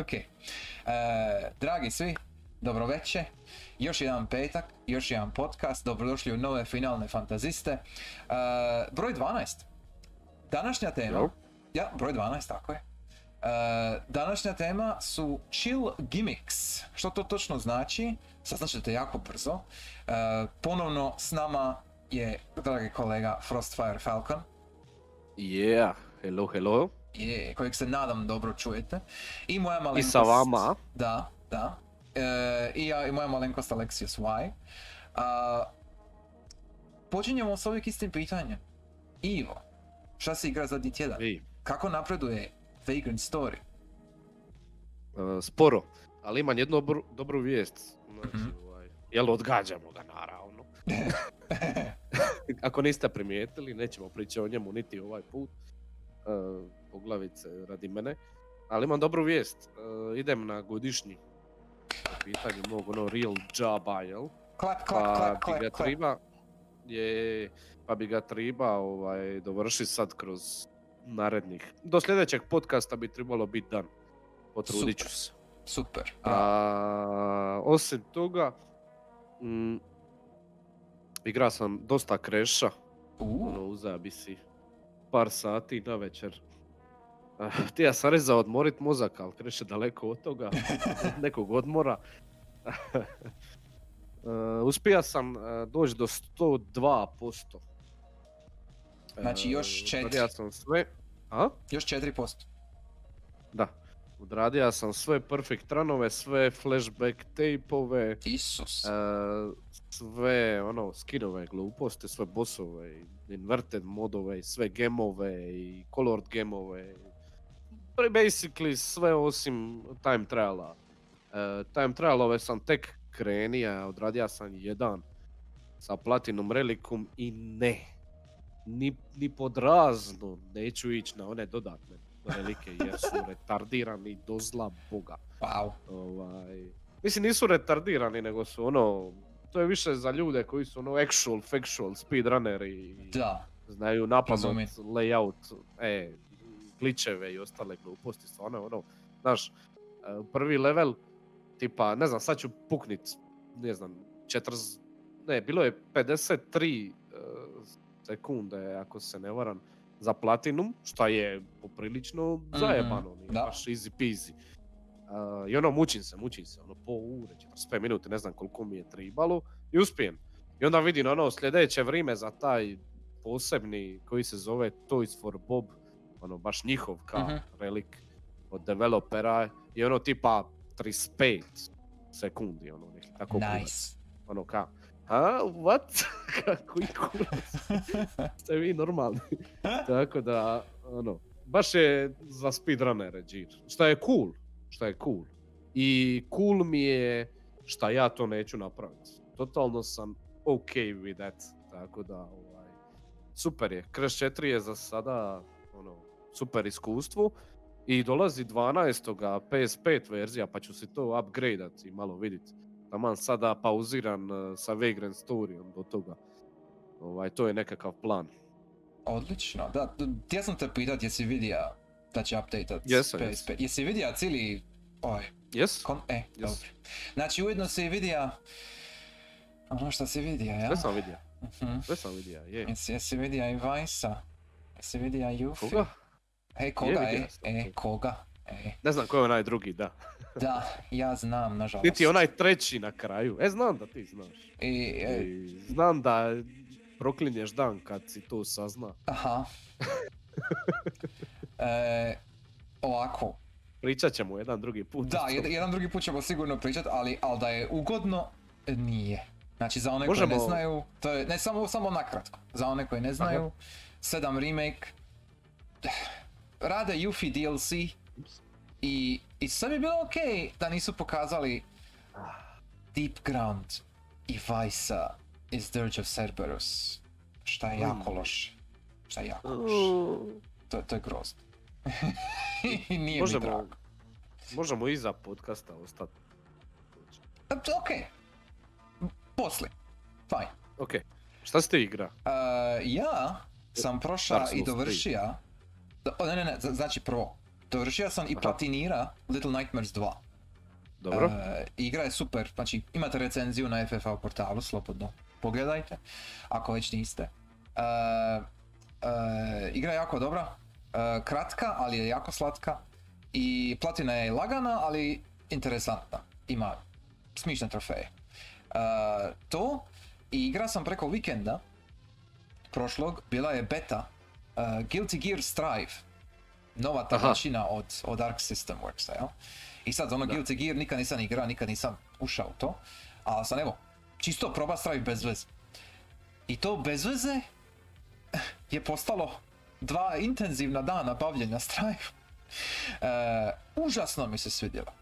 ok. E, dragi svi, dobro večer. Još jedan petak, još jedan podcast. Dobrodošli u nove finalne fantaziste. E, broj 12. Današnja tema... Ja, broj 12, tako je. E, današnja tema su chill gimmicks. Što to točno znači? Saznat ćete jako brzo. E, ponovno s nama je dragi kolega Frostfire Falcon. Yeah, hello, hello. Je, kojeg se nadam dobro čujete. I moja I malenkost... sa vama. Da, da. E, I ja i moja malenkost Alexius Y. A, počinjemo s uvijek istim pitanjem. Ivo, šta si igra zadnji tjedan? Ej, Kako napreduje Vagrant Story? uh, sporo, ali imam jednu dobru, dobru vijest. Znači, Mhm. ovaj, jel odgađamo ga naravno. Ako niste primijetili, nećemo pričati o njemu niti ovaj put. Uh, poglavice radi mene. Ali imam dobru vijest. Uh, idem na godišnji. Po pitanju mog ono real joba, jel? klap, klap, Pa klap, bi klap, ga klap. triba, je, pa bi ga triba ovaj, dovršiti sad kroz narednih. Do sljedećeg podcasta bi trebalo biti dan. Potrudit ću se. Super. A, osim toga, mm, igra sam dosta kreša, U, ono, uzeo bi si par sati na večer. Uh, htio sam reći za odmorit mozak, ali kreš je daleko od toga, nekog odmora. Uh, uspio sam uh, doći do 102%. Znači, još Uh, četiri. odradio sam sve. A? još 4%. Da. Odradio sam sve perfect runove, sve flashback tapeove, Isus. sve ono skinove gluposti, sve bossove, inverted modove, sve gemove i colored gemove. Pre- Basically sve osim time triala. E, time trialove sam tek krenija, odradio sam jedan sa Platinum Relicum i ne. Ni, ni pod razno neću ići na one dodatne relike jer su retardirani do zla boga. Wow. Ovaj, mislim nisu retardirani nego su ono, to je više za ljude koji su ono actual, factual speedrunneri i Da, znaju napamet Razumijem. layout, e, kličeve i ostale gluposti, stvarno ono, znaš, e, prvi level, tipa, ne znam, sad ću puknit, ne znam, 40, ne, bilo je 53 e, sekunde, ako se ne varam, za platinum, šta je poprilično zajebano, nije da. baš easy peasy. Uh, I ono, mučim se, mučim se, ono, po ure, 45 minuta, ne znam koliko mi je tribalo, i uspijem. I onda vidim ono sljedeće vrijeme za taj posebni koji se zove Toys for Bob, ono baš njihov ka Mhm. relik od developera i ono tipa 35 sekundi, ono neki tako kurac. nice. ono ka, a, what? Koji kurac? Ste vi normalni? Tako da, ono, baš je za speedrunnere džir. Šta je cool, šta je cool. I cool mi je šta ja to neću napraviti. Totalno sam ok with that. Tako da, ovaj, super je. Crash 4 je za sada ono, super iskustvo. I dolazi 12. PS5 verzija, pa ću si to upgradeat i malo vidjeti. Taman sada pauziran uh, sa Vagrant Storyom do toga. Ovaj, to je nekakav plan. Odlično, da, htio sam te pitat jesi vidio da će updateat Jesam, PS5. jesam. Jesi vidio cijeli, oj, Yes? kon, e, Yes. dobro. Znači ujedno si vidio, ono što si vidio, ja? Sve sam vidio. Mhm. Sve sam vidio, je. Jesi, jesi vidio i Vajsa? Jesi vidio i Jufi? Koga? E, koga, e, e, koga? E, Ne znam ko je onaj drugi, da. da, ja znam, nažalost. Niti onaj treći na kraju. E, znam da ti znaš. I, e, I znam da proklinješ dan kad si to sazna. aha. e, ovako, Pričat ćemo jedan drugi put. Da, jed- jedan drugi put ćemo sigurno pričat, ali, ali da je ugodno, e, nije. Znači za one koji ne Možemo- znaju, to je, ne samo, samo nakratko, za one koji ne znaju, 7 remake, rade Yuffie DLC i, i sve bi bilo ok da nisu pokazali Deep Ground i Vajsa iz Dirge of Cerberus, šta je jako Mm. loše, šta je jako loše, Mm, to, to je grozno. I nije mi Možemo, drago. možemo iza podcasta ostati. Ok, poslije, fajn. Ok, šta ste igra? Uh, ja sam prošao i dovršio... O, ne, ne, ne, znači prvo. Dovršio sam i platinira Little Nightmares 2. Dobro. E, igra je super, znači imate recenziju na FFA portalu, slobodno pogledajte, ako već niste. E, e, igra je jako dobra, kratka, ali je jako slatka i platina je lagana, ali interesantna. Ima smišne trofeje. To i igra sam preko vikenda prošlog, bila je beta e, Guilty Gear Strive. Nova tabačina od, od Arc System Worksa, jel? I sad ono Da. Guilty Gear nikad nisam igrao, nikad nisam ušao u to. Ali sam evo, čisto proba Strive bez veze. I to bez veze je postalo dva intenzivna dana bavljenja Strive. E, užasno mi se svidjelo.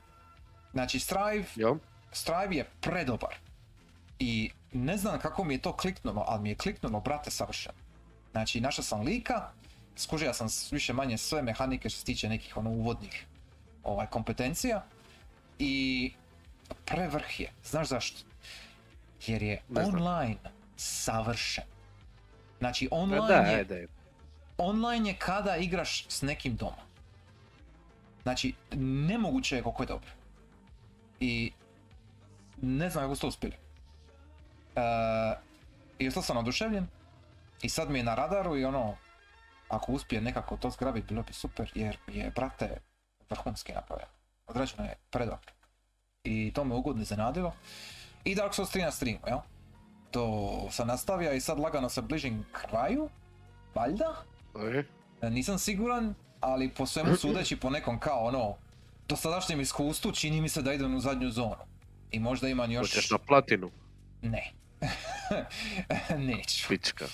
Znači Strive Jo. Strive je predobar. I ne znam kako mi je to kliknulo, ali mi je kliknulo, brate, savršeno. Znači, našao sam lika, skužio sam više manje sve mehanike što se tiče nekih ono uvodnih ovaj, kompetencija i prevrh je. Znaš zašto? Jer je online savršen. Znači, Pa online da, je online je kada igraš s nekim doma. Znači, nemoguće je koliko je dobro. I ne znam kako ste uspjeli. E, I ostao sam oduševljen. I sad mi je na radaru i ono, ako uspije nekako to zgrabit, bilo bi super, jer mi je, brate, vrhunski napravljeno. Odrađeno je predobro. I to me ugodno iznenadilo. I Dark Souls 3 na streamu, jel? To sam nastavio i sad lagano se bližim kraju, valjda? E, Nisam siguran, ali po svemu sudeći po nekom kao ono, dosadašnjem iskustvu čini mi se da idem u zadnju zonu. I možda imam još... Hoćeš na platinu, Ne. Neću. pička.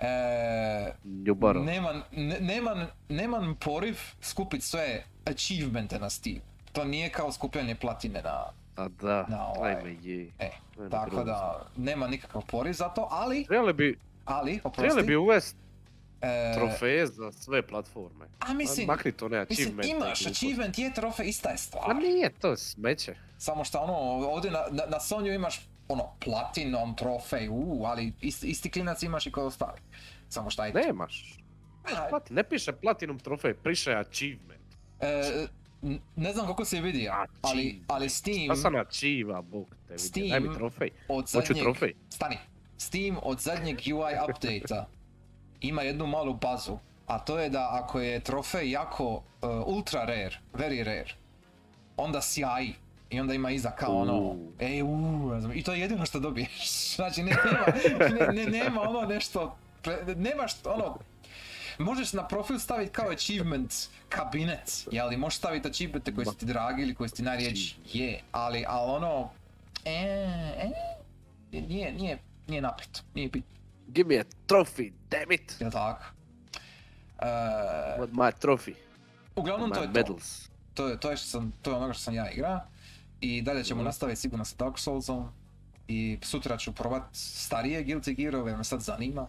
E, Ljubaro. nemam, ne- nemam, nemam poriv skupit sve achievemente na Steam. To nije kao skupljanje platine na... A da, Na ovaj- ajme je. E, Meni tako grozno. da nema nikakav poriv za to, ali, Trebali bi, ali, oprosti. trebali bi uvest e, trofeje za sve platforme. a mislim, Makni to ne mislim, imaš achievement, je trofej, ista je stvar. A nije to smeće. Samo što ono, ovdje na, na, na Sonyu imaš ono, platinom, trofej, u, ali isti, isti klinac imaš i kod ostalih. Samo šta je... Nemaš. Plati, ne piše platinum trofej, piše achievement. e, ne znam kako se vidi, ali, ali Steam Šta sam achieva, bog te vidi. Daj mi trofej. od Hoću zadnjeg... trofej. Stani. Steam od zadnjeg UI update ima jednu malu bazu, a to je da ako je trofej jako uh, ultra rare, very rare, onda sjaji. I onda ima iza kao ono, ej uuu, i to je jedino što dobiješ. Znači ne, nema, ne, ne, nema ono nešto, nemaš ono, možeš na profil staviti kao achievement kabinet, je ali možeš staviti achievemente koji su ti dragi ili koji su ti najriječi, je, ali, ali ono, e, e, nije, nije, nije napeto, nije bit, Give me a trophy, damn it. jel tako? E, What my trophy? uglavnom to je to. To je, to je, što sam, to je onoga što sam ja igra. I dalje ćemo nastaviti sigurno sa Dark Soulsom. I sutra ću probat starije Guilty Gearove, jer me sad zanima.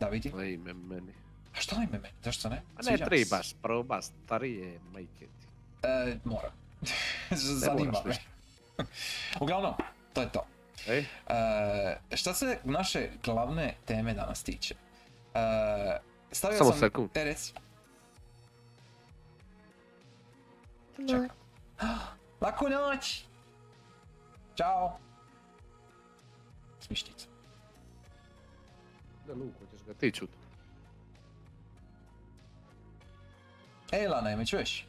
Da vidim. Ajme meni. A što ime meni? Zašto ne? A ne trebaš proba starije majke ti. E, moram. zanima me. Uglavnom, to je to. Ej, E, šta se naše glavne teme danas tiče? E, stavio Samo sam... sekund. E, reci. Laku noć! Ćao! Smišnica. da Luko, ćeš ga ti čut. Ej Lana, me čuješ?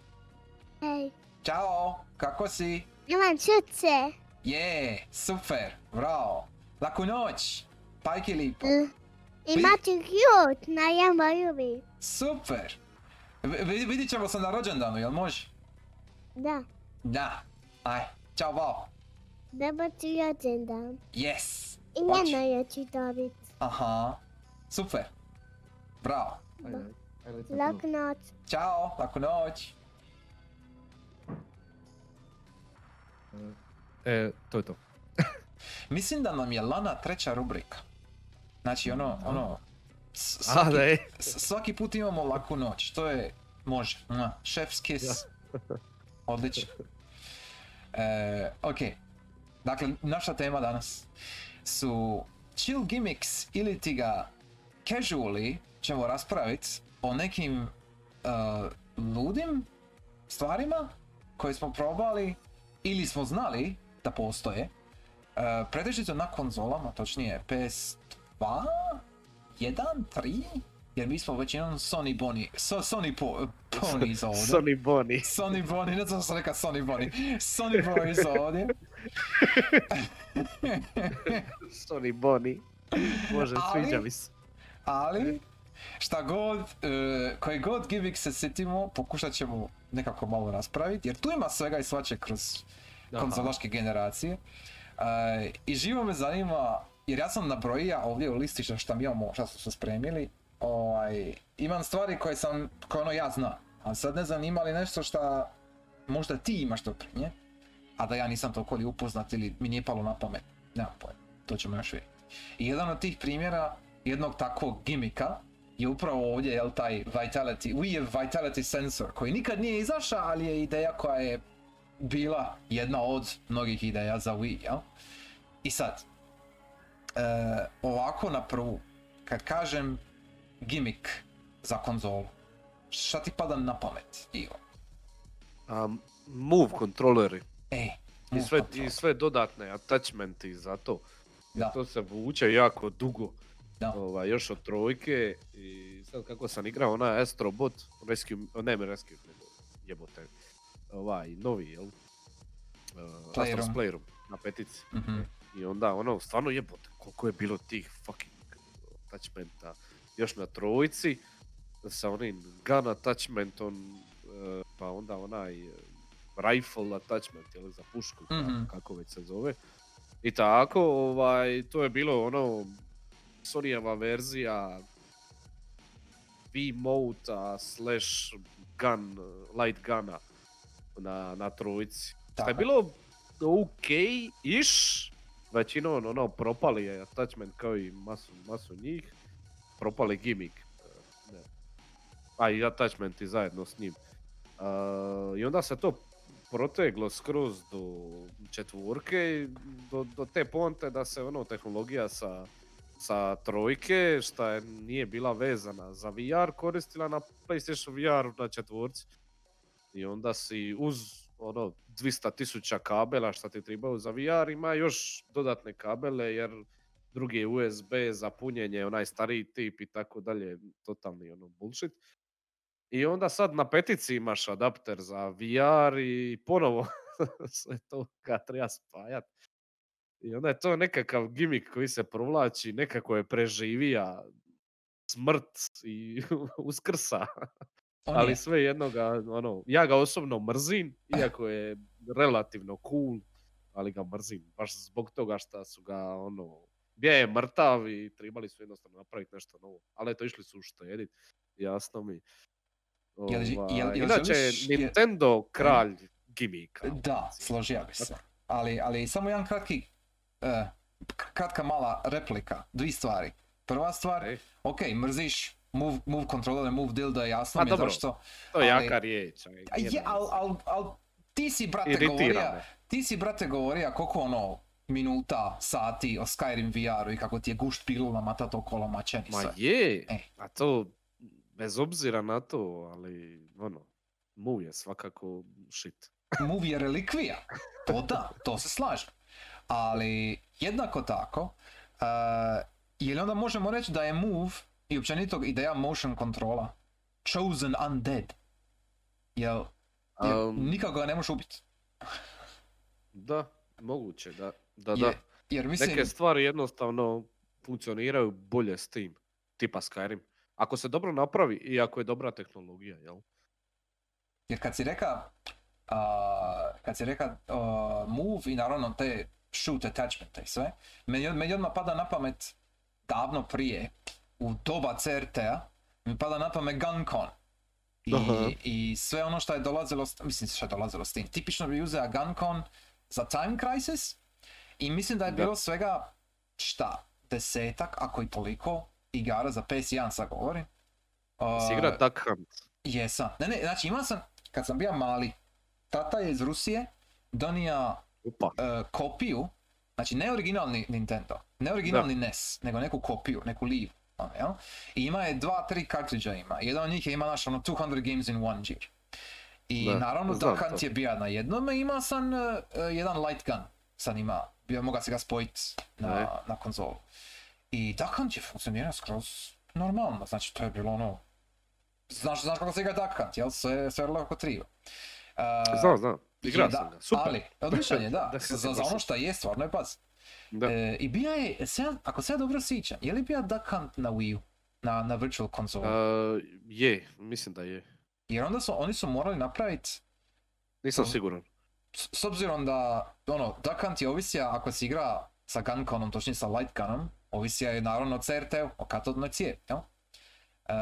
hej, Ćao, kako si? imam čuce. Je, super, bravo. Laku noć, pajki lipo. Uh, Imat ću kjut na jama ljubi. Super. V- vi- vidit ćemo se na rođendanu, jel može? Da, Da. Aj, čao, bao. Dobar ću rođendan. Yes. I njeno je ću dobit. Aha, super. Bravo. Ajde, ajde. ajde, leti na Lak krov. noć. Ćao, laku noć. E, to je to. Mislim da nam je Lana treća rubrika. Znači ono, ono, s- A, svaki, da je. s- svaki put imamo laku noć, to je, može, chef's kiss, odlično. E, ok, dakle, naša tema danas su chill gimmicks ili ti ga casually ćemo raspraviti o nekim uh, ludim stvarima koje smo probali ili smo znali da postoje. Uh, pretežito na konzolama, točnije PS2, 1, 3, jer mi smo većinom Sony Boni, so, Sony po, Ponies ovdje. Sony Bonnie. Sony Boni, ne znam što sam rekao Sony Boni. Sony Boys ovdje. Sony Bonnie. Može, Ali- sviđa mi se. Ali, šta god, e, koji god gimmick se sjetimo, pokušat ćemo nekako malo raspraviti, jer tu ima svega i svače kroz Aha. konzolaške generacije. E, I živo me zanima, jer ja sam nabrojio ovdje u listi šta, šta mi imamo, šta smo se spremili, ovaj, imam stvari koje sam, koje ono ja znam, a sad ne znam ima li nešto šta možda ti imaš to prije, a da ja nisam toliko li upoznat ili mi nije palo na pamet, nemam pojma, to ćemo još vidjeti. I jedan od tih primjera jednog takvog gimika je upravo ovdje jel, taj Vitality, Wii Vitality Sensor koji nikad nije izašao, ali je ideja koja je bila jedna od mnogih ideja za Wii, jel? I sad, e, ovako na prvu, kad kažem gimik za konzolu, šta ti pada na pamet, Ivo? Um, move kontroleri. E, I move sve, control. I sve dodatne attachmenti za to. Da. To se vuče jako dugo. Da. Ovaj, još od trojke i sad kako sam igrao onaj Astrobot, Rescue, ne me Rescue, nego jebote, ovaj novi, jel? Uh. Astro's Playroom na petici. Mhm. I onda ono, stvarno jebote, koliko je bilo tih fucking attachmenta. Još na trojici, sa onim gun attachmentom, eh, pa onda onaj eh, rifle attachment, jel, za pušku, Mhm. kako već se zove. I tako, ovaj, to je bilo ono, Sonyjeva verzija V-Mota slash gun, light guna na, na trojici. Šta je. bilo ok-ish, većinom ono propali je attachment kao i masu, masu njih, propali gimmick. ne. A i attachmenti zajedno s njim. I onda se to proteglo skroz do četvorke, do, do te ponte da se ono tehnologija sa, sa trojke, šta je, nije bila vezana za VR, koristila na PlayStation VR na četvorci. I onda si uz ono 200 tisuća kabela šta ti trebaju za VR ima još dodatne kabele jer drugi je USB za punjenje, onaj stariji tip i tako dalje, totalni ono bullshit. I onda sad na petici imaš adapter za VR i ponovo sve to kad treba spajat. I onda je to nekakav gimmick koji se provlači, nekako je preživija smrt i uskrsa. On ali je. sve jednoga, ono, ja ga osobno mrzim, iako je relativno cool, ali ga mrzim, baš zbog toga što su ga, ono, gdje je mrtav i trebali su jednostavno napraviti nešto novo. Ali eto, išli su uštedit, jasno mi. Jel- jel- Ovaj, jel Inače, Nintendo kralj gimika. u Da, složio bi se. Ali, ali samo jedan kratki, e, kratka mala replika, dvi stvari. Prva stvar, Ej. ok, mrziš move, move controller, move dildo, jasno A mi je dobro, zašto. To je ali- jaka riječ. aj, A nije je, al, al, al, ti si, brate, govorio, ti si, brate, govorio koliko ono minuta, sati o Skyrim VR-u i kako ti je gušt pilula matat okolo mačeni Ma sve. je, E. a to bez obzira na to, ali ono, mu je svakako shit. Move je relikvija. To da, to se slažem. Ali jednako tako, uh, je li onda možemo reći da je Move i općenito ideja motion kontrola chosen undead? Jel, jer Am, nikako ga ne možeš ubiti. Da, moguće, da. Da, Je- da. Jer mislim, Neke stvari jednostavno funkcioniraju bolje s tim, tipa Skyrim. Ako se dobro napravi i ako je dobra tehnologija, jel? jer kad si reka, a, kad si reka a, Move i naravno te shoot attachmente i sve, meni, meni odmah pada na pamet davno prije, u doba CRT-a, mi pada na pamet GunCon. I, Aha. I sve ono što je dolazilo, mislim što je dolazilo s tim, tipično bi uzeo GunCon za Time Crisis i mislim da je Da. bilo svega, šta, desetak, ako i toliko, igara za PS1 sad govorim. Si A, igra Duck Hunt. Jesam. Ne, ne, znači imao sam, kad sam bio mali, tata je iz Rusije donio Upa. e, kopiju, znači ne originalni Nintendo, ne originalni NES, nego neku kopiju, neku livu. ono, jel? I ima je dva, tri kartridža ima. Jedan od njih je ima naš ono 200 games in one year. I Da, naravno Duck Hunt je bio na jednome, ima sam uh, jedan light gun, sam ima, bio moga se ga spojit Ne. na, na konzolu. I Duck Hunt je funkcionirao skroz normalno, znači to je bilo ono, znaš, znaš kako se igra Duck Hunt, jel, sve, sve lako triva. Uh, Znam, znam. Igrao je, sam da, ga. Super. Ali, odličan je, da, Da, za, za ono što je, stvarno je pas. Da. E, I bija je, se ja- ako se ja dobro sjećam, je li bija Duck Hunt na Wii U? Na, na Virtual Console? A, je, mislim da je. Jer onda su, oni su morali napraviti, Nisam siguran. S, obzirom da, ono, Duck je ovisija ako se igra sa gunconom, točnije sa light gunom, ovisija je naravno o CRT-u, o katodnoj cijevi, jel? E,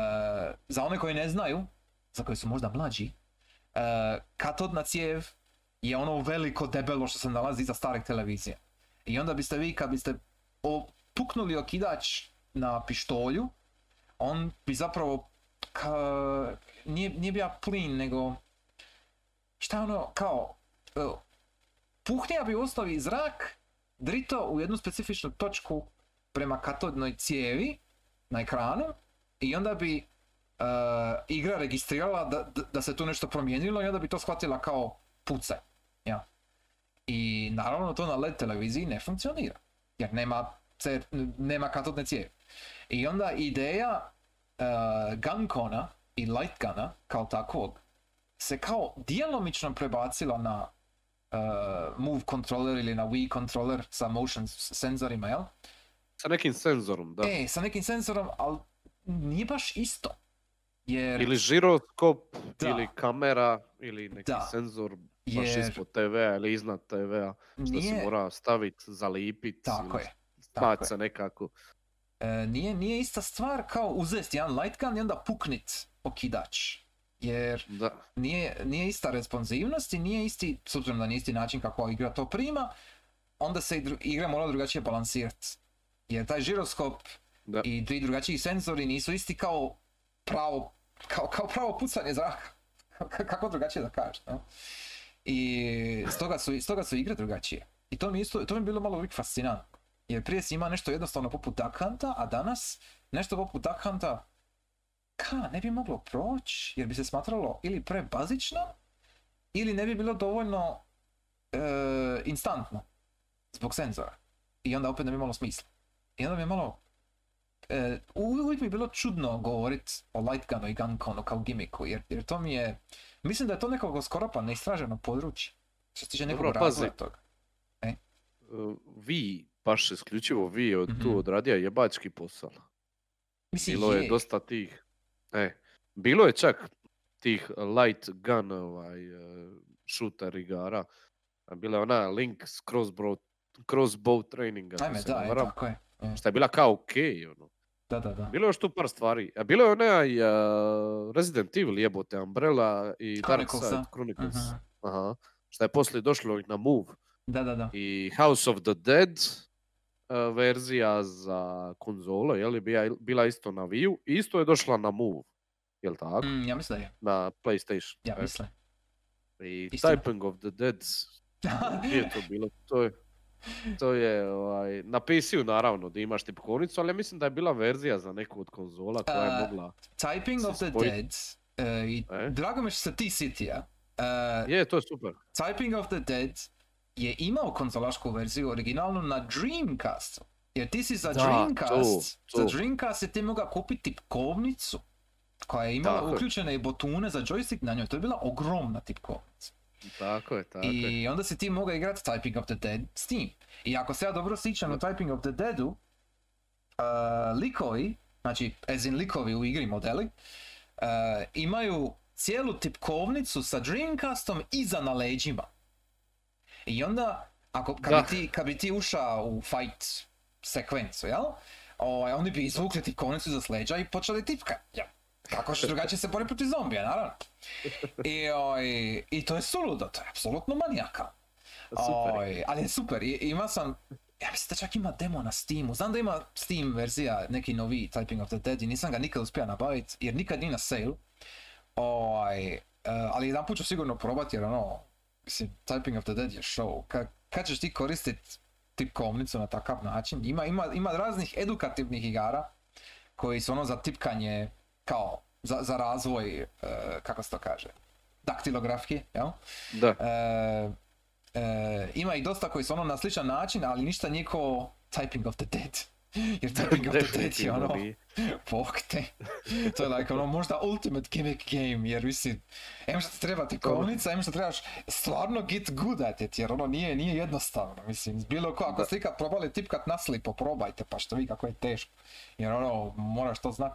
za one koji ne znaju, za koji su možda mlađi, e, katodna cijev je ono veliko debelo što se nalazi iza starih televizija. I onda biste vi kad biste puknuli okidač na pištolju, on bi zapravo ka, nije, nije bio plin, nego šta ono, kao, puhnija bi u osnovi zrak drito u jednu specifičnu točku prema katodnoj cijevi na ekranu i onda bi e, igra registrirala da, da, se tu nešto promijenilo i onda bi to shvatila kao pucaj. Ja. I naravno to na LED televiziji ne funkcionira. Jer nema, C- nema katodne cijevi. I onda ideja uh, Guncona i Lightguna kao takvog se kao djelomično prebacila na uh, Move controller ili na Wii controller sa motion senzorima, jel? Sa nekim senzorom, da. E, sa nekim senzorom, ali nije baš isto. Jer, Ili žiroskop, Da. ili kamera, ili neki Da. senzor baš Jer- ispod TV-a ili iznad TV-a. Što si nije, mora staviti, zalipiti. tako je, tako je. se nekako. E, nije, nije ista stvar kao uzeti jedan light gun i onda puknit okidač. Jer Da. nije, nije ista responsivnost i nije isti, s obzirom da nije isti način kako igra to prima, onda se igra mora drugačije balansirati. Jer taj žiroskop Da. i ti drugačiji senzori nisu isti kao pravo, kao, kao pravo pucanje zraka. Kako drugačije da kažeš, no? I stoga su, stoga su igre drugačije. I to mi isto, to mi je bilo malo uvijek fascinantno. Jer prije si ima nešto jednostavno poput Duck Hunta, a danas nešto poput Duck Hunta ka, ne bi moglo proći, jer bi se smatralo ili prebazično, ili ne bi bilo dovoljno e, instantno, zbog senzora. I onda opet ne bi imalo smisla. I onda je malo, e, uvijek mi je bilo čudno govorit o Lightgunu i Gunconu kao gimiku, jer, jer to mi je, mislim da je to nekako skoro pa neistraženo područje, što se tiče nekog Dobro, razvoja pazi. toga. Uh, vi, baš isključivo vi od Mhm. tu odradio jebački posao. Mislim, Bilo je je, dosta tih. E, bilo je čak tih light gun ovaj, e, shooter igara. Bila je ona Link's crossbow, crossbow traininga. Ajme, da, je, varam, tako je. je. Šta je bila kao ok, ono. Da, da, da. Bilo je još tu par stvari. A bilo je onaj uh, Resident Evil jebote, Umbrella i Dark Side. Chronicles. Mhm. Aha. Šta je poslije došlo i na Move. Da, da, da. I House of the Dead verzija za konzole, je li bila, isto na Wii U, i isto je došla na Move, jel tako? Mm, ja mislim da je. Na PlayStation. Ja mislim. I Istina. Typing of the Dead, gdje je to bilo? To je, to je ovaj, na PC-u naravno da imaš tipkovnicu, ali ja mislim da je bila verzija za neku od konzola koja je A, mogla... Typing se of the spojit. Dead. e, i E? Drago mi je što se ti sitija. E, Je, to je super. Typing of the Dead je imao konzolašku verziju originalnu na Dreamcastu. Jer ti si za Da, Dreamcast, to, za to. Dreamcast si ti mogao kupiti tipkovnicu koja je imala Tako je. uključene i botune za joystick na njoj. To je bila ogromna tipkovnica. Tako je, tako je. I onda si ti mogao igrati Typing of the Dead s tim. I ako se ja dobro sjećam u Typing of the Deadu, uh, likovi, znači as in likovi u igri modeli, uh, imaju cijelu tipkovnicu sa Dreamcastom iza na leđima. I onda, ako, kad, Da. bi ti, kad bi ti ušao u fight sekvencu, jel? Ovaj, oni bi izvukli tipkovnicu za leđa i počeli tipka. Ja. Kako što drugačije se bori protiv zombija, naravno. I, ovaj, I to je suludo, to je apsolutno manijaka. Oj, ali je super, I- ima sam, ja mislim da čak ima demo na Steamu, znam da ima Steam verzija, neki novi Typing of the Dead i nisam ga nikad uspio nabaviti jer nikad nije na sale. Oj, eh, ali jedan put ću sigurno probati jer ono, mislim, Typing of the Dead je show. Ka, kad ćeš ti koristit tipkovnicu na takav način? Ima, ima, ima raznih edukativnih igara koji su ono za tipkanje kao za, za razvoj, eh, kako se to kaže, daktilografije, jel? Da. E, e, ima i dosta koji su ono na sličan način, ali ništa nije ko Typing of the Dead. Jer Typing of the Dead je ono, bog te. To je like ono možda ultimate gimmick game, jer mislim, em što ti treba tikovnica, em što trebaš stvarno get good at it, jer ono nije, nije jednostavno, mislim, bilo ko, ako ste ikad probali tipkat na slipo, probajte, pa što vi kako je teško, jer ono, moraš to znat.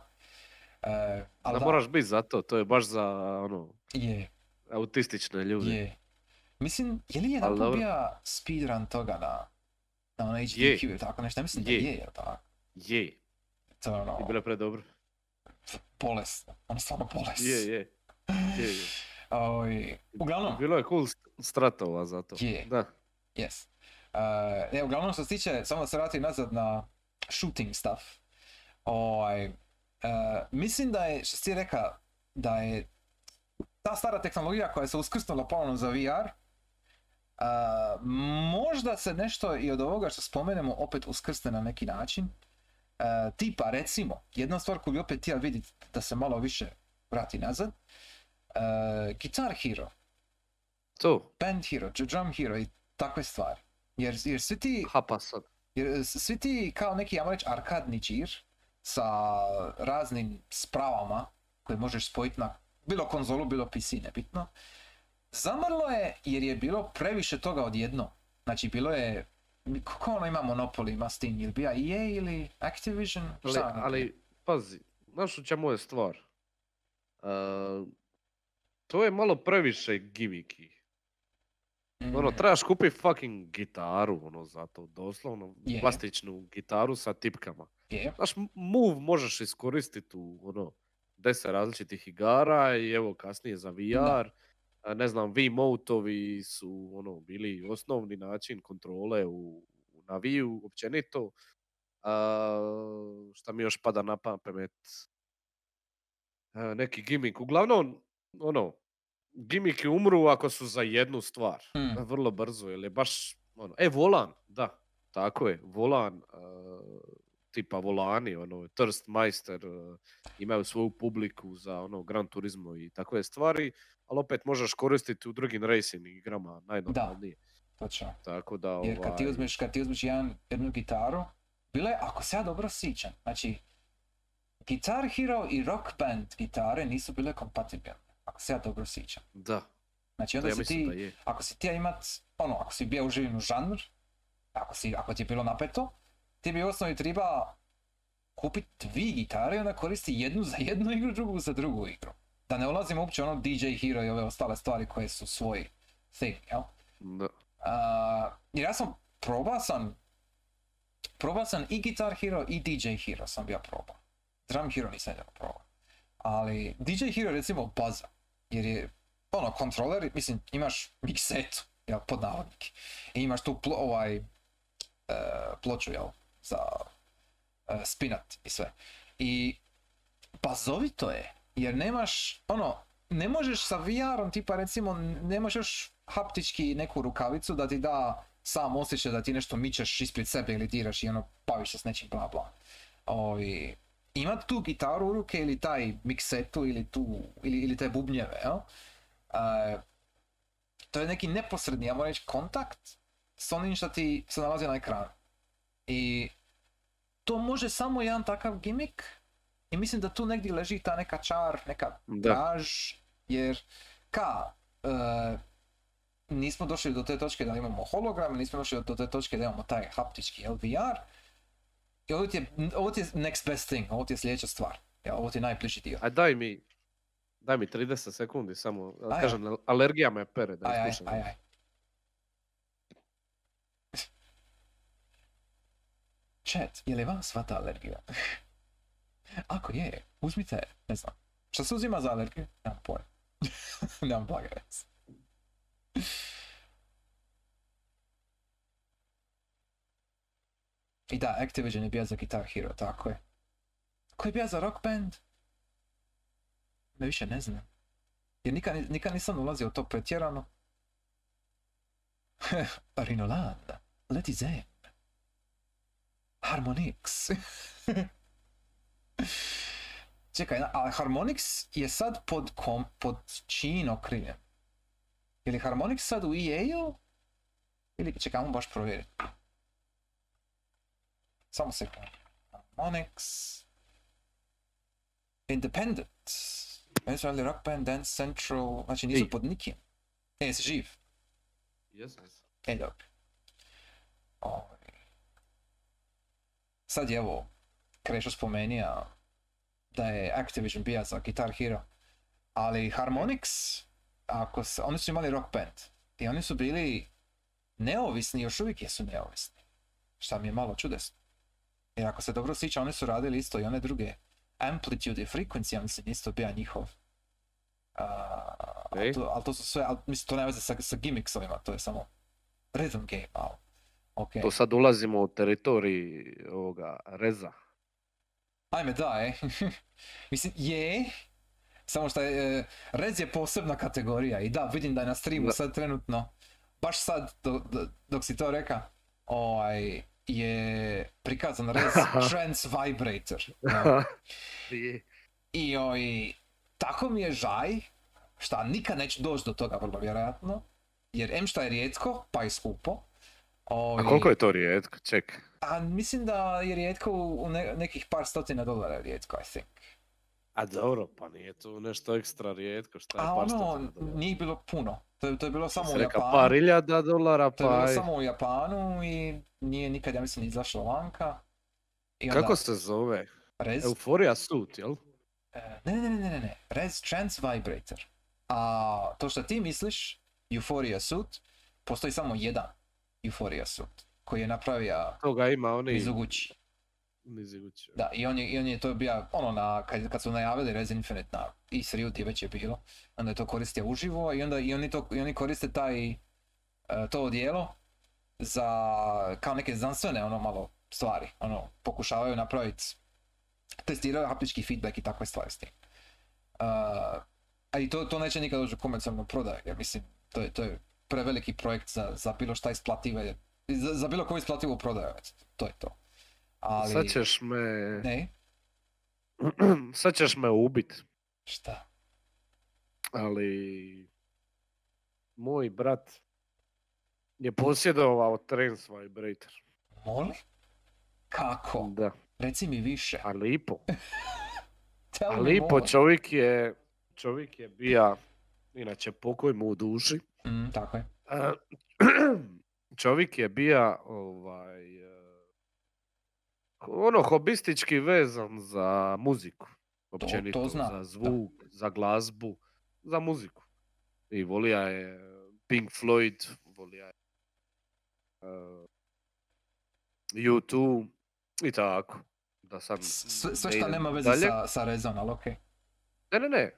E, ali Da da, moraš biti za to, to je baš za ono, je, autistične ljude. je. Mislim, je li jedan bio speedrun toga na, na ono Je. HDQ ili tako nešto, mislim da Je. je, tako? Je, To je ono, i bilo je predobro. bolest, ono stvarno bolest. Je, je. Je, je. Ovaj, uglavnom, Bilo je cool st- stratova za to. Je. Da. Yes. Uh, ne, uglavnom što se tiče, samo da se vratim nazad na shooting stuff. Ovaj, uh, mislim da je, što si ti reka, da je ta stara tehnologija koja se uskrsnula ponovno za VR, uh, možda se nešto i od ovoga što spomenemo opet uskrsne na neki način. Uh, tipa recimo, jedna stvar koju bi opet htio vidjeti da se malo više vrati nazad. Uh, Guitar Hero To, band hero, dr- drum hero i takve stvari. Jer, jer svi ti, hapa sad. jer svi ti kao neki, ja reći, arkadni džir sa raznim spravama koje možeš spojiti na bilo konzolu, bilo PC, nebitno. Zamrlo je jer je bilo previše toga odjedno. Znači bilo je, kako ono ima Monopoly, ima Steam, ili bija EA ili Activision? Ali, Šta ono? ali, pazi, znaš u čemu je stvar? Uh, to je malo previše gimiki. Ono, Mm, trebaš kupiti fucking gitaru, ono, za to, doslovno, Je. plastičnu gitaru sa tipkama. je, Znaš, Move možeš iskoristiti u, ono, deset različitih igara i evo kasnije za VR. A, Ne znam, V-motovi su, ono, bili osnovni način kontrole u, u na Wii-u općenito. A, šta mi još pada na pamet? A, neki gimik. Uglavnom, ono, gimiki umru ako su za jednu stvar. Mm. Vrlo brzo, jer je baš, ono, e, volan, da, tako je, volan, tipa volani, ono, Thirstmeister, a, imaju svoju publiku za, ono, Gran Turismo i takve stvari, ali opet možeš koristiti u drugim racing igrama najnormalnije. točno. Tako da, Jer kad ti ovaj, uzmeš, kad ti uzmeš jedan, jednu gitaru, bilo je, ako se ja dobro sjećam, znači, Guitar Hero i Rock Band gitare nisu bile kompatibilne, ako se ja dobro sjećam. da, Znači da, onda ja si ti, da je. ako si ti imat, ono, ako si bio uživen u žanr, ako, si, ako ti je bilo napeto, ti bi u osnovi treba kupiti dvije gitare i onda koristi jednu za jednu igru, drugu za drugu igru. Da ne ulazim uopće ono DJ Hero i ove ostale stvari koje su svoj thing, jel? Da. Uh, jer ja sam probao sam probao sam i Guitar Hero i DJ Hero sam bio probao. Drum Hero nisam jedno probao. Ali DJ Hero recimo baza. Jer je ono kontroler, mislim imaš miksetu, jel, pod navodnike. I imaš tu plo, ovaj e, ploču, jel, za e, spinat i sve. I bazovito je, jer nemaš, ono, ne možeš sa VR-om, tipa recimo, ne možeš haptički neku rukavicu da ti da sam osjećaj da ti nešto mičeš ispred sebe ili diraš i ono baviš se s nečim bla bla. Ovi, imat tu gitaru u ruke ili taj miksetu ili tu, ili, ili te bubnjeve, jel? E, to je neki neposredni, ja moram reći, kontakt s onim što ti se nalazi na ekranu. I to može samo jedan takav gimmick i mislim da tu negdje leži ta neka čar, neka draž, jer ka, e, nismo došli do te točke da imamo hologram, nismo došli do te točke da imamo taj haptički LVR, i ovo ti je, ovo ti je next best thing, ovo ti je sljedeća stvar. Ja, ovo ti je najbliži dio. A daj mi, daj mi 30 sekundi samo, Aj, kažem, al- alergija me pere da Aj, aj, aj, aj. Chat, je li vam svata alergija? Ako je, uzmite, ne znam. Šta se uzima za alergiju? Nemam pojma. Nemam blaga. I da, Activision je bio za Guitar Hero, tako je. Ko je bio za Rock Band? Ne više ne znam. Jer nikad, ni- nikad nisam ulazio u to pretjerano. Rinolan, Leti Zen, Harmonix. Čekaj, a Harmonix je sad pod, kom, pod čijim okriljem? Je li Harmonix sad u EA-u? Ili čekamo baš provjeriti. Samo sekund. Harmonix. Independent. Venezuela Rock Band, Dance Central. Znači nisu Ej. pod nikim. E, jesi živ? Jesam. E, dobro. Ovaj. Sad je evo, Krešo spomenija da je Activision bija za Guitar Hero, ali Harmonix, ako se, oni su imali rock band i oni su bili neovisni, još uvijek jesu neovisni. Šta mi je malo čudesno. Jer ako se dobro sjeća, oni su radili isto i one druge Amplitude i Frequency, ja mislim isto bija njihov. A, ali, Ej. to, ali to su sve, ali, mislim, to nema veze sa, sa gimmicksovima, to je samo rhythm game, ali, ok. To sad ulazimo u teritorij ovoga reza. Ajme, da, e. Mislim, je, samo što je, e, Rez je posebna kategorija i da, vidim da je na streamu Da. sad trenutno, baš sad, do- do- dok si to reka, ovaj, je prikazan Rez Trans Vibrator. I oj, tako mi je žaj, šta nikad neću doći do toga vrlo vjerojatno, jer em šta je rijetko, pa i skupo. A Ovaj, koliko je to rijetko? Ček. A mislim da je rijetko u ne- nekih par stotina dolara je rijetko, I think. A dobro, pa nije to nešto ekstra rijetko, šta je A par ono, stotina dolara? nije bilo puno. To je, to je bilo samo u reka Japanu. par iljada dolara, To je bilo pa aj. samo u Japanu i nije nikad, ja mislim, izašlo vanka. I onda, Kako se zove? Rez? Euphoria Suit, jel? E, Ne, ne, ne, ne, ne, ne. Rez Trans Vibrator. A to što ti misliš, Euphoria Suit, postoji samo jedan Euphoria Suit koji je napravio Toga ima oni... Mizuguchi. Mizuguchi. Da, i on je, i on je to bio, ono, na, kad, kad su najavili Res Infinite na E3 ti već je bilo, onda je to koristio uživo i onda i oni, to, i oni koriste taj, e, to odijelo za, kao neke znanstvene, ono, malo stvari, ono, pokušavaju napraviti, testiraju haptički feedback i takve stvari s tim. Uh, a i to, to neće nikad doći u komercijalnu prodaju, jer mislim, to je, to je preveliki projekt za, za bilo šta isplative, za, za bilo koju isplativu prodaju, to je to. Ali, Sad ćeš me... ne, Sad ćeš me ubit, šta? ali... Moj brat je posjedovao Trans Vibrator. Moli? Kako? Da, Reci mi više. a lipo. A lipo čovjek je... Čovjek je bija, inače pokoj mu u duši. Mm, tako je. Čovjek je bija ovaj e, ono hobistički vezan za muziku općenito zna, za da. zvuk za glazbu za muziku i volija je Pink Floyd volija je uh, U2 i tako da sad S- Sve, sve idem nema veze dalje. sa, sa rezon, ali okej. Ne, ne, ne.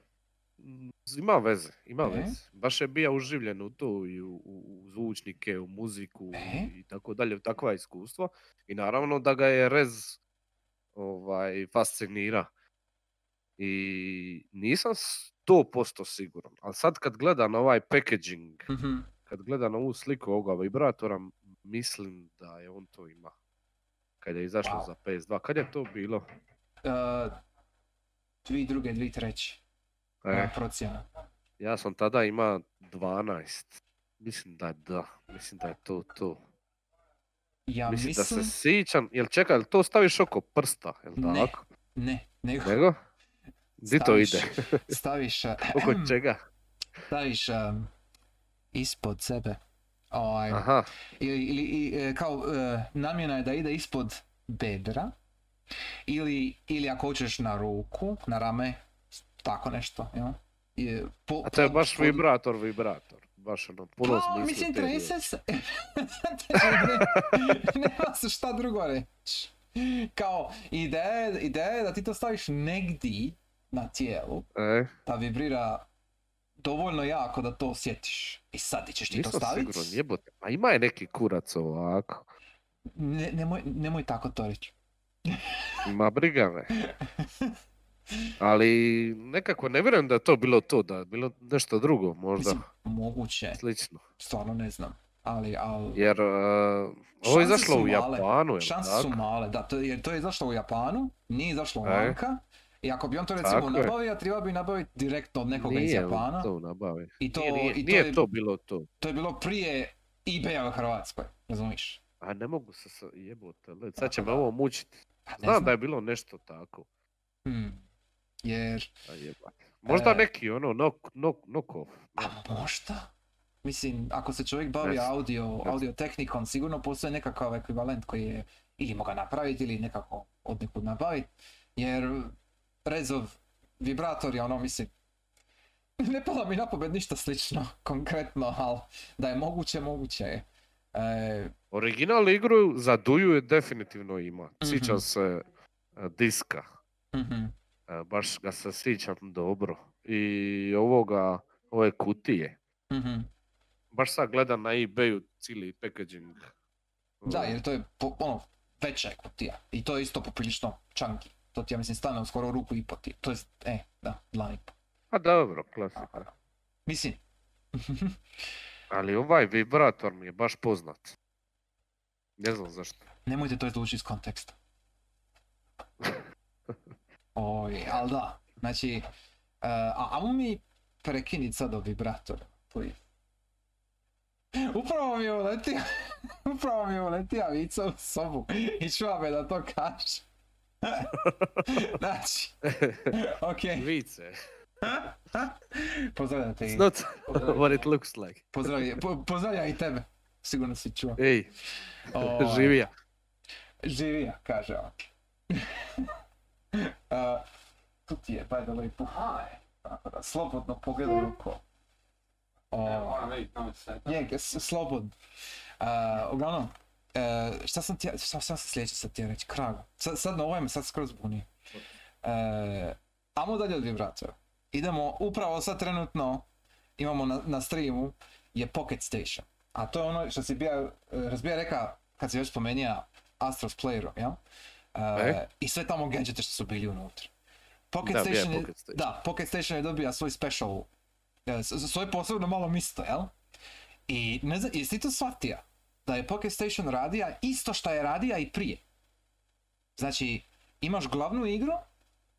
Ima veze, ima E? veze. Baš je bio uživljen u to i u, u, zvučnike, u muziku E? i tako dalje, takva iskustva. I naravno da ga je Rez ovaj, fascinira. I nisam 100% siguran, ali sad kad gledam ovaj packaging, Mhm. kad gledam ovu sliku ovoga vibratora, mislim da je on to ima. Kad je izašlo Wow. za PS2. Kad je to bilo? Uh, dvi druge, dvi treće. E, procjena. Ja sam tada ima 12. Mislim da je da. Mislim da je to to. Ja mislim, mislim... da se sjećam. Jel čekaj, jel to staviš oko prsta? Jel Ne. tako? Ne, nego Nego? Di to ide? staviš, uh, Oko čega? staviš um, ispod sebe. Ovaj, Aha. ili, ili e, kao e, namjena je da ide ispod bedra ili, ili ako hoćeš na ruku, na rame, tako nešto, jel? I, po, A to je baš vibrator, vibrator. Baš ono, puno Pa, mislim, trese se. Ne- Nema se šta drugo reći. Kao, ideja, je- ideja je da ti to staviš negdje na tijelu, E, da vibrira dovoljno jako da to osjetiš. I sad ćeš ti to nisam staviti? siguran, jebote. A ima je neki kurac ovako. Ne, nemoj, nemoj tako to reći. Ma briga me. Ali nekako ne vjerujem da je to bilo to, da je bilo nešto drugo možda Mislim, moguće, slično. stvarno ne znam. Ali, ali Jer uh, ovo je izašlo u. Japanu, jel šanse tako? su male, da, to, jer to je izašlo u Japanu, nije izašlo E. vanka I ako bi on to recimo Tako je. nabavio, trebao bi nabaviti direktno od nekoga iz Nije on Japana. to nabavi. I to, Nije, nije, i to, nije je, to bilo to. to je bilo prije eBaya u Hrvatskoj, razumiješ? A ne mogu se jebote, sad će me ovo mučiti. Pa Znam znam. da je bilo nešto tako. Hmm. Jer. Možda E. neki ono knock, knock, knock off. a možda? Mislim, ako se čovjek bavi znam, audio, audio tehnikom, sigurno postoji nekakav ekvivalent koji je ili moga napraviti ili nekako od nekud nabaviti. Jer Rezov vibrator je ono, mislim, ne pada mi na pamet ništa slično, konkretno, ali da je moguće, moguće je. E, Original igru za Duju je definitivno ima. Mhm. Sjećam se e, diska. mhm, E, baš ga se sjećam dobro. I ovoga, ove kutije. mhm. Baš sad gledam na ebayu cijeli packaging. Da, jer to je po, ono, veća je kutija. I to je isto poprilično čanki. To ti ja mislim stane skoro ruku i po ti. To je, e, da, dlan i po. A dobro, klasika. Da. Mislim, Ali ovaj vibrator mi je baš poznat. Ne znam zašto. nemojte to izlučiti iz konteksta. Oj, ali da, znači, uh, a ajmo mi prekiniti sad o vibratoru, please. Upravo mi je uletio, upravo mi je uletio Vica u sobu i čuva me da to kaže. znači, okej, Vice. pozdravljam te It's not what it looks like. pozdravljam, po, pozdravljam i tebe, sigurno si čuo. Ej, Ovaj, živija. Živija, kaže on. Uh, tu ti je, by the way, puhaj. Tako da, slobodno pogledaj ruku. Evo, O, moram vidjeti kome se je, slobodno. Uh, uglavnom, uh, šta sam ti, šta, šta sam sljedeće sad ti reći, kragu. Sad, sad na ovaj me sad skroz buni. Uh, amo dalje od vibratora. Idemo, upravo sad trenutno, imamo na, na streamu, je Pocket Station. A to je ono što si bija, razbija reka, kad si već spomenija Astros Playeru, jel? Uh, E? I sve tamo gadgete što su bili unutra. Pocket Da, Station je, Pocket Station. da, Pocket Station je dobija svoj special, e, svoje posebno malo misto, jel? I ne znam, jesi ti to shvatio? Da je Pocket Station radija isto što je radija i prije. Znači, imaš glavnu igru,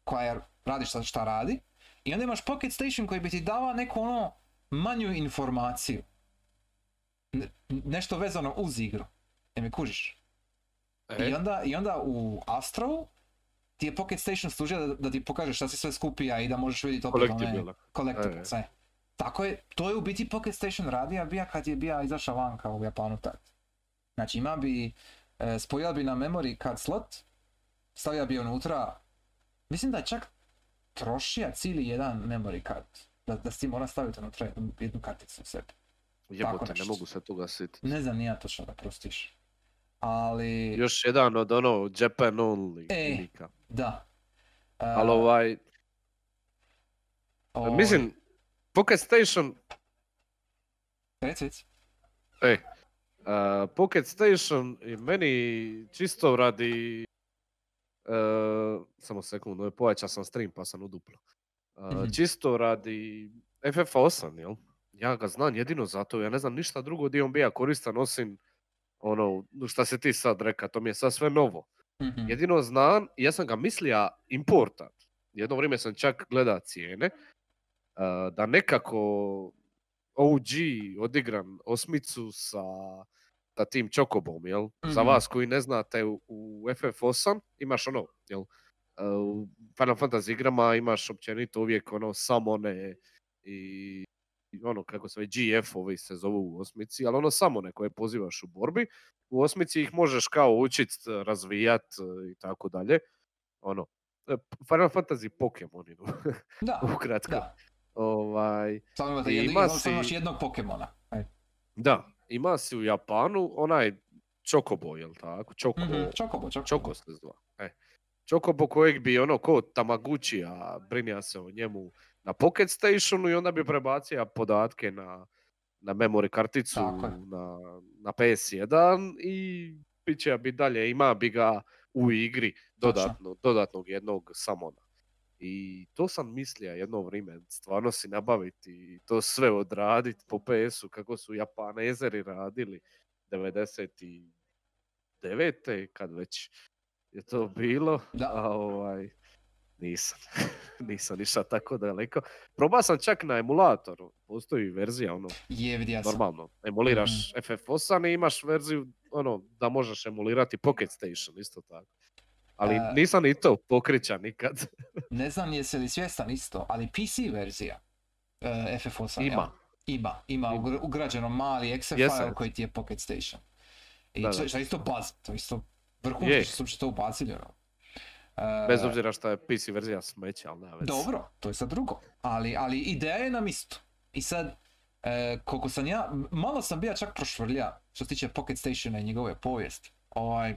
koja je, radi šta, šta radi, i onda imaš Pocket Station koji bi ti dava neku ono manju informaciju. Ne- nešto vezano uz igru. Ne me kužiš? E, I onda, I onda u Astrovu ti je Pocket Station služio da, da ti pokaže šta si sve skupija i da možeš vidjeti opet one Collectible. collectibles, E, e. Tako je, to je u biti Pocket Station radija bija kad je bija izašao vanka u Japanu tad. Znači ima bi, e, spojila bi na memory card slot, stavio bi unutra, mislim da je čak trošija cijeli jedan memory card. Da, da si mora staviti unutra jednu, jednu karticu u sebi. Jebote, ne mogu se toga sjetiti. Ne znam ni ja točno da prostiš. Ali, Još jedan od ono Japan only E. da. E, Ali ovaj, ovaj, mislim, Pocket Station, Reci, reci. e, a, Pocket Station je meni čisto radi, e, samo sekundu, pojačao sam stream pa sam uduplo. Mhm. Čisto radi FF8, jel? Ja ga znam jedino zato, ja ne znam ništa drugo di on bija koristan osim ono, šta si ti sad reka, to mi je sad sve novo. Mhm. Jedino znam, ja sam ga mislija importat. Jedno vrijeme sam čak gleda cijene, a, da nekako OG odigran osmicu sa, sa tim Čokobom, jel? Za Mhm. vas koji ne znate, u, u FF8 imaš ono, jel? A, U Final Fantasy igrama imaš općenito uvijek ono samone i ono kako se GF-ovi se zovu u osmici, ali ono samone koje pozivaš u borbi, u osmici ih možeš kao učit, razvijat e, i tako dalje. Ono, e, Final Fantasy Pokemon, Da, ukratko. da. Ovaj, Samo imate ima samo imaš si- jednog Pokemona. Aj. da, ima si u Japanu onaj Chocobo, jel tako? Choco, Mhm, Chocobo, Chocobo. Choco se zva. E. Chocobo kojeg bi ono ko Tamaguchi, a brinja se o njemu na Pocket Stationu i onda bi prebacio podatke na, na memory karticu, na, na PS1 i bit će bi dalje, ima bi ga u igri Točno. dodatno, dodatnog jednog samona. I to sam mislio jedno vrijeme, stvarno si nabaviti i to sve odraditi po PS-u kako su Japanezeri radili 99. kad već je to bilo. Da. A ovaj, Nisam. Nisam išao tako daleko. Probao sam čak na emulatoru. Postoji verzija, ono, Je, normalno. Emuliraš FF8 i imaš verziju, ono, da možeš emulirati Pocket Station, isto tako. Ali E, nisam ni to pokrića nikad. Ne znam jesi li svjestan isto, ali PC verzija uh, FF8 jel? Ima. Ima, ima Ima. ugr- ugrađeno mali exe Jesam. file koji ti je Pocket Station. I Da, to, da. što isto baz, to isto vrhunski što su to ubacili. ono. Bez obzira što je PC verzija smeća, ali nema veze. Dobro, to je sad drugo. Ali, ali ideja je nam isto. I sad, e, koliko sam ja, malo sam bio čak prošvrlja što se tiče Pocket Stationa i njegove povijesti. Ovaj, e,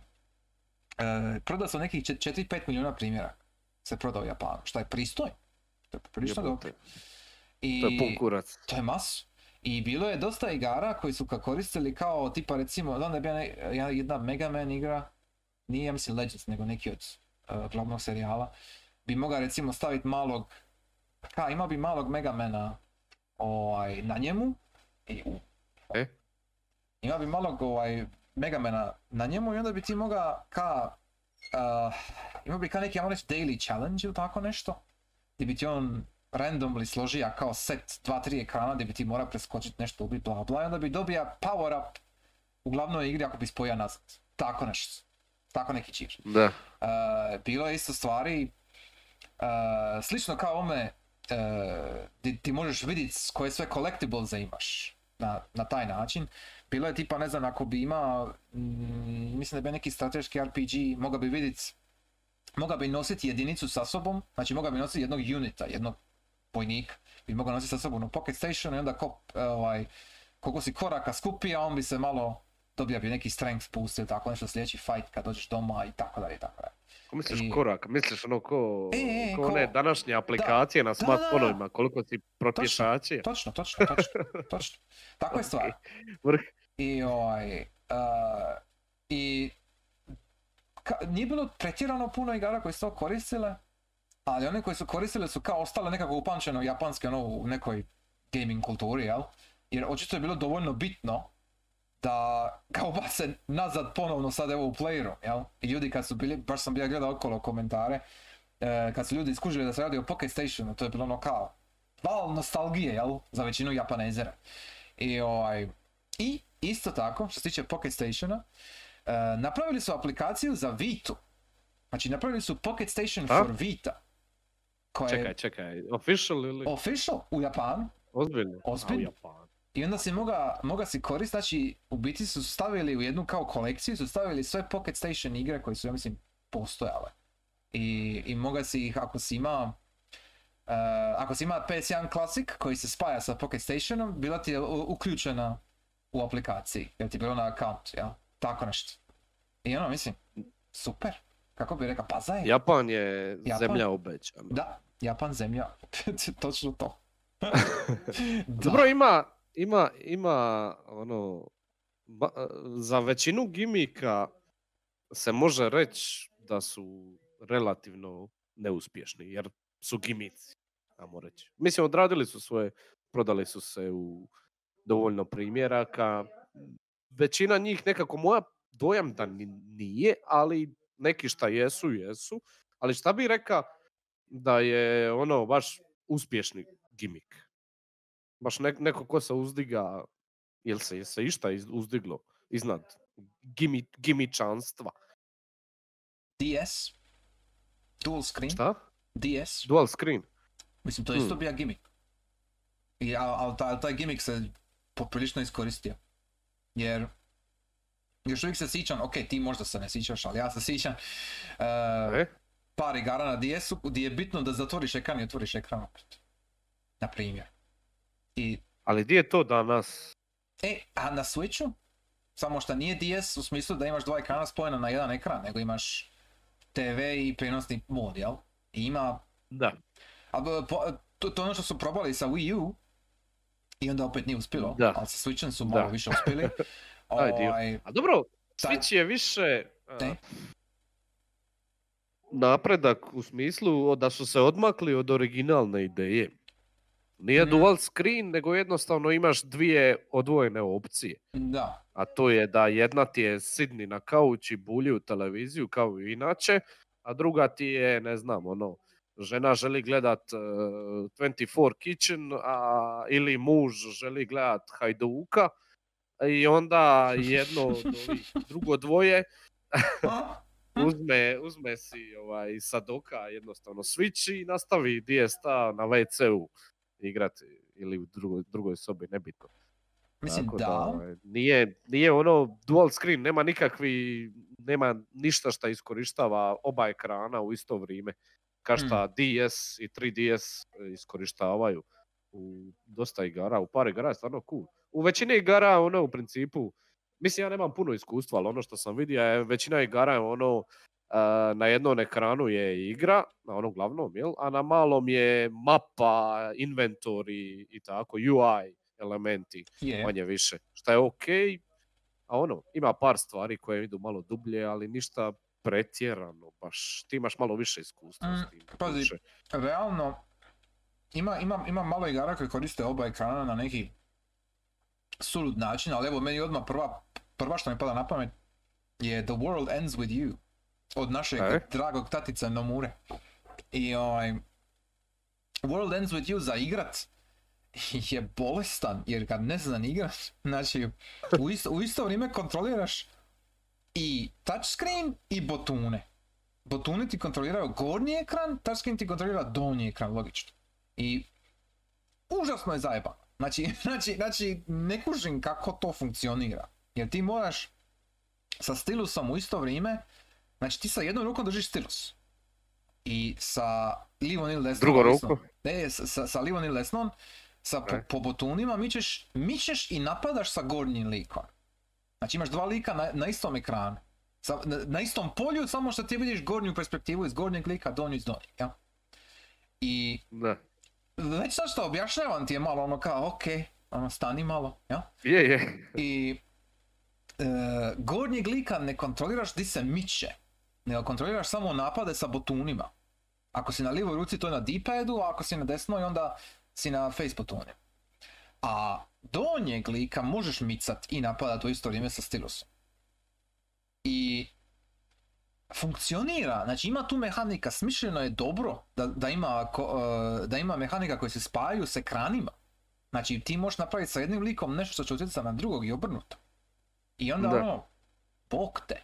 prodao sam nekih 4-5 milijuna primjera se prodao u Japanu, što je pristojno. To je prilično dobro. I To je pun kurac. to je masu. I bilo je dosta igara koji su ga koristili kao tipa recimo, znam da je bila ne- jedna- Mega Man igra, nije ja mislim Legends, nego neki od glavnog serijala, bi mogao recimo staviti malog, ka, ima bi malog Megamana ovaj, na njemu, i, u, E? ima bi malog ovaj, Megamana na njemu i onda bi ti mogao ka, uh, ima bi ka neki, reći, daily challenge ili tako nešto, gdje bi ti on randomly složija kao set 2-3 ekrana gdje bi ti mora preskočiti nešto ubiti bla bla i onda bi dobija power up u glavnoj igri ako bi spojio nazad. Tako nešto. Tako neki čir. Da. Uh, bilo je isto stvari uh, slično kao ome uh, ti možeš vidjeti koje sve collectibles imaš na, na taj način. Bilo je tipa, ne znam, ako bi imao, mm, mislim da bio neki strateški RPG, mogao bi vidjeti, mogao bi nositi jedinicu sa sobom, znači mogao bi nositi jednog unita, jednog vojnika, bi mogao nositi sa sobom u pocket station i onda ko, e, ovaj, koliko si koraka skupija, on bi se malo dobija bi neki strength boost ili tako nešto sljedeći fight kad dođeš doma i tako dalje i tako dalje. Ko misliš I- korak? Misliš ono ko, E, e, ko ko- one današnje aplikacije na da, da, smartfonovima, koliko si propješači? Točno, točno, točno, točno. Tako je stvar. Vrh. I ovaj, uh, i ka- nije bilo pretjerano puno igara koje su to koristile, ali one koje su koristile su kao ostale nekako upamćeno japanske ono u nekoj gaming kulturi, jel? Jer očito je bilo dovoljno bitno da ga ubace nazad ponovno sad evo u playeru, jel? I ljudi kad su bili, baš sam bio gledao okolo komentare, e, kad su ljudi iskužili da se radi o Pocket Stationu, to je bilo ono kao val nostalgije, jel? Za većinu japanezera. I ovaj, i isto tako, što se tiče Pocket Stationa, e, napravili su aplikaciju za Vitu. Znači napravili su Pocket Station A? for Vita. Koja Čekaj, čekaj, official ili official u Japanu. ozbiljno? Ozbiljno. A, u Japanu. I onda si moga, moga si koristiti, znači u biti su stavili u jednu kao kolekciju, su stavili sve Pocket Station igre koje su, ja mislim, postojale. I, i moga si ih, ako si ima, eh, ako si ima PS1 Classic koji se spaja sa Pocket Stationom, bila ti je u- uključena u aplikaciji, jer ti je bilo na account, ja? Tako nešto. I ono, mislim, super. Kako bi rekao, pa zajedno. Japan je Japan? zemlja obećana. Da, Japan zemlja. Točno to. Dobro, ima, ima, ima, ono, ba- za većinu gimika se može reći da su relativno neuspješni, jer su gimici, ajmo reći. Mislim, odradili su svoje, prodali su se u dovoljno primjeraka. Većina njih nekako moja dojam da ni- nije, ali neki šta jesu, jesu. Ali šta bi reka da je ono baš uspješni gimik? Baš nek- neko ko se uzdiga, jel se, je se išta iz- uzdiglo iznad gimi, gimičanstva? DS. Dual screen. Šta? DS. Dual screen? Mislim, to je isto Hmm. bio gimmick. I, ali taj, taj gimmick se poprilično iskoristio. Jer još uvijek se sjećam, ok, ti možda se ne sjećaš, ali ja se sjećam uh, E? par igara na DS-u gdje je bitno da zatvoriš ekran i otvoriš ekran opet. Na primjer. I, Ali di je to danas? e, a na Switchu, samo što nije DS u smislu da imaš dva ekrana spojena na jedan ekran, nego imaš TV i prenosni mod, jel? I ima Da. A to, to ono što su probali sa Wii U i onda opet nije uspjelo, Da. ali sa Switchem su malo Da. više uspjeli. Ovaj, A dobro, Switch je više Ne. napredak u smislu da su se odmakli od originalne ideje. Nije Mhm. dual screen, nego jednostavno imaš dvije odvojene opcije. da, A to je da jedna ti je sidni na kauč i bulji u televiziju kao i inače, a druga ti je, ne znam, ono, žena želi gledat uh, 24 Kitchen, a, ili muž želi gledat Hajduka, i onda jedno od ovih, drugo dvoje uzme, uzme si ovaj, Sadoka jednostavno switch i nastavi DSTA na WC-u igrati ili u drugoj, drugoj sobi, nebitno. Mislim Tako da, ovaj, nije, nije ono dual screen, nema nikakvi, nema ništa što iskorištava oba ekrana u isto vrijeme. Ka šta DS i 3DS iskorištavaju u dosta igara, u par igara je stvarno cool. U većini igara ono u principu, mislim ja nemam puno iskustva, ali ono što sam vidio je većina igara je ono na jednom ekranu je igra, na onom glavnom, jel? a na malom je mapa, inventory i tako, UI elementi je. manje više. Šta je ok, a ono, ima par stvari koje idu malo dublje, ali ništa pretjerano, baš ti imaš malo više iskustva Mm, s tim. pazi. više. realno ima, ima, ima malo igara koji koriste oba ekrana na neki sulud način, ali evo meni odmah prva, prva što mi pada na pamet je The World Ends With You od našeg E? dragog tatica Nomure. I ovaj, World Ends With You za igrat je bolestan jer kad ne zna ni igrat, znači u isto, u isto vrijeme kontroliraš i touchscreen i botune. Botuni ti kontroliraju gornji ekran, touchscreen ti kontrolira donji ekran, logično. I užasno je zajebano. Znači, znači, znači, ne kužim kako to funkcionira. Jer ti moraš sa stilusom u isto vrijeme, znači ti sa jednom rukom držiš stilus. I sa livom ili desnom. Ovisno. ruku? Ne, sa, sa, livom ili desnom, sa po, po botunima mičeš, mičeš i napadaš sa gornjim likom. Znači imaš dva lika na, na istom ekranu. Sa, na, na istom polju, samo što ti vidiš gornju perspektivu iz gornjeg lika, donju iz donjeg. Ja? I Da. već sad što objašnjavam ti je malo ono kao, ok, ono stani malo, ja? Je, je. I e, gornjeg lika ne kontroliraš di se miče, nego kontroliraš samo napade sa botunima. Ako si na lijevoj ruci to je na D-padu, a ako si na desnoj onda si na face butone. A donjeg lika možeš micat i napadat u isto vrijeme sa stilusom. I funkcionira, znači ima tu mehanika, smišljeno je dobro da, da, ima, ko- e, da ima mehanika koje se spajaju s ekranima. Znači ti možeš napraviti sa jednim likom nešto što će utjecati na drugog i obrnuto. I onda Da. ono, bok te.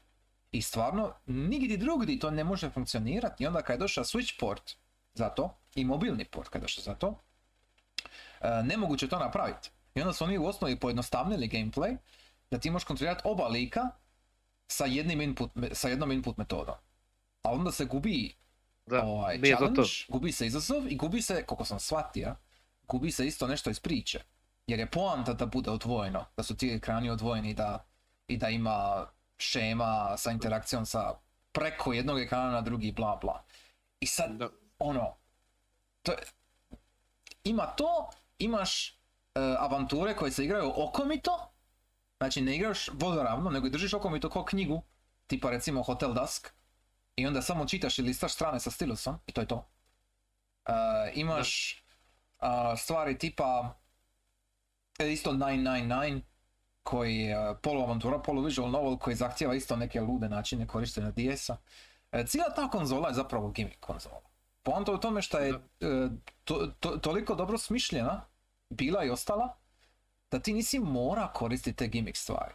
I stvarno, nigdje drugdje to ne može funkcionirati. I onda kad je došao switch port za to, i mobilni port kad je došao za to, e, nemoguće to napraviti. I onda su oni u osnovi pojednostavnili gameplay, da ti možeš kontrolirati oba lika sa, jednim input, sa jednom input metodom. A onda se gubi Da, ovaj, challenge, to. gubi se izazov i gubi se, koliko sam shvatio, gubi se isto nešto iz priče. Jer je poanta da bude odvojeno, da su ti ekrani odvojeni da, i da ima šema sa interakcijom sa preko jednog ekrana na drugi, bla bla. I sad, Da. ono, to je, ima to, imaš e, avanture koje se igraju okomito, znači ne igraš vodoravno, nego držiš okomito kao knjigu, tipa recimo Hotel Dusk, i onda samo čitaš i listaš strane sa stilusom, i to je to. E, imaš a, stvari tipa e, isto 999, koji je polu avantura, polu visual novel koji zahtjeva isto neke lude načine korištenja DS-a. E, cijela ta konzola je zapravo gimmick konzola. Poanta u tome što je e, to- to- toliko dobro smišljena, bila i ostala, da ti nisi mora koristiti te gimmick stvari.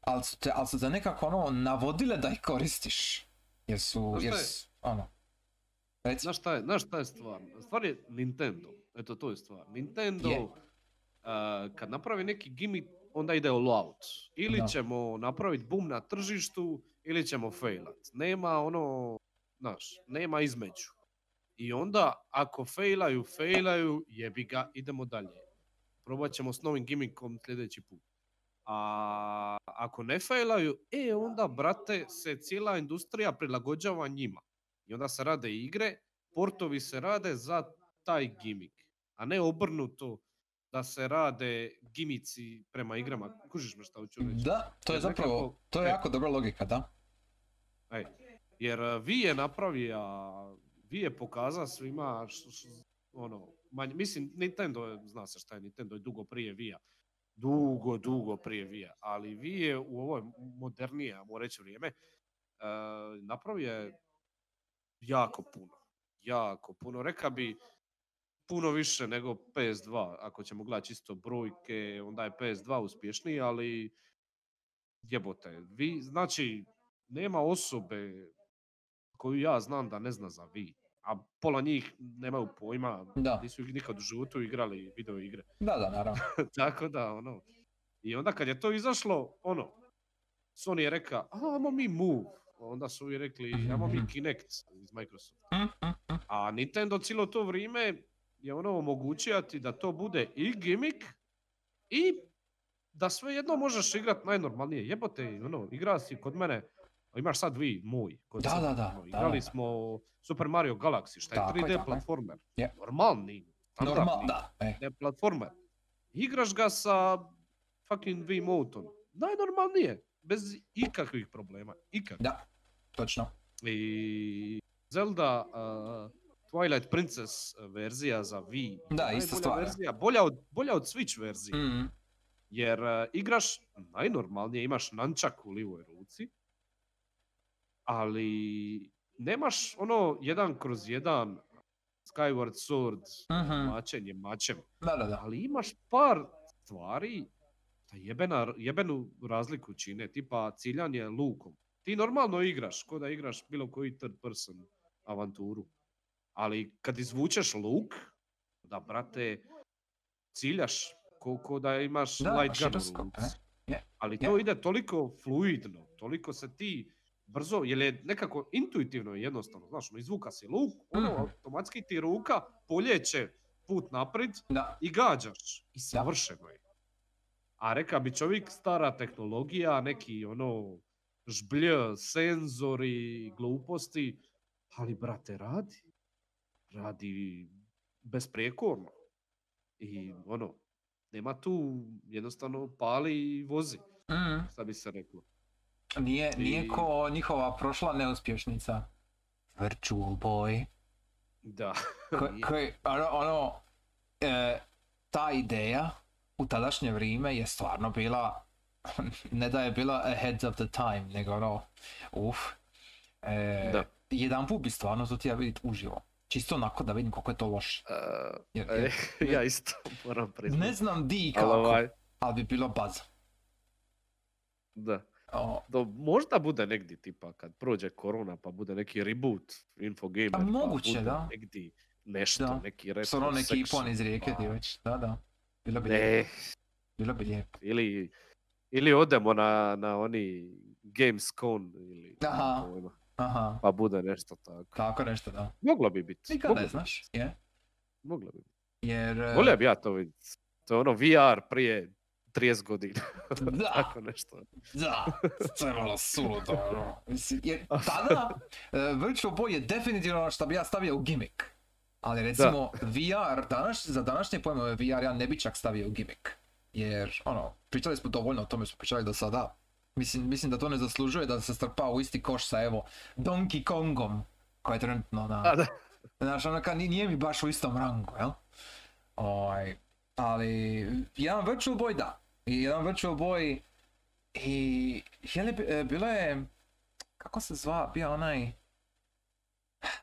Ali su te, ali su te nekako ono navodile da ih koristiš. Jer su, jer su, ono. Reci. Znaš šta je, znaš šta je stvar? Stvar je Nintendo. Eto, to je stvar. Nintendo, Je. a, kad napravi neki gimmick, onda ide all out. Ili Da. ćemo napraviti boom na tržištu, ili ćemo failat. Nema ono, znaš, nema između. I onda, ako failaju, failaju, jebi ga, idemo dalje. Probat ćemo s novim gimmickom sljedeći put. A ako ne failaju, e onda, brate, se cijela industrija prilagođava njima. I onda se rade igre, portovi se rade za taj gimmick, a ne obrnuto da se rade gimici prema igrama. Kužiš me šta hoću reći? Da, to je Jer zapravo, nekako- to je e. jako dobra logika, da. Ej, jer eh, vi je napravio, vi je pokazao svima, š- š- ono, manje, mislim, Nintendo je, zna se šta je, Nintendo je dugo prije Vija. Dugo, dugo prije Vija, ali vi je u ovoj modernije, ajmo reći vrijeme, eh, napravio je jako puno. jako puno. Reka bi puno više nego PS2. Ako ćemo gledati čisto brojke, onda je PS2 uspješniji, ali jebote. Vi, znači, nema osobe koju ja znam da ne zna za vi. A pola njih nemaju pojma, Da. nisu ih nikad u životu igrali video igre. Da, da, naravno. Tako da, ono. I onda kad je to izašlo, ono, Sony je reka, a, ajmo mi Move. Onda su i rekli, ajmo mi Mhm. Kinect iz Microsofta. Mm, mm, mm. A Nintendo cijelo to vrijeme je ono omogućio ti da to bude i gimmick i da sve jedno možeš igrat najnormalnije. Jebote, ono, igra si kod mene, imaš sad vi, moj. Kod Da, da, da, ono, da, igrali da. smo Super Mario Galaxy, šta je Tako je, 3D tako platformer. Je. Normalni. Normal, da. E, ne platformer. Igraš ga sa fucking Wiimotom. Najnormalnije. Bez ikakvih problema. Ikakvih. da, točno. I Zelda uh, Twilight Princess verzija za Wii. Da, ista stvar. Verzija, bolja, od, bolja od Switch verzije. Mm, Jer uh, igraš najnormalnije, imaš nančak u livoj ruci. Ali nemaš ono jedan kroz jedan Skyward Sword mhm. mačenje mačem Da, da, da. ali imaš par stvari da jebena, jebenu razliku čine, tipa ciljanje lukom. Ti normalno igraš, ko da igraš bilo koji third person avanturu. Ali kad izvučeš luk, da brate, ciljaš ko, ko da imaš Da, light gun. Je, Ali to ide toliko fluidno, toliko se ti brzo, jer je nekako intuitivno i jednostavno, znaš, ono, izvuka si luk, ono, Mhm. automatski ti ruka poljeće put naprijed Da, i gađaš i savršeno je. A reka bi čovjek stara tehnologija, neki ono žblj, senzori, gluposti, ali brate radi. Radi besprijekorno. I ono, nema tu jednostavno pali i vozi, mm. šta bi se reklo. Nije, nije I- ko njihova prošla neuspješnica. Virtual Boy. Da. Koji, ono, ono e, ta ideja u tadašnje vrijeme je stvarno bila, ne da je bila ahead of the time, nego ono, uf. E, Da. Jedan put bi stvarno to htio vidjeti uživo. Čisto onako da vidim koliko je to loše. E, Jer, e, jer- ja isto moram priznati. ne znam di i Ali kako, ovaj, ali bi bilo baz. da. O, Do, možda bude negdje tipa kad prođe korona pa bude neki reboot Infogamer. A pa moguće, bude da. Negdje nešto, Da. neki retro s ono neki ipon iz rijeke ti pa- već, da, da. Bilo bi lijepo. Ne, Bilo bi lijepo. ili, ili odemo na, na oni Gamescom ili Aha. pojma, Aha, pa bude nešto tako. tako nešto da. Moglo bi biti. Nikad ne znaš, je. Moglo bi biti. Jer... e, Volio bi ja to vidjeti. To je ono VR prije 30 godina. Da. tako nešto. Da, to je malo suludo, ono. Jer tada e, Virtual Boy je definitivno ono što bi ja stavio u gimmick. Ali recimo VR, danas, za današnje pojmove VR ja ne bi čak stavio u gimmick. Jer, ono, pričali smo dovoljno o tome smo pričali do sada. Mislim, mislim da to ne zaslužuje da se strpa u isti koš sa evo Donkey Kongom koji je trenutno na... A, da. Znaš, ono ni- nije mi baš u istom rangu, jel? Ovaj, ali, jedan Virtual Boy da. I jedan Virtual Boy i, je li, e, bilo je, kako se zva, bio onaj,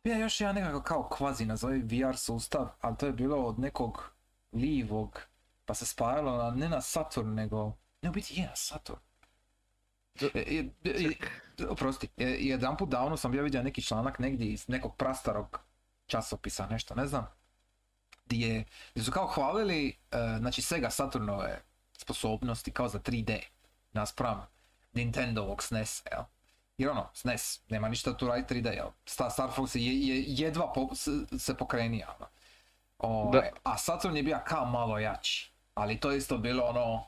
bio je još jedan nekako kao kvazi nazovi VR sustav, ali to je bilo od nekog livog, pa se spajalo na, ne na Saturn, nego, ne u biti je na Saturn. E, e, Oprosti, e, jedan put davno sam bio vidio neki članak negdje iz nekog prastarog časopisa, nešto, ne znam. Gdje, je- gdje su kao hvalili, znači Sega Saturnove sposobnosti kao za 3D naspram Nintendovog SNES, jel? Jer ono, SNES, nema ništa tu raditi 3D, jel? Star, Star Fox je, je jedva po, se pokrenio, ono. Da. A Saturn je bio kao malo jači, ali to isto bilo ono,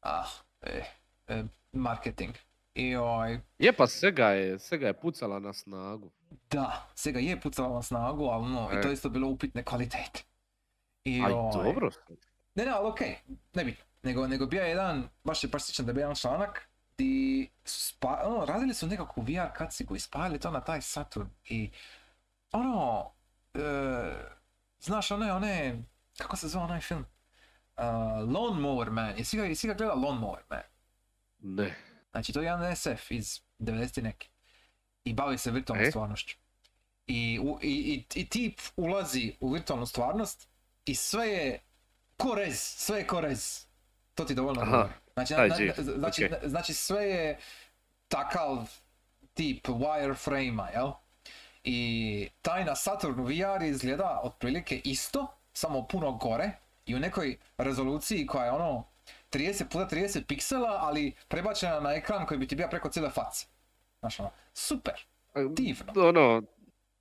ah, eh, eh, marketing. I ovaj, Je pa Sega je, Sega je pucala na snagu. da, Sega je pucala na snagu, ali no, i to E. isto bilo upitne kvalitete. I, Aj ovaj, dobro. Ne, ne, ali okej, ne bi. Nego, nego bio je jedan, baš je baš sjećam da je bio jedan članak, di su spa, ono, radili su nekakvu VR kacigu i spajali to na taj Saturn. I ono, e, znaš one, one, kako se zove onaj film? Uh, Lawnmower Man, jesi ga, jesi ga gledao Lawnmower Man? Ne. Znači to je jedan SF iz 90 neki. I bavi se virtualnom E? stvarnošću. I, u- i, i, i tip ulazi u virtualnu stvarnost i sve je ko rez, sve je ko rez. To ti dovoljno Aha. Znači, na- na- znači, okej. znači sve je takav tip wireframe-a, jel? I taj na Saturnu VR izgleda otprilike isto, samo puno gore i u nekoj rezoluciji koja je ono 30 puta 30 piksela, ali prebačena na ekran koji bi ti bio preko cijele face. Znaš ono, super, divno. Ono,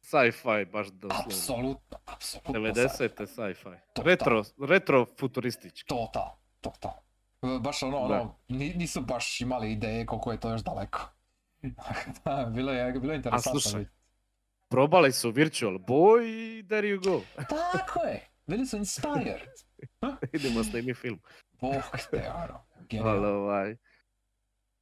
sci-fi baš doslovno. apsolutno, apsolutno. 90-te sci-fi. Total. Retro, retro futuristički. Total, total. Baš ono, ono, ni- nisu baš imali ideje koliko je to još daleko. da, bilo je, bilo je interesantno. slušaj. vidjeti. Probali su Virtual Boy i there you go. Tako je, bili su inspired. Idemo snimi film. Bog te, Ali ovaj...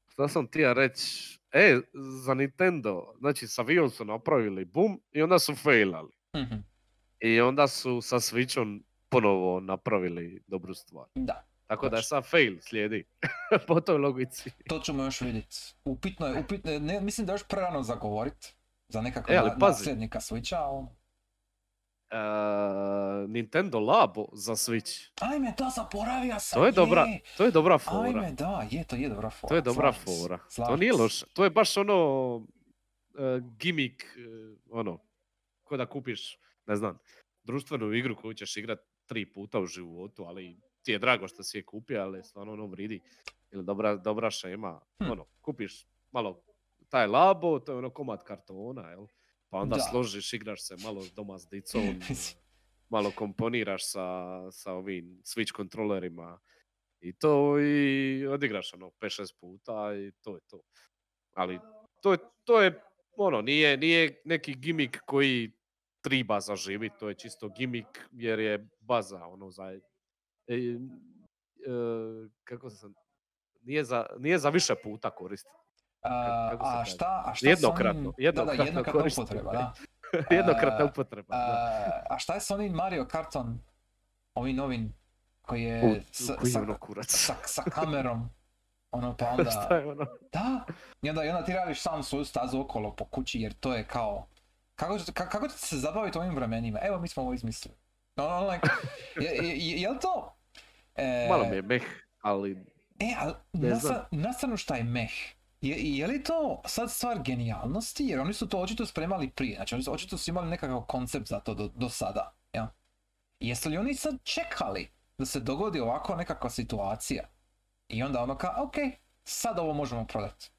Šta sam ti ja reći? E, za Nintendo, znači sa Wii su napravili boom i onda su failali. Mhm, I onda su sa Switchom ponovo napravili dobru stvar. Da, Tako da je sad fail slijedi. po toj logici. to ćemo još vidjeti. Upitno je, upitno je, ne, mislim da je još prerano za govorit. Za nekakvog E, ali nasljednika Switcha, a E, Nintendo Labo za Switch. Ajme, da, zaboravio sam, To je dobra, je. to je dobra fora. Ajme, da, je, to je dobra fora. To je dobra slažem se, fora. To slažem nije loše. To je baš ono e, gimmick, e, ono, ko da kupiš, ne znam, društvenu igru koju ćeš igrat tri puta u životu, ali ti je drago što si je kupio, ali stvarno ono vridi. Ili dobra, dobra šema, Hm. ono, kupiš malo taj labo, to je ono komad kartona, jel? Pa onda Da. složiš, igraš se malo doma s dicom, malo komponiraš sa, sa ovim Switch kontrolerima i to i odigraš ono 5-6 puta i to je to. Ali to je, to je ono, nije, nije neki gimik koji triba zaživit, to je čisto gimik jer je baza ono za... E, e, kako sam... Nije za, nije za više puta koristiti. A, kako a šta, a šta Jednokratno, onim... jednokratno da, da, jednokratna upotreba, da. Jednokratna upotreba. da. A, a šta je s onim Mario Karton, ovim novim, koji U, je s, koji sa, je ono kurac. sa, sa kamerom, ono pa onda, Šta je ono? da, i onda, i onda ti radiš sam svoju stazu okolo po kući jer to je kao, kako, ka- kako ćete se zabaviti ovim vremenima, evo mi smo ovo izmislili. Ono, ono, like, je, je, je, je li to? E, Malo mi je meh, ali E, ali Ne na, znam. sa- na stranu šta je meh. Je, je li to sad stvar genijalnosti? Jer oni su to očito spremali prije. Znači oni su očito su imali nekakav koncept za to do, do sada. Ja? Jesu li oni sad čekali da se dogodi ovako nekakva situacija? I onda ono kao, ok, sad ovo možemo prodati.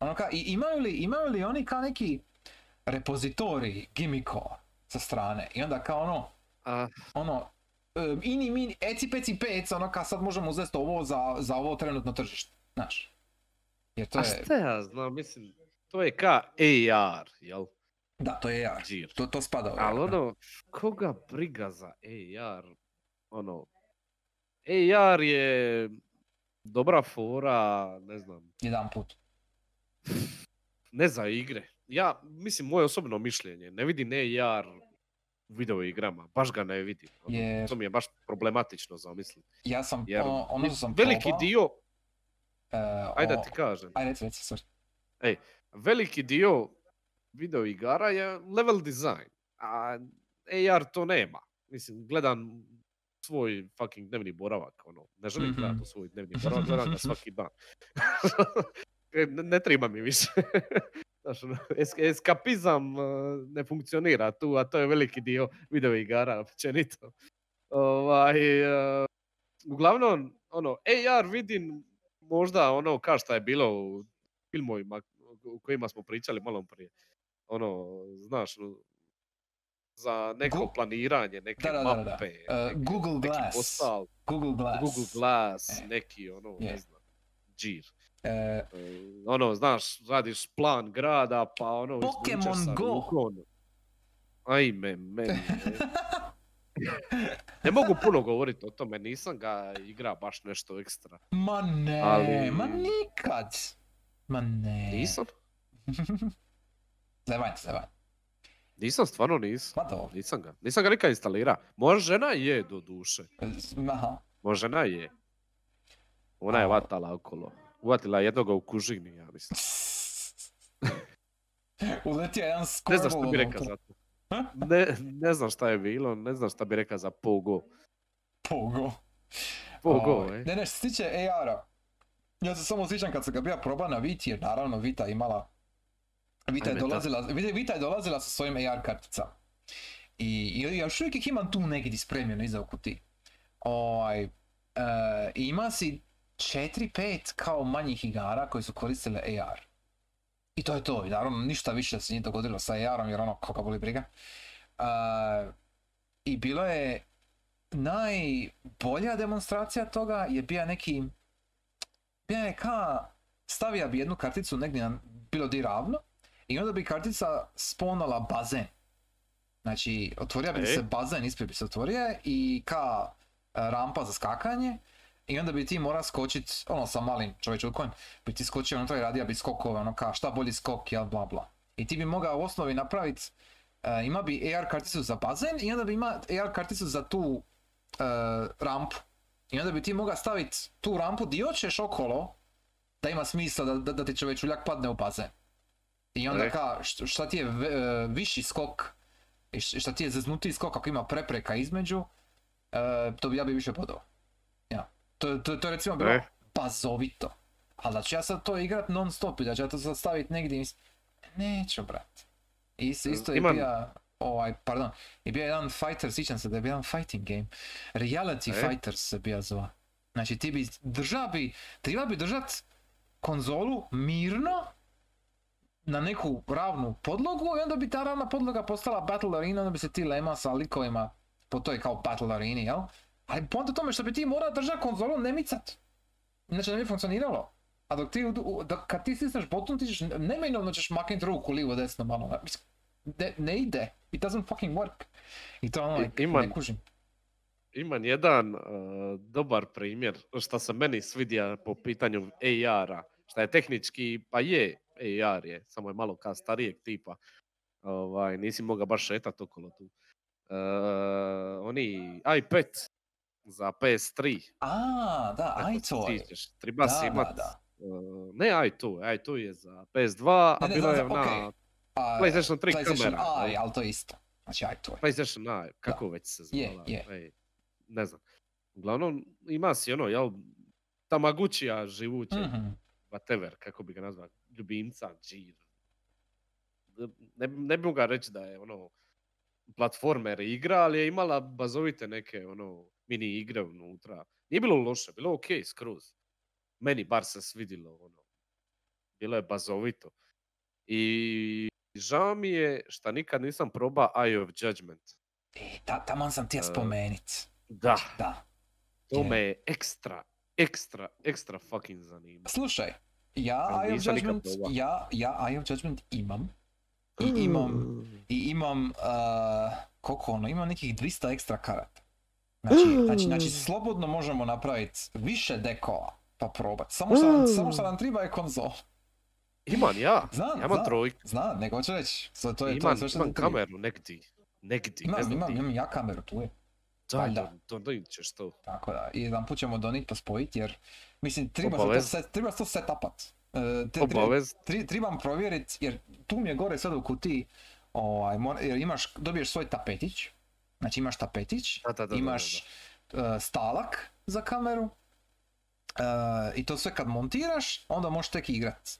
Ono kao, i imaju li, imaju li oni kao neki repozitorij gimikova sa strane? I onda kao ono, a, ono, e, ini mini, eci peci pec, ono kao sad možemo uzeti ovo za, za ovo trenutno tržište, znaš. Jer to a je, šta ja znam, mislim, to je ka AR, jel? da, to je AR. To, to spada u AR. Ali ono, koga briga za AR? Ono, AR je dobra fora, ne znam, Jedan put. ne za igre. Ja, mislim, moje osobno mišljenje, ne vidim AR u video igrama, baš ga ne vidim. Ono, To mi je baš problematično zamisliti. Ja sam, Jer ono, ono sam veliki probao, dio, e, ajde da ti kažem, Ajde, reci, reci, sorry. veliki dio video igara je level design, a AR to nema. Mislim, gledam svoj fucking dnevni boravak, ono, ne želim Mhm. gledati svoj dnevni boravak, gledam ga svaki dan. Ne, ne treba mi više. Znaš, ono, es- eskapizam uh, ne funkcionira tu, a to je veliki dio video igara općenito. Ovaj, uh, uglavnom, ono, AR vidim možda ono kao što je bilo u filmovima u kojima smo pričali malo prije. Ono, znaš, ono, za neko Gu- planiranje, neke Da, da, da, mape, neki- Google neki Glass. postal, Google Glass. Google Glass, E. neki ono, Je. ne znam, džir. E, E, ono, znaš, radiš plan grada, pa ono, Pokemon Go. Ajme, meni. Ne mogu puno govoriti o tome, nisam ga igra baš nešto ekstra. ma ne, Ali- ma nikad. Ma ne. Nisam? Zevanj, zevanj. Nisam, stvarno nisam. Ma dobro. Nisam ga. Nisam ga nikad instalira. Moja žena je do duše. Aha. Moja žena je. Ona je vatala okolo. Uvatila je jednoga u kužini, ja mislim. Uletio je jedan Ne Squirtle znam što bi rekao za to. Ne, ne znam šta je bilo, ne znam šta bi rekao za Pogo. Pogo. Pogo, ej. Ne, ne, što se tiče AR-a, ja se samo sjećam kad sam ga bio proba na Viti, jer naravno Vita imala... Vita je dolazila, Vita, je dolazila sa svojim AR karticama. I, i još uvijek ih imam tu negdje spremljeno iza u kutiji. Ovaj, e, ima si 4-5 kao manjih igara koji su koristile AR. I to je to, i naravno ništa više se nije dogodilo sa AR-om jer ono, koga boli briga. E, I bilo je, najbolja demonstracija toga je bio neki, bio je ka, stavio bi jednu karticu negdje na, bilo di ravno, i onda bi kartica sponala bazen. Znači, otvorio bi E. se bazen, ispred bi se otvorio i ka e, rampa za skakanje, i onda bi ti mora skočit, ono sa malim čovječukom, bi ti skočio unutra i radio bi skokove, ono ka šta bolji skok, jel bla bla. I ti bi mogao u osnovi napraviti, ima bi AR karticu za bazen i onda bi ima AR karticu za tu e, rampu. I onda bi ti mogao staviti tu rampu di hoćeš okolo, da ima smisla da, da, da ti čovječuljak padne u bazen. I onda ka, št- šta ti je ve- e, viši skok, i šta ti je zeznutiji skok ako ima prepreka između, to bi ja bi više podao. To, to, to je recimo bilo E. bazovito. Ali da ću ja sad to igrat non stop i da ću ja to sad staviti negdje, mis- neću brat. Isto, isto je bio, ovaj, pardon, je bio jedan fighter, sjećam se da je bio jedan fighting game. Reality E? Fighters se bio zva. Znači ti bi drža bi, treba bi držat konzolu mirno na neku ravnu podlogu i onda bi ta ravna podloga postala battle arena, onda bi se ti lema sa likovima po toj kao battle areni, jel? Ali ponto tome što bi ti morao držati konzolu ne micat. Inače ne bi funkcioniralo. A dok ti, da, kad ti stisneš button, ti ćeš, neminovno ćeš maknut ruku lijevo desno malo. Ne, ne ide. It doesn't fucking work. I to ono, I- like, imam- ne kužim. Imam jedan uh, dobar primjer što se meni svidja po pitanju AR-a, šta je tehnički, pa je, AR je, samo je malo ka starijeg tipa. Ovaj, nisi mogao baš šetat okolo tu. Uh, oni iPad za PS3. A, da, je. sjećaš, Treba Da, si da, imat, da. uh, ne i2, i2 je za PS2, a Ne, ne, bilo je znam, na okej. A, PlayStation 3 PlayStation kamera. Aj, ali to je isto. Znači, je. PlayStation Eye, kako već se zvala, je. ej, ne znam. Uglavnom, ima si ono, jel, Tamaguchija živućeg, Mhm. whatever, kako bi ga nazvao, ljubimca, džir. Ne, ne bi mogao reći da je ono platformer igra, ali je imala bazovite neke ono mini igre unutra. Nije bilo loše, bilo ok skroz. Meni bar se svidilo ono. Bilo je bazovito. I žao mi je što nikad nisam proba Eye of Judgment. E, ta, taman sam ti ja E, spomenit. Da, Da. to me je ekstra, ekstra, ekstra fucking zanima. Slušaj, ja Eye of Judgment, ja, ja Eye of Judgment imam. I imam, i imam, uh, koliko ono, imam nekih 200 ekstra karata. Znači, znači, znači slobodno možemo napraviti više dekova pa probat. Samo što nam, samo što nam treba je konzol. Imam ja, Znam, ja imam znam. trojku. Zna, nego hoću reći. To, to je, to je imam, sve što imam ti treba. kameru negdje. Negdje, ne Imam, znam imam, imam ja kameru, tu je. Da, da, to donit ćeš to. Tako da, i jedan put ćemo donit pa spojit jer, mislim, treba se to, set, treba se to setapat. E, te- treba- Obavez. tri, trebam provjerit, jer tu mi je gore sad u kutiji, ovaj, mora- jer imaš, dobiješ svoj tapetić, znači imaš tapetić, Da, da, da, da, da, imaš e, stalak za kameru, e, i to sve kad montiraš, onda možeš tek igrat.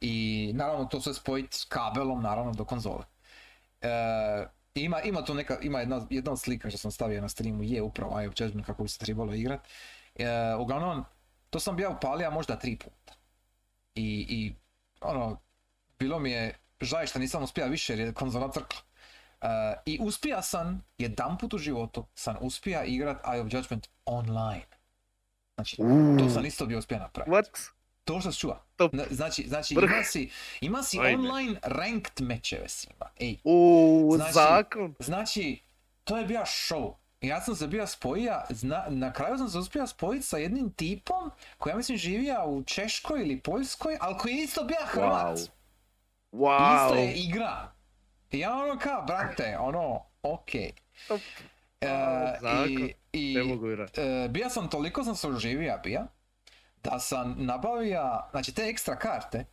I naravno to sve spojit s kabelom, naravno, do konzole. E, ima, ima tu neka, ima jedna, jedna od slika što sam stavio na streamu, je upravo Eye of Judgment kako bi se trebalo igrat. Uglavnom, to sam bio upalio možda tri puta. I, i ono, bilo mi je žaj što nisam uspio više jer je konzola crkla. E, I uspija sam, jedan put u životu sam uspija igrat Eye of Judgment online. Znači, to sam isto bio uspio napraviti. What? To što se čuva. Top. Znači, znači ima si, ima si online ranked mečeve s njima. Ej, U, Znači- zakon. Znači, to je bio show. Ja sam se bio spojio, zna, na kraju sam se uspio spojiti sa jednim tipom koji ja mislim živija u Češkoj ili Poljskoj, ali koji je isto bio Hrvat. Wow. Isto je Wow. igra. Ja ono kao, brate, ono, okej. E, zakon. I, i Ne mogu bija sam, toliko sam se uživija bija, da sam nabavio, znači te ekstra karte,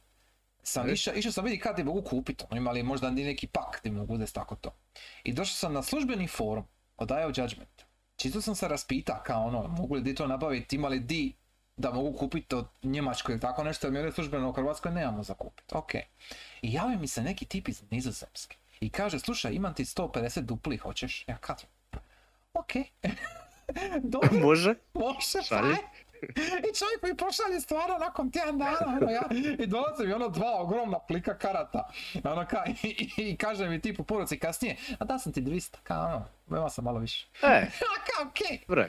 sam išao, išao sam vidi kad ti mogu kupiti, ono imali možda ni neki pak ti mogu uzeti tako to. I došao sam na službeni forum od IO Judgment. Čisto sam se raspita kao ono, mogu li di to nabaviti, ima li di da mogu kupiti od Njemačkoj ili tako nešto, jer službeno u Hrvatskoj nemamo za kupiti. Ok. I javi mi se neki tip iz Nizozemske. I kaže, slušaj, imam ti 150 dupli, hoćeš? Ja kažem, ok. Dobro, Može? može, Šalji. I čovjek mi pošalje stvarno nakon tjedan dana, ono ja, i dolazi mi ono dva ogromna plika karata, ono ka, i, i, i kaže mi tip u poruci kasnije, a da sam ti 200, kao ono, ima sam malo više. E, A kao, okej. bre.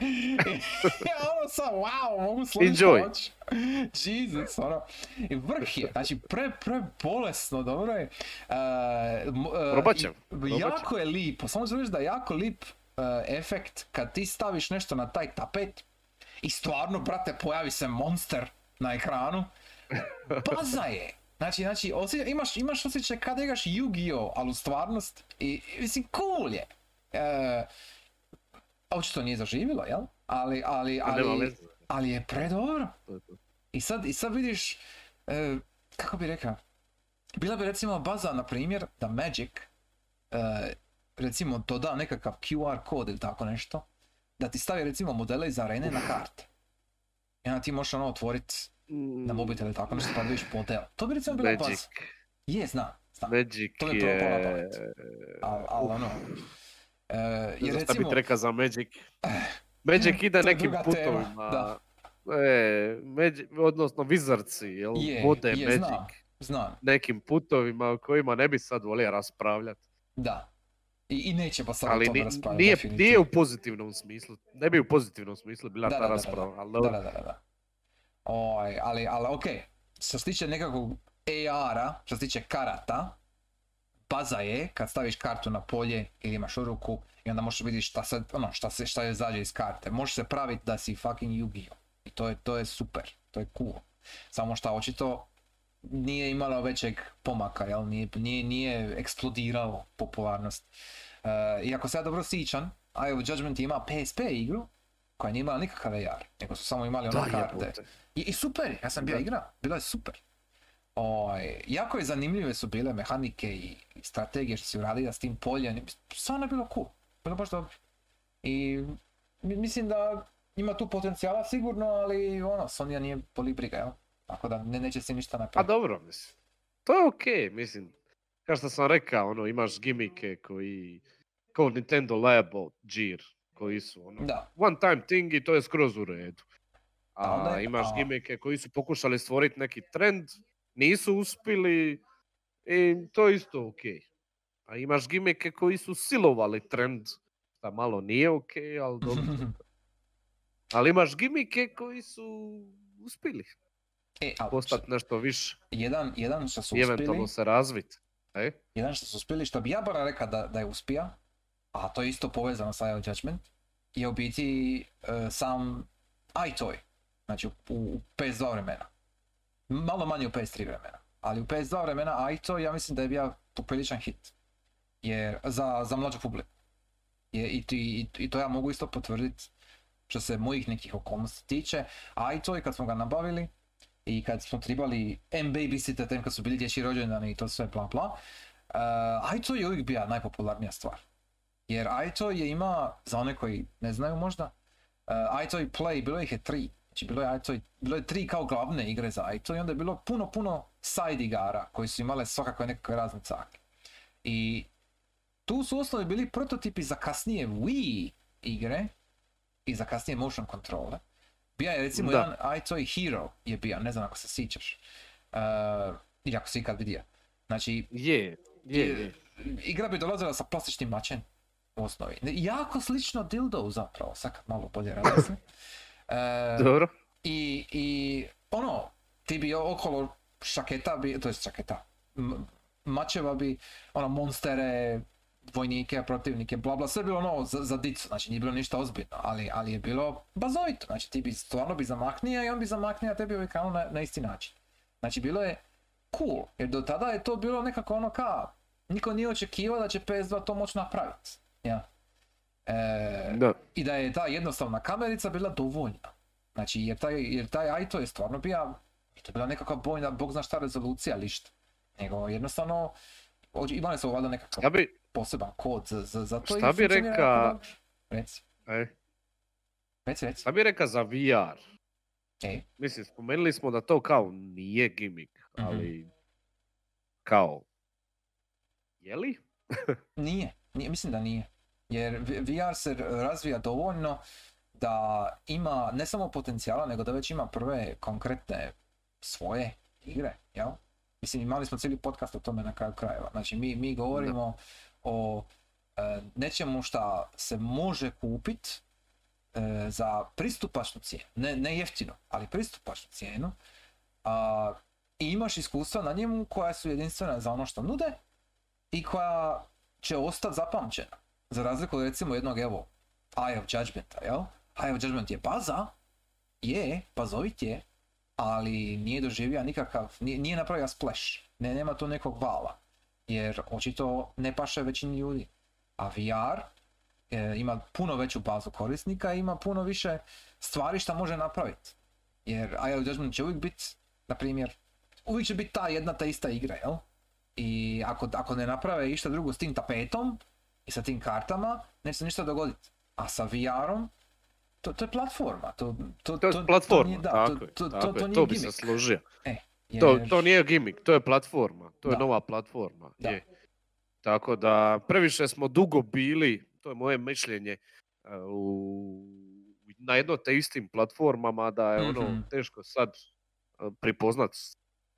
Ja ono sam, wow, mogu slušati Enjoy. Jesus, ono. I vrh je, znači pre, pre bolesno, dobro je. Uh, uh, Probat Jako je lipo, samo ću reći da je jako lip uh, efekt kad ti staviš nešto na taj tapet i stvarno, brate, pojavi se monster na ekranu. Baza je. Znači, znači osjeća, imaš, imaš osjećaj kada igraš Yu-Gi-Oh, ali u stvarnost, i, mislim, cool je. E, očito nije zaživjelo, jel? Ali, ali, A nema ali, ali je predobro. I sad, i sad vidiš, e, kako bi rekao, bila bi recimo baza, na primjer, da Magic, e, recimo, doda nekakav QR kod ili tako nešto, da ti stavi recimo modele iz arene na karte. I onda ti možeš ono otvorit na mobitel ili tako nešto pa vidiš model. To bi recimo Magic. baza. Je, znam, znam. Magic To je je... pamet. Al, ono, e, jer znam šta recimo, bih rekao za Magic. Magic ide nekim tema, putovima. da. E, Magic, odnosno Wizardsi, jel? je, Vode je, Magic. znam, znam, Nekim putovima o kojima ne bi sad volio raspravljati. da. I, i neće pa sad o Ali tome ni- raspravljati, nije, definitivno. nije u pozitivnom smislu. Ne bi u pozitivnom smislu bila Da, ta da, da, da, rasprava. ali Da, da, da. Oj, ali, ali okej, što se tiče nekakvog AR-a, što se tiče karata, baza je kad staviš kartu na polje ili imaš u ruku i onda možeš vidjeti šta, sad, ono, šta, se, šta je izađe iz karte. Možeš se praviti da si fucking Yu-Gi-Oh! I to je, to je super, to je cool. Samo šta očito nije imalo većeg pomaka, jel? Nije, nije, nije eksplodiralo popularnost. Uh, I ako se ja dobro sjećam, IO Judgment ima PSP igru koja nije imala nikakav AR, nego su samo imali ono Da, karte. I, I super, ja sam bio Da. igra, bilo je super. Oj, jako je zanimljive su bile mehanike i strategije što si uradila s tim poljem, stvarno je bilo cool, bilo baš dobro. I mi- mislim da ima tu potencijala sigurno, ali ono, Sonja nije boli briga, jel? Tako da ne, neće se ništa Pa napraviti. dobro, mislim. To je okej, mislim. Kao što sam rekao, ono, imaš gimike koji, kao Nintendo Labo, Gear, koji su ono, Da, one time thing i to je skroz u redu. A A je- imaš a- gimike koji su pokušali stvoriti neki trend, nisu uspjeli i to je isto okej. A imaš gimike koji su silovali trend, šta malo nije okej, ali dobro. Ali imaš gimike koji su uspjeli e, ali postati nešto više jedan, jedan što su i uspjeli, eventualno se razviti. E? jedan što su uspjeli, što bi ja bar rekao da, da je uspija, a to je isto povezano sa IO Judgment, je u biti e, sam iToy, znači u, u PS2 vremena. Malo manje u PS3 vremena, ali u PS2 vremena iToy ja mislim da je bio popriličan hit. Jer, za, za mlađu publiku. Je, i, i, I to ja mogu isto potvrditi što se mojih nekih okolnosti tiče. iToy kad smo ga nabavili, i kad smo trebali M babysitter tem kad su bili dječji rođendani i to sve bla bla, uh, iToy je uvijek bila najpopularnija stvar. Jer iToy je ima, za one koji ne znaju možda, uh, iToy Play, bilo ih je tri. Znači bilo je iToy, bilo je tri kao glavne igre za iToy i onda je bilo puno, puno side igara koji su imale svakakve nekakve razne cake. I tu su osnovi bili prototipi za kasnije Wii igre i za kasnije motion kontrole. Bija je recimo Da. jedan iToy Hero je bio, ne znam ako se sjećaš. Uh, ili ako si ikad vidio. Znači, Je, je, je. igra bi dolazila sa plastičnim mačem u osnovi. Jako slično dildo zapravo, sad kad malo bolje razmislim. E, Dobro. i, I ono, ti bi okolo šaketa bi, to jest šaketa, m- mačeva bi, ono, monstere, vojnike, protivnike, bla bla, sve je bilo ono za, za dicu, znači nije bilo ništa ozbiljno, ali, ali je bilo bazovito, znači ti bi stvarno bi zamahnija i on bi zamahnija tebi uvijek ono na, na isti način. Znači bilo je cool, jer do tada je to bilo nekako ono kao, niko nije očekivao da će PS2 to moći napraviti. Ja. E, Da. I da je ta jednostavna kamerica bila dovoljna. Znači, jer taj, jer taj Aito je stvarno bio, to je bila nekakva bojna, bog zna šta rezolucija, lišta. nego jednostavno imali su valjda nekakav Ja bi, poseban kod za, za, za to Šta bi reka-. Reci, e, reci, reci. šta bi rekao za VR? E, Mislim, spomenuli smo da to kao nije gimmick, Mhm. ali kao, je li? Nije, nije, mislim da nije. Jer VR se razvija dovoljno da ima ne samo potencijala, nego da već ima prve konkretne svoje igre, jel? Mislim, imali smo cijeli podcast o tome na kraju krajeva. Znači, mi, mi govorimo o e, nečemu šta se može kupit e, za pristupačnu cijenu. Ne, ne jeftino, ali pristupačnu cijenu. A, I imaš iskustva na njemu koja su jedinstvena za ono što nude i koja će ostati zapamćena. Za razliku od recimo jednog, evo, Eye of Judgmenta, jel? Eye of Judgment je baza, je, bazovit je, ali nije doživio nikakav, nije, nije napravio splash, ne, nema tu nekog vala, jer očito ne paše većini ljudi. A VR e, ima puno veću bazu korisnika i ima puno više stvari što može napraviti. Jer of Judgment će uvijek biti, na primjer, uvijek će biti ta jedna ta ista igra, jel? I ako, ako ne naprave išta drugo s tim tapetom i sa tim kartama, neće se ništa dogoditi. A sa VR-om, to, to je platforma. To, to, To je to platforma, nije, da, tako to, je, to, tako to, je, to nije to bi se složio. Jer, To, to nije gimmick, to je platforma, to je Da. nova platforma. Da. Je. Tako da previše smo dugo bili, to je moje mišljenje, e, u, na jedno te istim platformama da je ono Mhm. teško sad e, prepoznat s-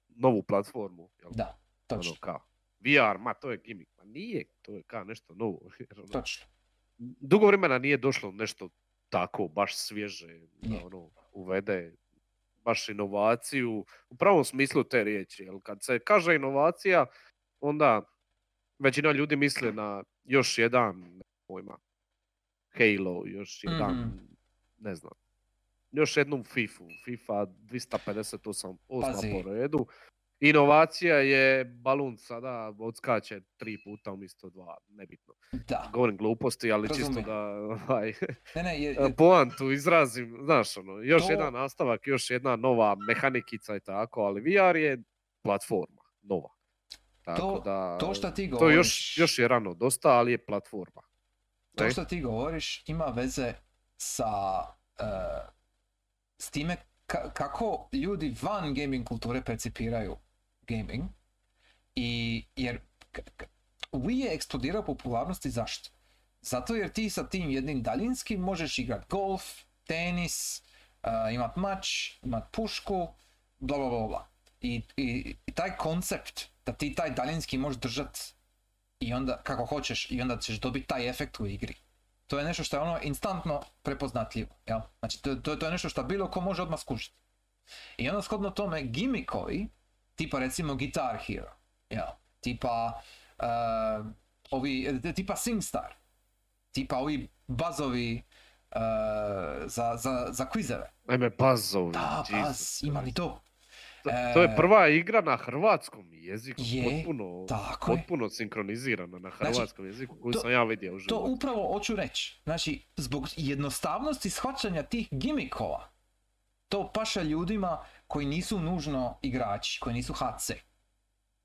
novu platformu. Jel? Da, Ono točno, kao, VR, ma to je gimmick, ma nije, to je kao nešto novo. jer ono, točno. dugo vremena nije došlo nešto tako baš svježe da Je. ono uvede baš inovaciju u pravom smislu te riječi. Jer kad se kaže inovacija, onda većina ljudi misle na još jedan, pojma, Halo, još jedan, Mhm. ne znam, još jednu FIFA, FIFA 258 osma Pazi. po redu. Inovacija je balun sada odskače tri puta umjesto dva, nebitno. Da. Govorim gluposti, ali čisto Razumijem. da ovaj, Ne, ne, je, e, poantu izrazim, znaš ono, još To- jedan nastavak, još jedna nova mehanikica i tako, ali VR je platforma, nova. Tako To- da, to šta ti to još, govoriš- još je rano dosta, ali je platforma. to što ti govoriš ima veze sa e, s time ka- kako ljudi van gaming kulture percipiraju gaming i jer Wii je eksplodirao popularnosti zašto? Zato jer ti sa tim jednim daljinskim možeš igrat golf, tenis, e, imat mač, imat pušku, bla bla bla bla. I, i, i taj koncept da ti taj daljinski možeš držat i onda kako hoćeš i onda ćeš dobiti taj efekt u igri. To je nešto što je ono instantno prepoznatljivo, jel? Znači to, to, to je nešto što bilo ko može odmah skužiti. I onda shodno tome gimmikovi, tipa recimo Guitar Hero, jel? Tipa uh, ovi, e, tipa SingStar, tipa ovi bazovi uh, za, za, za quizeve. Ajme, bazovi. Da, baz, ima li to? To, to je prva igra na hrvatskom jeziku, Je, potpuno, tako je. potpuno sinkronizirana na Znači, hrvatskom jeziku koju to- sam ja vidio u To životu. upravo hoću reći. Znači, zbog jednostavnosti shvaćanja tih gimikova, to paša ljudima koji nisu nužno igrači, koji nisu HC.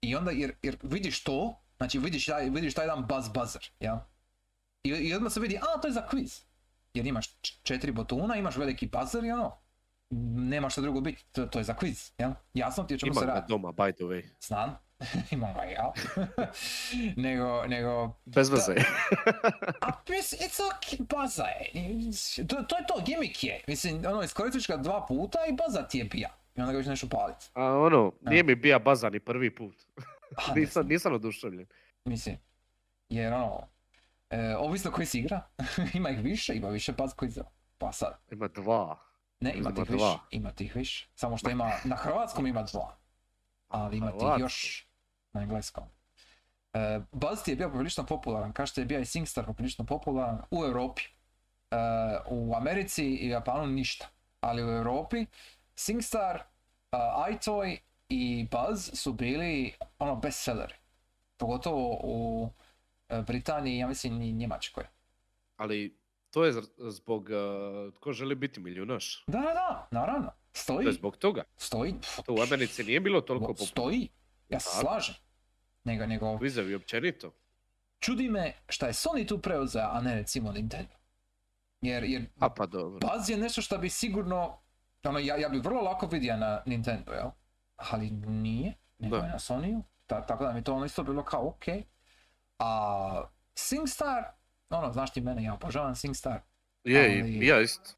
I onda, jer, jer vidiš to, znači vidiš taj, vidiš taj jedan buzz buzzer, ja? I, I odmah se vidi, a to je za quiz. Jer imaš četiri botuna, imaš veliki buzzer i ono, nema što drugo biti, to, to je za quiz, ja? Jasno ti o čemu se radi. doma, by the way. Znam, imam ga ja. nego, nego, Bez veze. a pis, it's ok, baza je. To, to je to, gimmick je. Mislim, ono, iskoristiš ga dva puta i baza ti je bija. I onda ga više nešto palit. A ono, nije mi bija baza ni prvi put. A, nisam, nisam oduševljen. Mislim, jer ono, e, ovisno koji si igra, ima ih više, ima više baz koji za... Pa sad, Ima dva. ne, ima Ima tih više, ima tih više. Samo što ima, na hrvatskom ima dva. Ali ima tih još na engleskom. E, je bio poprilično popularan, kao što je bio i SingStar poprilično popularan u Europi. E, u Americi i Japanu ništa. Ali u Europi SingStar, uh, iToy i Buzz su bili ono bestselleri. Pogotovo u e, Britaniji, ja mislim i Njemačkoj. Ali to je zbog uh, tko želi biti milijunaš. Da, da, da, naravno. To Stoji, je zbog toga. stoji. To u Americi nije bilo toliko popularno. Stoji, ja se slažem. Nego, nego Vizevi općenito. čudi me šta je Sony tu preuzeo, a ne recimo Nintendo. Jer, jer A pa dobro. Buzz je nešto što bi sigurno, ono, ja, ja bi vrlo lako vidio na Nintendo, jel? Ali nije, nego je na Sonyu, ta, tako da mi to ono isto bilo kao ok. A SingStar, ono, znaš ti mene, ja obožavam SingStar, Je, ali- ja isto.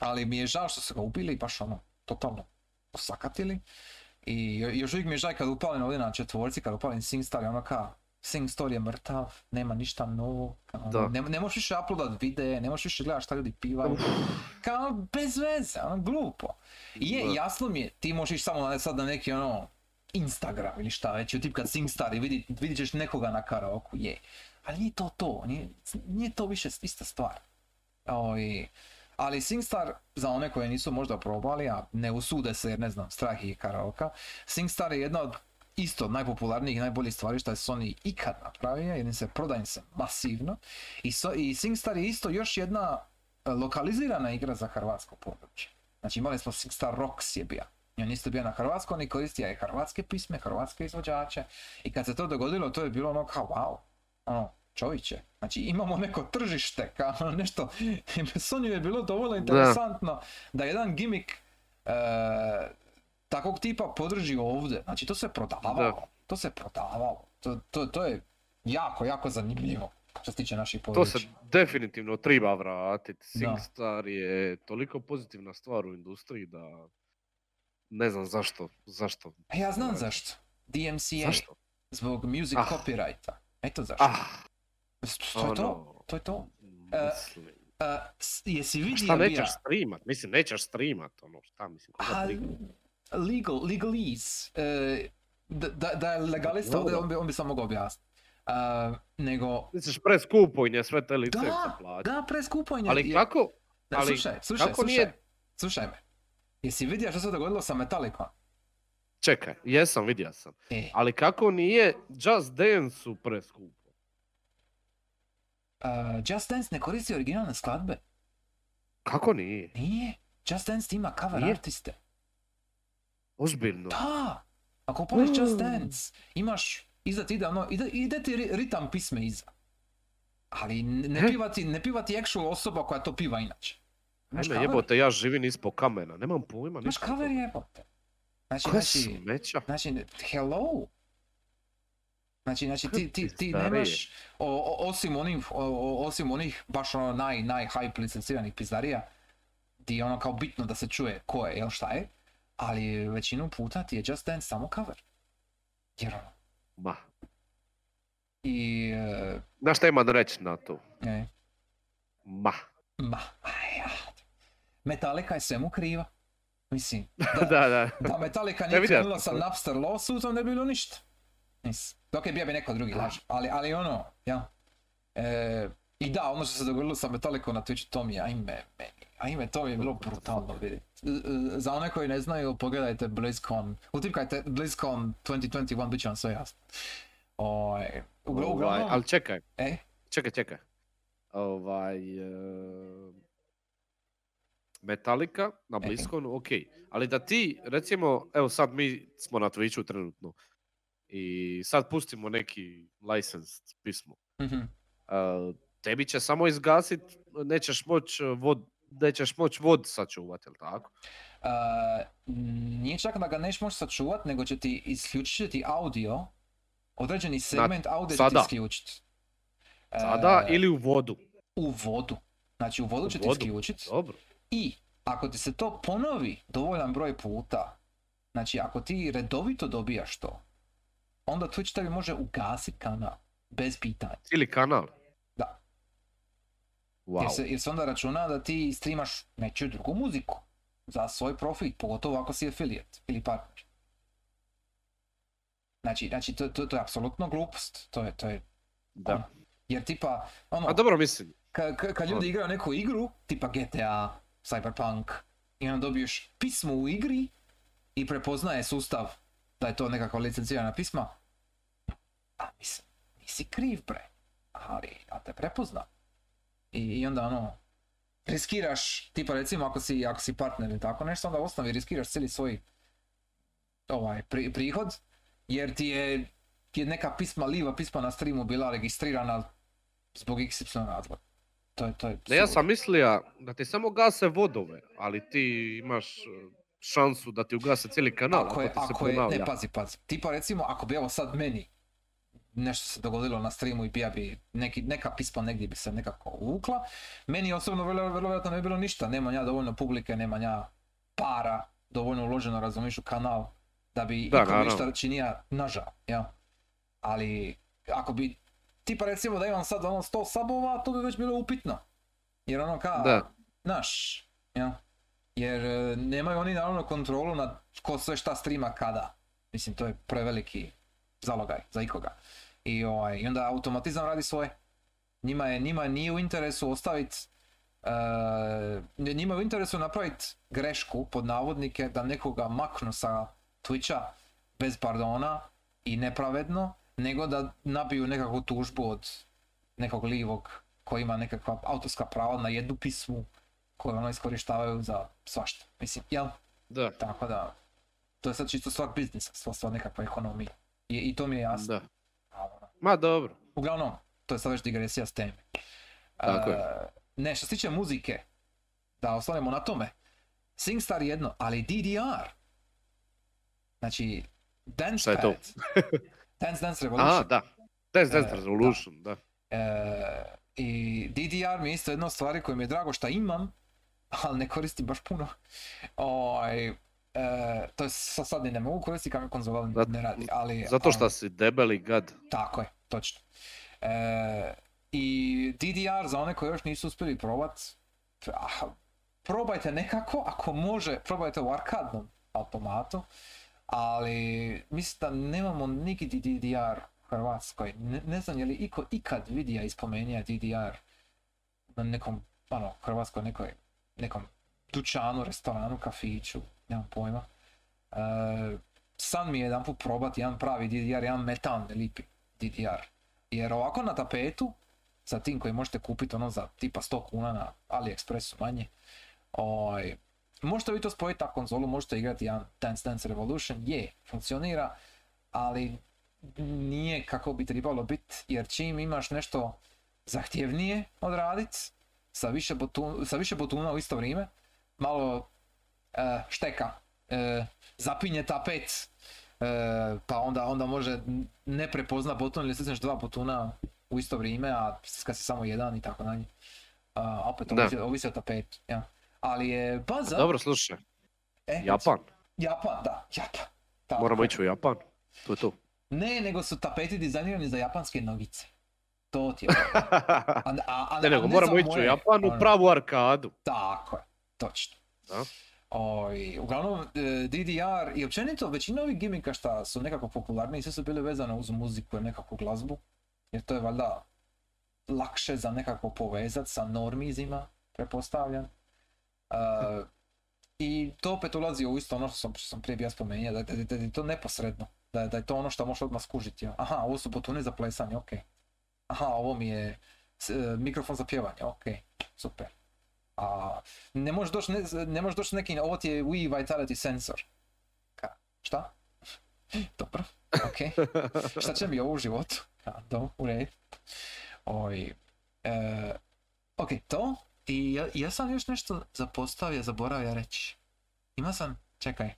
ali mi je žao što su ga ubili, baš ono, totalno osakatili. I jo- još uvijek mi je žao kad upalim ovdje na četvorci, kad upalim SingStar je ono kao, SingStar je mrtav, nema ništa novo, Da. ne, ne možeš više uploadat videe, ne možeš više gledat šta ljudi pivaju, kao bez veze, ono glupo. I je, jasno mi je, ti možeš samo na, sad na neki ono, Instagram ili šta već, utipkat SingStar i vidit, vidit ćeš nekoga na karaoku, je. Ali nije to to, nije, nije to više ista stvar. Oj, ali SingStar, za one koje nisu možda probali, a ne usude se jer ne znam, strah je karaoka, SingStar je jedna od isto najpopularnijih i najboljih stvari što je Sony ikad napravio, jer im se prodaje se masivno. I, so, I SingStar je isto još jedna e, lokalizirana igra za hrvatsko područje. Znači imali smo SingStar Rocks je bio. I on isto bio na hrvatskom i koristio je hrvatske pisme, hrvatske izvođače. I kad se to dogodilo, to je bilo ono kao wow, ono, čovječe. Znači imamo neko tržište, kao nešto, Sony je bilo dovoljno interesantno da, jedan gimik e, takvog tipa podrži ovdje. Znači to se prodavalo, Da. to se prodavalo. To, to, to je jako, jako zanimljivo što se tiče naših To područja. se definitivno treba vratiti. Da. SingStar je toliko pozitivna stvar u industriji da ne znam zašto, zašto. A ja znam zašto. DMCA, Zašto? zbog music Ah. copyrighta. Eto zašto. Ah, to je to, ono, to je to. Mislim. S- jesi Šta vidio nećeš bija? streamat? Mislim, nećeš streamat, ono, šta mislim, koga legal, legalese. E, da, da, je legalista ovdje, on bi, on bi sam mogao objasniti. E, nego, Misliš preskupo sve te licence da, da, preskupo je. Ali kako? Da, ali slušaj, slušaj, kako slušaj, nije- slušaj me. Jesi vidio što se dogodilo sa Metallicom? Čekaj, jesam, vidio sam. E, Ali kako nije Just Dance-u preskupo? Just Dance ne koristi originalne skladbe. Kako nije? Nije. Just Dance ima cover Nije? artiste. Ozbiljno. Da! Ako upališ Just Mm. Dance, imaš, iza ti ide ono, ide, ide ti ri- ritam pisme iza. Ali ne, ne He? piva ti, ne piva ti actual osoba koja to piva inače. Imaš Ajme jebote, ja živim ispod kamena, nemam pojma imaš ništa. cover jebote. Znači, Koja znači, smeća? znači, hello. Znači, znači ti, ti, ti nemaš, o, o- osim onih, osim onih baš ono naj, naj hype licenciranih pizdarija, di je ono kao bitno da se čuje ko je, jel šta je, ali većinu puta ti je Just Dance samo cover. Jer ono, Ma. i, e, Znaš šta imam reći na to? e, Ma. ma, ja. Metallica je svemu kriva. Mislim, da, da. da Metallica Ne nije krenula sa. Napster lawsuitom ne bi bilo ništa. Mislim, dok je bio bi neko drugi laž. Ali, ali ono, ja. E, I da, ono što se dogodilo sa Metallicom na Twitchu, to mi je, ajme, meni, ajme, to mi je bilo brutalno vidjeti. E, e, Za one koji ne znaju, pogledajte BlizzCon, utipkajte BlizzCon 2021, bit će vam sve jasno. Oj, ugl- Ovaj, uglavnom, ali čekaj, e, čekaj, čekaj. Ovaj... e, Metallica na E. Blizzconu, ok. Ali da ti, recimo, evo sad mi smo na Twitchu trenutno i sad pustimo neki licensed pismo. mhm, Uh, tebi će samo izgasit, nećeš moć vod, nećeš moć vod sačuvat, jel tako? e, nije čak da ga neš moći sačuvat, nego će ti isključiti ti audio, određeni segment audio će ti sada. isključiti. Sada ili u vodu? u vodu. Znači u vodu U će ti isključiti Dobro. i ako ti se to ponovi dovoljan broj puta, znači ako ti redovito dobijaš to, onda Twitch tebi može ugasiti kanal, bez pitanja. Ili kanal? Da. Wow. Jer, se, jer se onda računa da ti streamaš nečiju drugu muziku za svoj profit, pogotovo ako si affiliate ili partner. Znači, znači to, to, to je apsolutno glupost. To je, to je, Da. ono, jer tipa, ono, A dobro mislim. Ka, ka, kad ljudi igraju neku igru, tipa GTA, Cyberpunk, i onda dobiješ pismo u igri i prepoznaje sustav da je to nekakva licencirana pisma, a mislim, nisi kriv bre, ali ja te prepozna. I, I onda ono, riskiraš, tipa recimo ako si, ako si partner ili tako nešto, onda u osnovi riskiraš cijeli svoj ovaj, pri- prihod, jer ti je je neka pisma, liva pisma na streamu bila registrirana zbog XY razloga. To je, to je ja sam mislio da ti samo gase vodove, ali ti imaš šansu da ti ugase cijeli kanal Ako je, ako ti se ako je, ne pazi, pazi. Tipa recimo, ako bi evo sad meni nešto se dogodilo na streamu i bija bi neki, neka pisma negdje bi se nekako uvukla, meni osobno vrlo, vrlo vjerojatno ne bi bilo ništa. Nemam ja dovoljno publike, nemam ja para dovoljno uloženo, razumiješ, u kanal da bi Da, iko naravno. ništa činija nažao, ja. Ali, ako bi, tipa recimo da imam sad ono 100 sabova, to bi već bilo upitno. Jer ono ka, Da. Naš, ja. Jer e, nemaju oni naravno kontrolu nad ko sve šta streama kada. Mislim, to je preveliki zalogaj za ikoga. I, ovaj, i onda automatizam radi svoje. Njima, je, njima nije u interesu ostaviti njima je u interesu napraviti grešku pod navodnike da nekoga maknu sa Twitcha bez pardona i nepravedno, nego da nabiju nekakvu tužbu od nekog livog koji ima nekakva autorska prava na jednu pismu koju ono iskorištavaju za svašta. Mislim, jel? Da, Tako da, to je sad čisto svak biznis, sva, sva nekakva ekonomija. I, I to mi je jasno. da. Ono, Ma dobro. Uglavnom, to je sad već digresija s teme. Tako je. E, ne, što se tiče muzike, da ostanemo na tome. SingStar jedno, ali DDR. Znači, Dance Šta je to? Pad. Dance Dance Revolution. A, da. Dance Dance E, Revolution, da. E, I DDR mi je isto jedna od stvari koje mi je drago što imam, ali ne koristim baš puno. Ovaj, e, to je sa- sad ne mogu koristiti mi konzola Zato- ne radi, ali... Zato što si debeli gad. Tako je, točno. E, I DDR za one koji još nisu uspjeli probat, ah, probajte nekako, ako može, probajte u arkadnom automatu, ali mislim da nemamo nigdje DDR u Hrvatskoj. Ne, ne znam je li iko ikad vidio i spomenija DDR na nekom, ono, Hrvatskoj nekoj, nekom dućanu, restoranu, kafiću, nemam pojma. E, san mi je jedan put probati jedan pravi DDR, jedan metalni lipi DDR. Jer ovako na tapetu, sa tim koji možete kupiti ono za tipa 100 kuna na AliExpressu manje, ovaj, možete vi to spojiti na konzolu, možete igrati jedan Dance Dance Revolution, je, funkcionira, ali nije kako bi trebalo biti, jer čim imaš nešto zahtjevnije odradit, sa više, botun, sa više botuna u isto vrijeme, malo e, šteka, e, zapinje tapet, e, pa onda, onda može ne prepozna botun ili stisneš dva botuna u isto vrijeme, a stiska se samo jedan i tako dalje. A, opet Da. ovisi, ovisi o tapetu, ja. Ali je baza... Dobro, slušaj. e, Japan. Japan, da, Japan. Tako Moramo ići u Japan. To je to. Ne, nego su tapeti dizajnirani za japanske nogice. To ti je. ovo. A, a, a, ne, nego ne moramo ići u moje, Japan u ono. pravu arkadu. Tako je, točno. Da. Oj, uglavnom, e, DDR i općenito većina ovih gimika šta su nekako popularniji, sve su bile vezane uz muziku i nekakvu glazbu. Jer to je valjda lakše za nekako povezat sa normizima, pretpostavljam. E, I to opet ulazi u isto ono što sam, što sam prije bio spomenuo, da, da, da je to neposredno. Da, je- da je to ono što možeš odmah skužiti. ja. Aha, ovo su botune za plesanje, ok. Aha, ovo mi je e, mikrofon za pjevanje, ok, super. A ne možeš doći, ne, ne možeš doći s nekim, ovo ti je Wii Vitality sensor. Ka, šta? Dobro, ok. šta će mi ovo u životu? Do, u redu. Oj, e, ok, to. I ja, ja sam još nešto zapostavio, zaboravio reći. Ima sam, čekaj,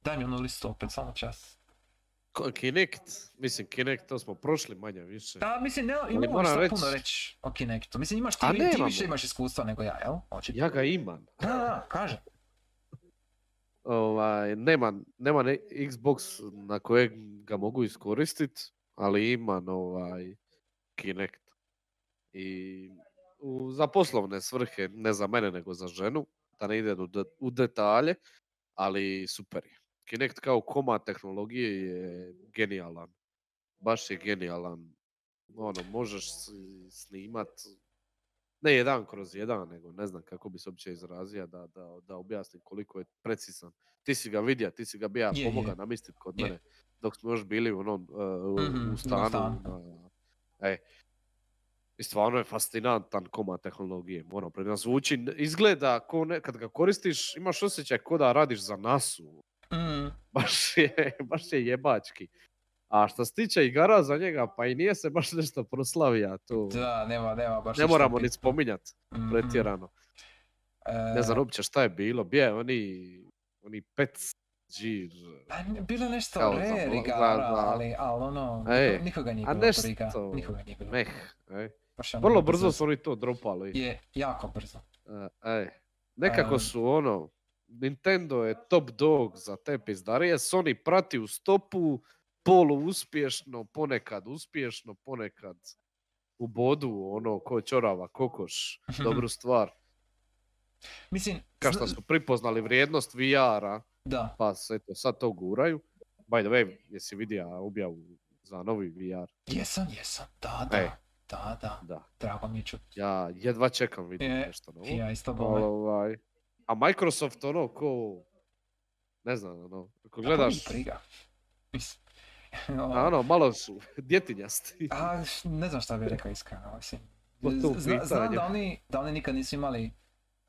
daj mi onu listu opet, samo čas. Kinect, mislim Kinect to smo prošli manje više. Da, mislim, Ali imamo šta reći- puno reći o Kinectu. Mislim, imaš ti, ti više imaš iskustva nego ja, jel? Očito. Ja ga imam. Da, da, da, kažem. Ovaj, nema, nema ne- Xbox na kojeg ga mogu iskoristiti, ali imam ovaj Kinect. I u, za poslovne svrhe, ne za mene nego za ženu, da ne ide u, de- u detalje, ali super je. Kinect kao komad tehnologije je genijalan. Baš je genijalan. Ono, možeš snimat ne jedan kroz jedan, nego ne znam kako bi se uopće izrazio da, da, da objasnim koliko je precizan. Ti si ga vidio, ti si ga bija Je, pomoga je. namistiti kod Je. mene dok smo još bili u onom, uh, Mhm, u u stanu. na- e. I stvarno je fascinantan komad tehnologije, moram priznati. Zvuči, izgleda, ko ne, kad ga koristiš, imaš osjećaj ko da radiš za nasu. Mm, Baš je, baš je jebački. A što se tiče igara za njega, pa i nije se baš nešto proslavija tu. Da, nema, nema baš Ne moramo ni bitno. spominjat Mhm. pretjerano. Ne znam E, uopće šta je bilo. Bije oni, oni pec džir. Pa bilo nešto Kao rare igara, ali, ali ono, Ej, nikoga nije bilo nešto. Nikoga nije bilo. Meh, ej. Ono Vrlo brzo su oni to dropali. Je, jako brzo. E, ej. Nekako su ono, Nintendo je top dog za te pizdarije, Sony prati u stopu, polu uspješno, ponekad uspješno, ponekad u bodu, ono, ko čorava kokoš, dobru stvar. Mislim, Kao što su prepoznali vrijednost VR-a, da, pa se eto, sad to guraju. By the way, jesi vidio objavu za novi VR? jesam, jesam, da, da, Ej. da, da, Da. drago mi je čut. Ja jedva čekam vidjeti Je, nešto novo. Ja isto bome. Ovaj, a Microsoft ono ko, ne znam, ono, ako gledaš, briga? Mislim, a ono, malo su djetinjasti. A, ne znam šta bih rekao iskreno, mislim. Zna- znam da oni, da oni nikad nisu imali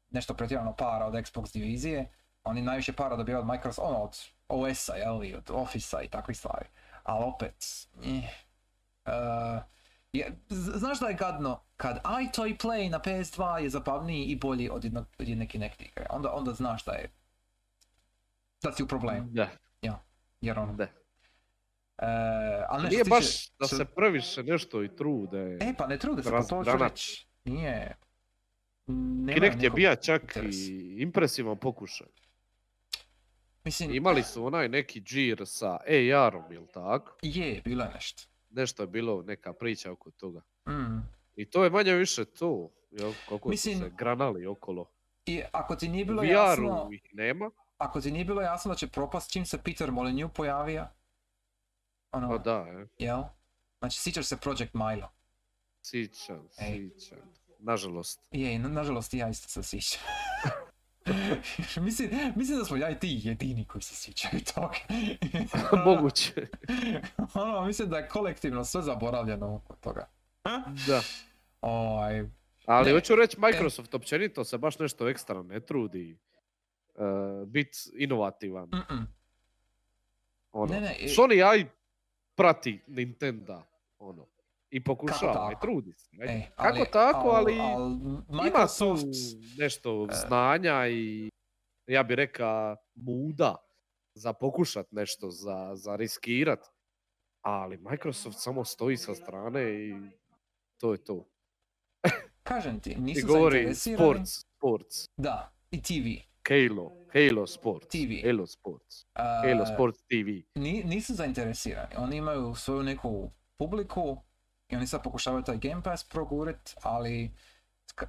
nešto pretjerano para od Xbox divizije, oni najviše para dobivaju od Microsoft, ono, od OS-a, jel, i od Office-a i takvih stvari. Ali opet, eh, eh, je, znaš da je gadno, kad iToy Play na PS2 je zabavniji i bolji od, jednog, od jedne Kinect igre, onda, onda znaš da je, da si u problemu, Da, jer ono, da. eh, ali nešto Nije se baš tiče- da se previše nešto i trude. E, pa ne trude se, pa to ću reći. Nije... Nema Kinect je bija čak interes. i impresivan pokušaj. Mislim, Imali su onaj neki džir sa AR-om, jel tako? je, bilo je nešto. Nešto je bilo, neka priča oko toga. Mm. I to je manje više to, jel? Kako Mislim- su se granali okolo. I ako ti nije bilo jasno, ih nema, ako ti nije bilo jasno da će propast čim se Peter Molyneux pojavio, ono, pa da, je. jel? Znači, sjećaš se Project Milo. Sićam, sićam. Nažalost. Je, na- nažalost i ja isto se sjećam. mislim, mislim da smo ja i ti jedini koji se sjećaju toga. Moguće. ono, mislim da je kolektivno sve zaboravljeno oko toga. Da. Ovaj, Ali hoću reći, Microsoft općenito se baš nešto ekstra ne trudi uh, biti inovativan. Ono. Ne, ne, i- Sony aj prati Nintendo, ono. I pokušava, i trudi se. E, Kako tako, ali al ima Microsoft, tu nešto e, znanja i ja bi reka muda za pokušat nešto, za, za riskirat. Ali Microsoft samo stoji sa strane i to je to. Kažem ti, I nisu govori sports, sports, Da, i TV. Halo, Halo Sports, TV. Halo Sports, Halo Sports TV. ni- nisu zainteresirani. Oni imaju svoju neku publiku i oni sad pokušavaju taj Game Pass progurit, ali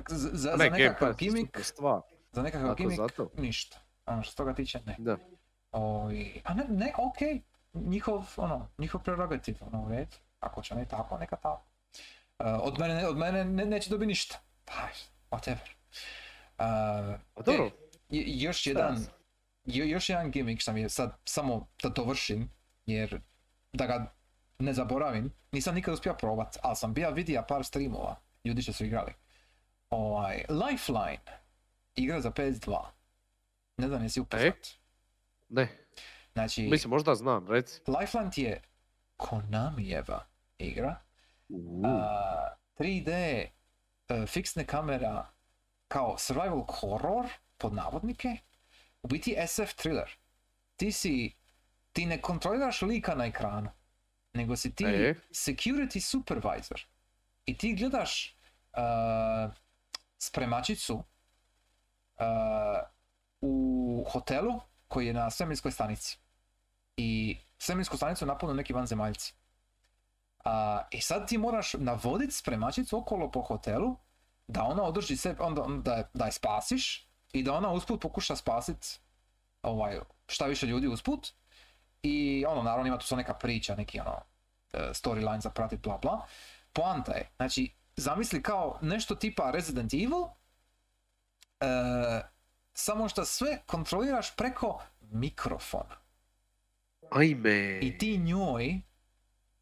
za, za, za Ne, Game nekakav gimmick, za nekakav gimmick, zato. ništa. Ono što toga tiče, ne. Da. Oj, a ne, ne, okej, njihov, ono, njihov prerogativ, ono, u redu. Ako će ne tako, neka tako. Uh, od mene, od mene ne, neće dobiti ništa. Pa, whatever. Uh, A dobro, e, j- još jedan, još jedan gimmick mi je sad samo da dovršim, jer da ga ne zaboravim, nisam nikad uspio probat, ali sam bio vidio par streamova, ljudi što su igrali. Ovaj, Lifeline, igra za PS2. Ne znam jesi upoznat. ne, Znači, mislim možda znam, reci. Lifeline ti je Konamijeva igra. A, 3D e, fiksne kamera kao survival horror, pod navodnike, u biti SF thriller. Ti si, ti ne kontroliraš lika na ekranu, nego si ti E? security supervisor. I ti gledaš e, spremačicu e, u hotelu koji je na svemirskoj stanici. I svemirsku stanicu napunju neki vanzemaljci. A, I sad ti moraš navoditi spremačicu okolo po hotelu, da ona održi se, onda, da, je- da je spasiš i da ona usput pokuša spasit ovaj, šta više ljudi usput. I ono, naravno ima tu sad neka priča, neki ono, e, storyline za pratit, bla bla. Poanta je, znači, zamisli kao nešto tipa Resident Evil, e, samo što sve kontroliraš preko mikrofona. Ajme. I ti njoj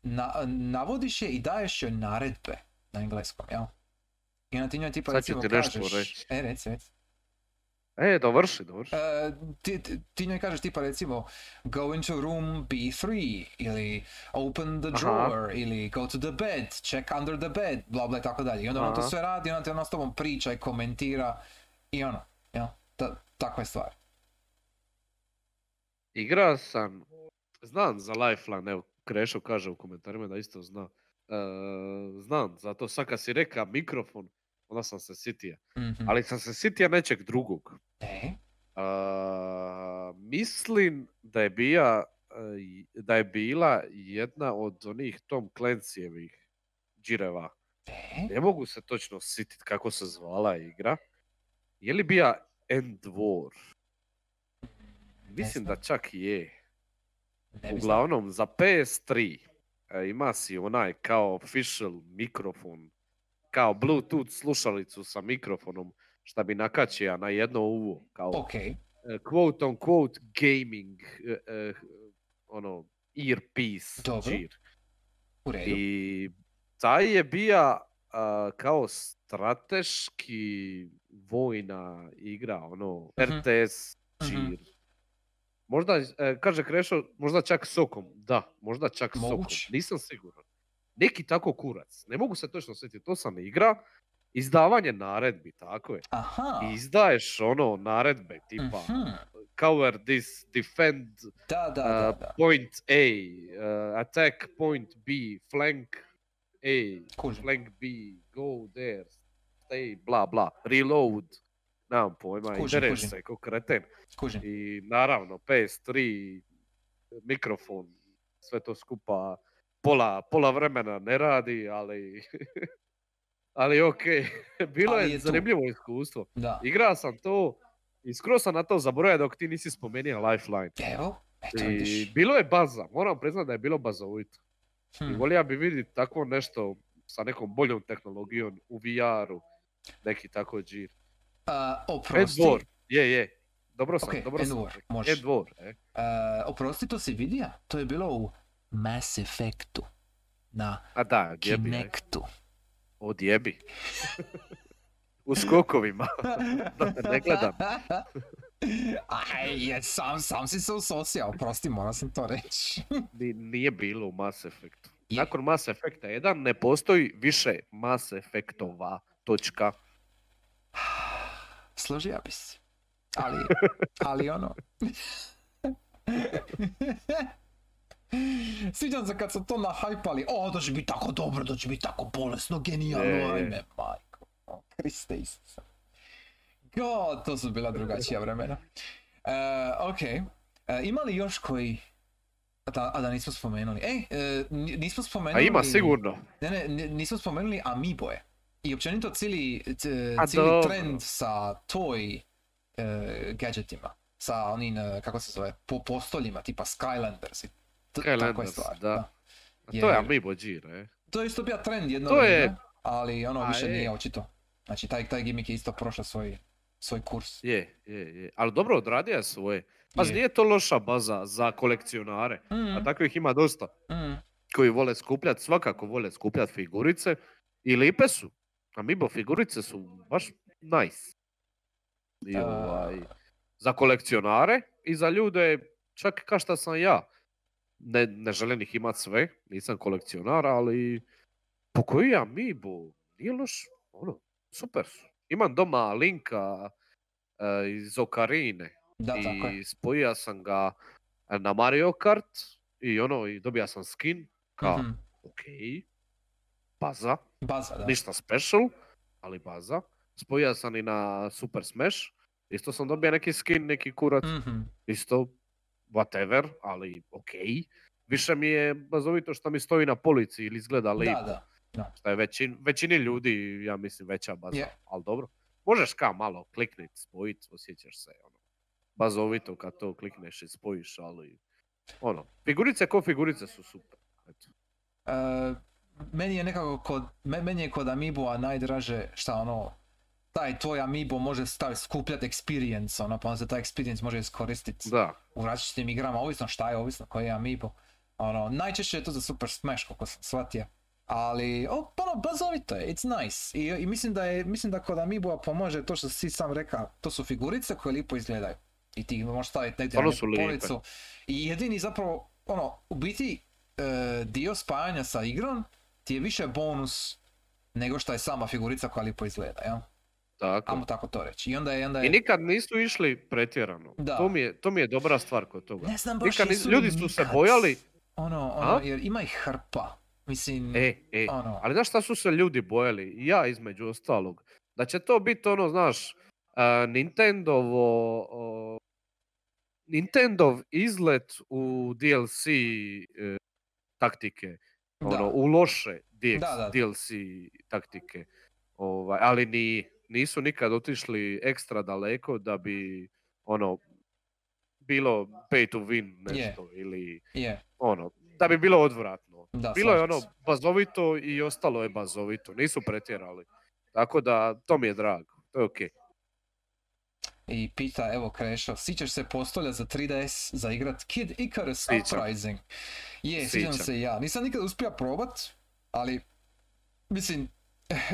na, navodiš je i daješ joj naredbe na engleskom, jel? I onda ti njoj tipa Sad recimo ti kažeš... reći. E, reci, reci. E, dovrši, dovrši. E, ti, ti, ti njoj kažeš tipa recimo go into room B3 ili open the Aha. drawer ili go to the bed, check under the bed, bla bla i tako dalje. I onda ona to Aha. sve radi, ona te ono s tobom priča i komentira i ono, jel? Ta, takva je stvar. Igrao sam, znam za Lifeline, evo, Krešo kaže u komentarima da isto zna. E, znam, zato sad kad si reka mikrofon, onda sam se sitio. Mhm. Ali sam se sitio nečeg drugog. E, A, mislim da je bija, e, da je bila jedna od onih Tom Clancyjevih džireva. e, Ne mogu se točno sitit kako se zvala igra. Je li bija End War? Mislim da čak je. Uglavnom, za PS3 e, ima si onaj kao official mikrofon, kao Bluetooth slušalicu sa mikrofonom, šta bi nakačija na jedno uvo, kao Ok, e, quote on quote gaming, e, e, ono, earpiece, Dobro. u redu. I taj je bija a, kao strateški vojna igra, ono. RTS, Mhm. džir. Možda, e, kaže Krešo, možda čak sokom. Da, možda čak Moguće. sokom. Nisam siguran. Neki tako kurac. Ne mogu se točno sjetiti. To sam igra. Izdavanje naredbi, tako je. Aha, I izdaješ ono naredbe, tipa mhm. cover this, defend da, da, uh, da, point A, uh, attack point B, flank A, Kužim. flank B, go there, stay, bla bla, reload. Nemam pojma, Kužim, kužim. se ko kreten. Kužim. I naravno PS3, mikrofon, sve to skupa pola, pola vremena ne radi, ali ali ok, bilo Ali je, je tu. zanimljivo iskustvo. Da. Igrao sam to i skoro sam na to zaboravio dok ti nisi spomenuo Lifeline. Evo, eto I vidiš. bilo je baza, moram priznati da je bilo bazovito. I Hm. volio bi vidjeti tako nešto sa nekom boljom tehnologijom u VR-u, neki tako džir. End oprosti, War, je, je. Dobro sam, Ok, dobro End sam. Može. End War, e. a, oprosti, to si vidio? To je bilo u Mass Effectu. Na A da, odjebi, e. Kinectu. odjebi. u skokovima. Da ne gledam. Aj, je, sam, sam si se usosio, oprosti, moram sam to reći. Ni- nije bilo u Mass Effectu. Je. Nakon Mass Effecta 1 ne postoji više Mass Effectova. Točka. Složio bi se. Ali, ali ono... Sviđam se kad su to nahajpali. O, da će biti tako dobro, da će biti tako bolesno, genijalno, je. ajme, majko. O, Kriste Isuse. God, to su bila drugačija vremena. E, ok, E, ima li još koji... A da, a da nismo spomenuli. Ej, e, nismo A spomenuli... ima sigurno. Ne, ne, nismo spomenuli Amiiboje. I općenito cijeli, trend sa toy e, gadgetima. Sa onim, e, kako se zove, po postoljima, tipa Skylanders i t- Skylanders, stvar. da. A Je- to je Amiibo džir, e. To je isto bio trend jedno To je- vrijeme, ali ono A više je. nije očito. Znači, taj, taj gimmick je isto prošao svoj, svoj kurs. Je, je, je. Ali dobro odradio je svoje. Pa Je. nije to loša baza za kolekcionare. Mm, A takvih ima dosta. mm, Koji vole skupljati, svakako vole skupljati figurice. I lipe su. Amiibo figurice su baš nice. I, A. ovaj, za kolekcionare i za ljude, čak kao šta sam ja. Ne, ne želim ih imat sve, nisam kolekcionar, ali po koji Amiibo nije loš, ono, super su. Imam doma linka e, iz Okarine Da, tako je. i spojio sam ga na Mario Kart i ono, i dobija sam skin, kao, Mhm, ok, baza, Baza, da. ništa special, ali baza. Spojio sam i na Super Smash, isto sam dobio neki skin, neki kurac, Mhm, isto whatever, ali ok. Više mi je bazovito što mi stoji na polici ili izgleda lipo. Da, da. Što je većin, većini ljudi, ja mislim, veća baza, Je. ali dobro. Možeš ka malo kliknit, spojit, osjećaš se, ono, bazovito kad to klikneš i spojiš, ali, ono, figurice ko figurice su super. Eto. E, meni je nekako kod, me- meni je kod Amiiboa najdraže šta ono, taj tvoj Amiibo može staviti skupljat experience, ono, pa onda se taj experience može iskoristiti Da, u različitim igrama, ovisno šta je, ovisno koji je Amiibo. Ono, najčešće je to za Super Smash, koliko sam shvatio. Ali, o, ono, bazovito je, it's nice. I, i mislim da je, mislim da kod Amiiboa pomože to što si sam rekao, to su figurice koje lipo izgledaju. I ti ih možeš staviti negdje na policu. I jedini zapravo, ono, u biti e, dio spajanja sa igrom ti je više bonus nego što je sama figurica koja lipo izgleda, jel? Tako. Ajmo tako to reći. I onda je, onda I je... nikad nisu išli pretjerano. Da. To, mi je, to mi je dobra stvar kod toga. Ne znam baš Nikad jesu nis- li ljudi su se nikad. bojali, Ono, ono, A? jer ima ih hrpa. Mislim, e, e, ono, ali znaš šta su se ljudi bojali? I ja između ostalog. Da će to biti ono, znaš, a, Nintendovo, o, Nintendov izlet u DLC e, taktike. Ono, u loše DX, Da, da. DLC taktike. Ovaj, ali ni, nisu nikad otišli ekstra daleko da bi ono bilo pay to win nešto ili je, ono da bi bilo odvratno. da, Bilo je ono bazovito i ostalo je bazovito. Nisu pretjerali. Tako da to mi je drago. To je okej. I pita, evo Krešo, sjećaš se postolja za 3DS za igrat Kid Icarus Sjećam. Uprising? Je, sjećam se i ja. Nisam nikad uspio probat, ali, mislim,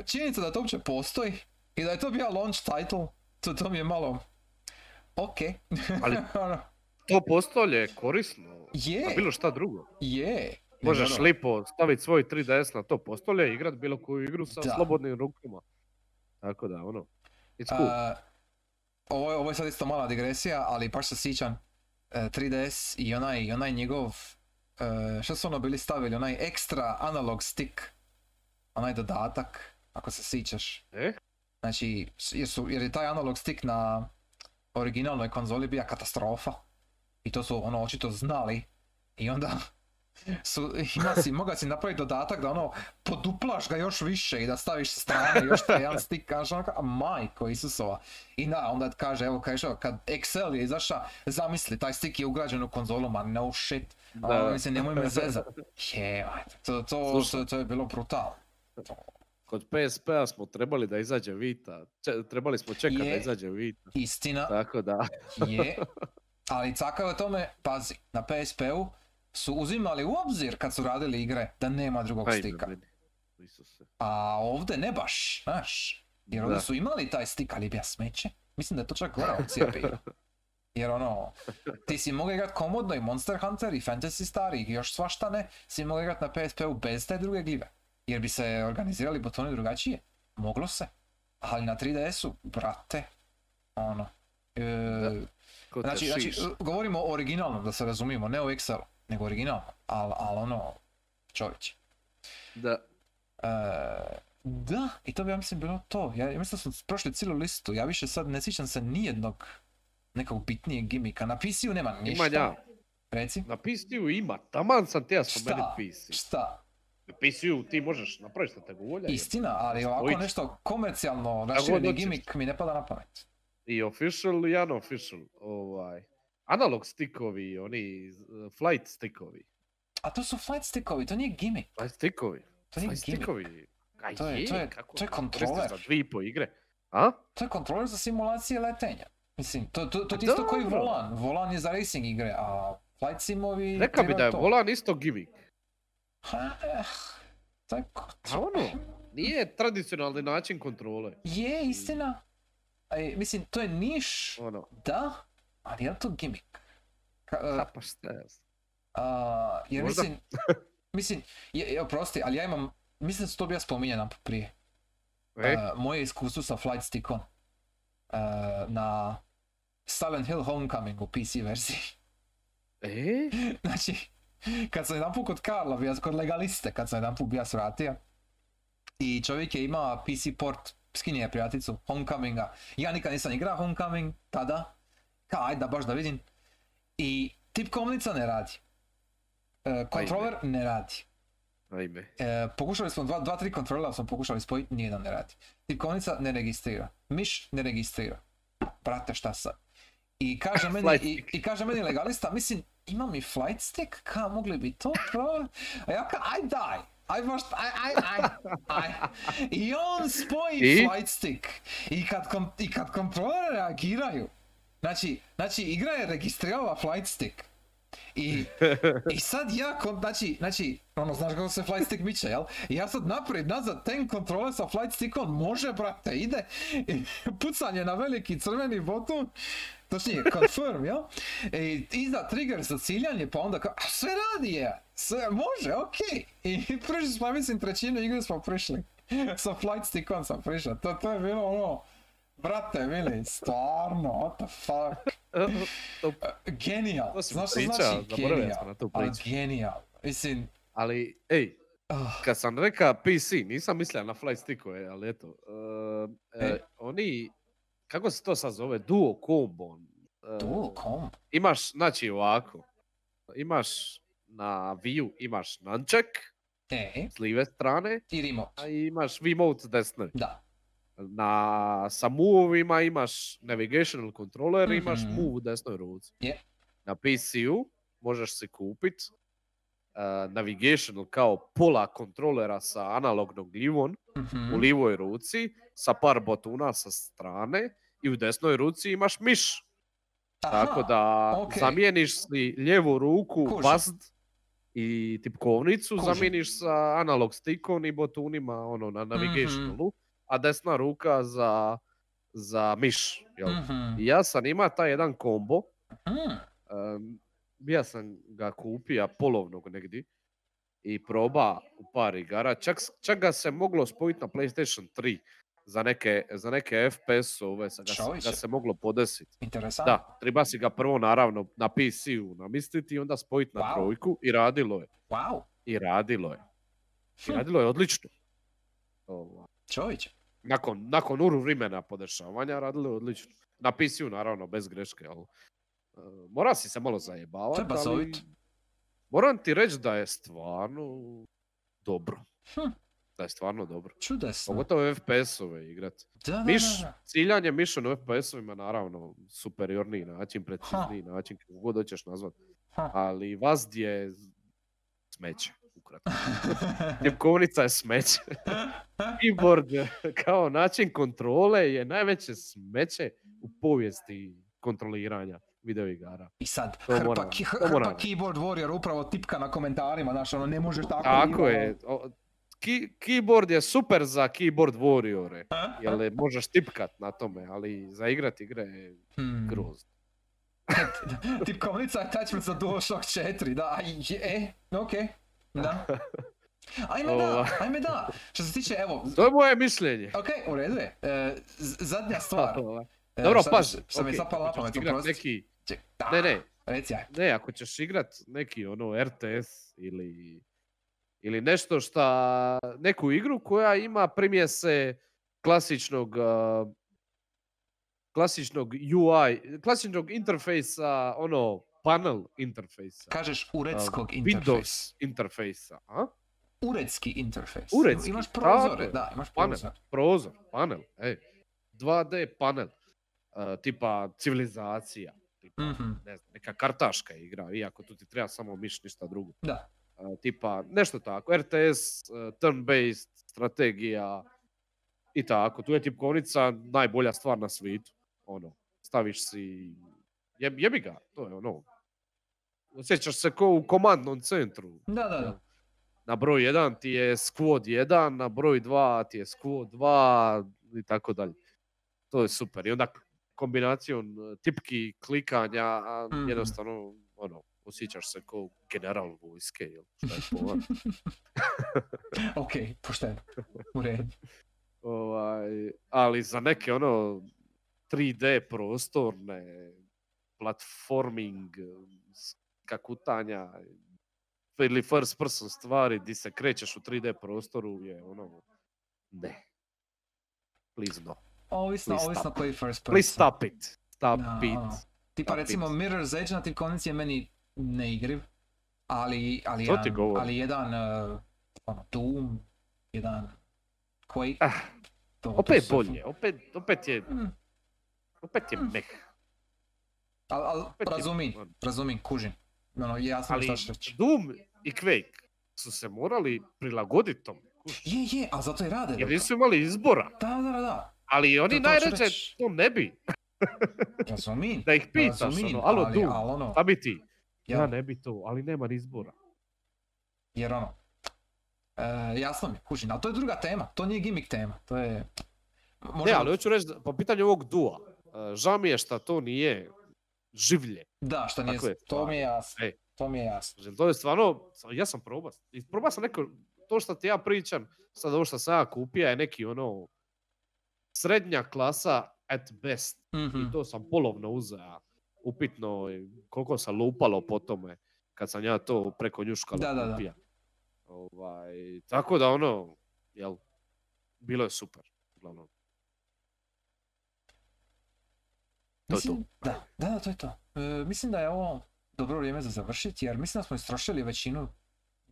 činjenica da to uopće postoji i da je to bio launch title, to, to mi je malo, ok. Ali- Ono, To postolje je korisno. je, A bilo šta drugo. je. Možeš lipo staviti svoj 3DS na to postolje i igrat bilo koju igru sa Da. slobodnim rukama. Tako da, ono, it's cool. A, ovo, je- ovo je sad isto mala digresija, ali baš se sjećam e, 3DS i onaj, i onaj njegov, e, što su ono bili stavili, onaj ekstra analog stick, onaj dodatak, ako se sjećaš. E? Znači, jer, su, jer je taj analog stick na originalnoj konzoli bija katastrofa. I to su ono očito znali. I onda su, ima si, moga si napraviti dodatak da ono poduplaš ga još više i da staviš sa strane još taj jedan stick, kažeš onako, a majko Isusova. I da, onda kaže, evo kažeš, evo, kad Excel je izaša, zamisli, taj stick je ugrađen u konzolu, ma no shit. Da, Ono, mislim, nemoj me zezat. Jebate, to, to, to, to je bilo brutal. Kod PSP-a smo trebali da izađe Vita. Če- trebali smo čekati da izađe Vita. Istina, Tako da, Je, ali caka je o tome, pazi, na PSP-u su uzimali u obzir kad su radili igre da nema drugog ajde stika. meni. Isuse. A ovdje ne baš, znaš. Jer ovdje su imali taj stik, ali bija smeće. Mislim da je to čak gora opcija bila. Jer ono, ti si mogao igrat komodno i Monster Hunter i Fantasy Star i još svašta ne, si mogao igrat na PSP-u bez te druge gljive. Jer bi se organizirali botoni drugačije. Moglo se. Ali na 3DS-u, brate, ono, e, Znači, znači, govorimo o originalnom, da se razumijemo, ne o Excelu, nego originalno, ali al ono, čovječ. Da. E, da, i to bi ja mislim bilo to. Ja, ja mislim da smo prošli cijelu listu, ja više sad ne sjećam se nijednog nekog bitnijeg gimika. Na PC-u nema ništa. Imam ja. Reci. Na PC-u ima. Taman sam te ja spomenuti Šta? PC. Šta? Na PC-u ti možeš napraviti šta te volja. Istina, ali ovako Spojit. nešto komercijalno rašireni gimik mi ne pada na pamet. I official i unofficial. Ovaj. Analog stickovi, oni flight stickovi. A to su flight stickovi, to nije gimik. Flight stickovi. To nije Flight stickovi. A To je- je, to je- kako to je kontroler. Za dvije i po igre. A? To je kontroler za simulacije letenja. Mislim, to, to, to ti isto koji volan. Volan je za racing igre, a flight simovi... Rekao bi da je to. volan isto gimmick. Ha, eh, to je... ko- A ono, nije tradicionalni način kontrole. Je, istina. E, mislim, to je niš, Ono, da, ali je li to gimmick? Ka, e, a pa šta znam. a, jer Možda. mislim, mislim, je, je, oprosti, ali ja imam, mislim da su to bio spominjano prije. E, E, moje iskustvo sa flight stickom e, na Silent Hill Homecoming u PC verziji. e, Znači, kad sam jedan put kod Karla bio, kod legaliste, kad sam jedan put bio svratio, i čovjek je imao PC port, skinije prijaticu, Homecominga. Ja nikad nisam igrao Homecoming, tada, ka, ajde da baš da vidim. I tipkovnica ne radi. E, kontroler ne radi. ajme. E, pokušali smo, dva, dva, tri kontrolera smo pokušali spojiti, nijedan ne radi. Tipkovnica ne registrira. Miš ne registrira. Brate, šta sad? I kaže meni, i, i kaže meni legalista, mislim, ima mi flight stick, ka, mogli bi to probat? A ja ka, aj daj, aj baš, aj, aj, aj, aj. I on spoji I? flight stick. I kad, kom, i kad kontrolere reagiraju, znači, znači igra je registrirala flight stick. I, I sad ja, kon- znači, znači, ono, znaš kako se flight stick miče, jel? I ja sad naprijed, nazad, ten kontrole sa flight stickom, može, brate, ide. I pucanje na veliki crveni botton, točnije, confirm, jel? I iza trigger za ciljanje, pa onda kao, a sve radi je, sve može, okej. I prišli smo, mislim, trećinu igre smo prišli. sa flight stickom sam prišao, to, to je bilo ono, brate, mili, stvarno, what the fuck. To- Genijal, znaš što znači genijal? Ali genijal, mislim, Ali, ej, ah, kad sam reka PC, nisam mislio na flight stickove, ali eto. e, e, E. oni, kako se to sad zove, duo combo. e, dual comp. Imaš, znači ovako, imaš na Wii imaš nunchuck E, s live strane, i remote, a imaš Wiimote s desne. da. Na, sa move-ovima imaš navigational controller, imaš Mhm. move u desnoj ruci. Je. Na PC-u možeš si kupit uh, navigational kao pola kontrolera sa analognog livom Mhm. u livoj ruci sa par botuna sa strane i u desnoj ruci imaš miš. Tako Aha, da okej. zamijeniš si lijevu ruku bazd i tipkovnicu Kužim. zamijeniš sa analog stickom i botunima ono na Mhm. navigationalu, a desna ruka za, za miš. Jel? Mhm. I ja sam ima taj jedan kombo, Mm, em, ja sam ga kupio polovnog negdje i proba u par igara, čak, čak ga se moglo spojiti na PlayStation 3 za neke, za neke FPS-ove, sa ga, se- ga se moglo podesiti. Interesantno. Da, treba si ga prvo naravno na PC-u namistiti i onda spojiti na Wow. trojku i radilo je. Wow, I radilo je. I radilo je odlično. Ovaj, čovječe. Nakon, nakon uru vremena podešavanja radilo je odlično. Na PC-u naravno bez greške, ali e, mora si se malo zajebavati. Treba ali. Moram ti reći da je stvarno dobro. Hm. Da je stvarno dobro. Čudesno. Pogotovo FPS-ove igrat. Da, da, Miš, da, da. ciljanje mišom u FPS-ovima naravno superiorniji način, precizniji način, kako god hoćeš nazvat. Ha. Ali Vazd je smeće, ukratko. Tipkovnica je smeće. Keyboard kao način kontrole je najveće smeće u povijesti kontroliranja videoigara. I sad, To hrpa, ki- keyboard warrior upravo tipka na komentarima, znaš, ono, ne možeš tako. Tako je. o- Ki- keyboard je super za keyboard warriore. Jer možeš tipkat na tome, ali za igrat igre je Hmm. grozno. Tipkovnica je attachment za DualShock 4, da, je, e, okej, da. Ajme da, Ova. ajme da. Što se tiče, evo, To je moje mišljenje. ok, u redu je. E, zadnja stvar. e, Dobro, pazi. Što mi je okej, ćeš pamet, oprosti. neki, Ček, da, ne, ne, Reci aj. ne, ako ćeš igrat neki ono RTS ili, ili nešto šta, neku igru koja ima primjese klasičnog uh, klasičnog UI, klasičnog interfejsa, ono, panel interfejsa. Kažeš uh, uredskog interfejsa. Windows interfejsa, a? Uredski interfejs. Uredski, Imaš prozore, je. da, imaš Panel. prozor. prozor, panel, ej. 2D panel, uh, tipa civilizacija, tipa, Mhm, ne znam, neka kartaška igra, iako tu ti treba samo miš, ništa drugo. Da. Uh, tipa, nešto tako, RTS, uh, turn-based, strategija i tako. Tu je tipkovnica najbolja stvar na svijetu. Ono, staviš si, jeb, jebi ga, to je ono. Osjećaš se ko u komandnom centru. Da, da, da. Na broj 1 ti je squad 1, na broj 2 ti je squad 2 i tako dalje. To je super. I onda kombinacijom e, tipki, klikanja, a Mhm. jednostavno, ono, osjećaš se kao general vojske, jel? Šta je ok, pošteno. U redu. ovaj, ali za neke ono 3D prostorne, platforming, e, skakutanja ili first person stvari di se krećeš u 3D prostoru je ono, ne. Please no. Ovisno, Please ovisno koji first person. Please stop it. Stop Da, it. ono. Tipa recimo it. Mirror's Edge na tipkovnici je meni neigriv, ali, ali, To jedan, ali jedan uh, ono, Doom, jedan Quake, Ah, to, to opet su- bolje, opet, opet je, Mm, opet je Mm. meh. Opet je- razumim, razumim, kužim. Ono, jasno Ali šta reći. Doom i Quake su se morali prilagoditi tom. Je, je, a zato i rade. Jer nisu imali izbora. Da, da, da, Ali oni najređe to ne bi. razumim. Da ih pitaš, razumim, ono, alo ali, Doom, ali ono, šta bi ti? Ja ne bi to, ali nema ni izbora. Jer ono, e, jasno mi, je, kužim, ali to je druga tema, to nije gimmick tema, to je... Ne, možda- ali hoću reći, po pitanju ovog dua, e, žao mi je šta to nije življe. Da, što nije, Tako je, to mi je jasno, Ej. to mi je jasno. Znači, To je stvarno, ja sam probao. I probao sam neko, to što ti ja pričam, sad ovo što sam ja kupio je neki ono, srednja klasa at best. Mhm. I to sam polovno uzeo. Upitno koliko sam lupalo po tome kad sam ja to preko njuškala Da, da, da. Ovaj, tako da ono, jel, bilo je super. Uglavnom. To je to. Mislim, da, da, da, to je to. E, mislim da je ovo dobro vrijeme za završiti, jer mislim da smo istrošili većinu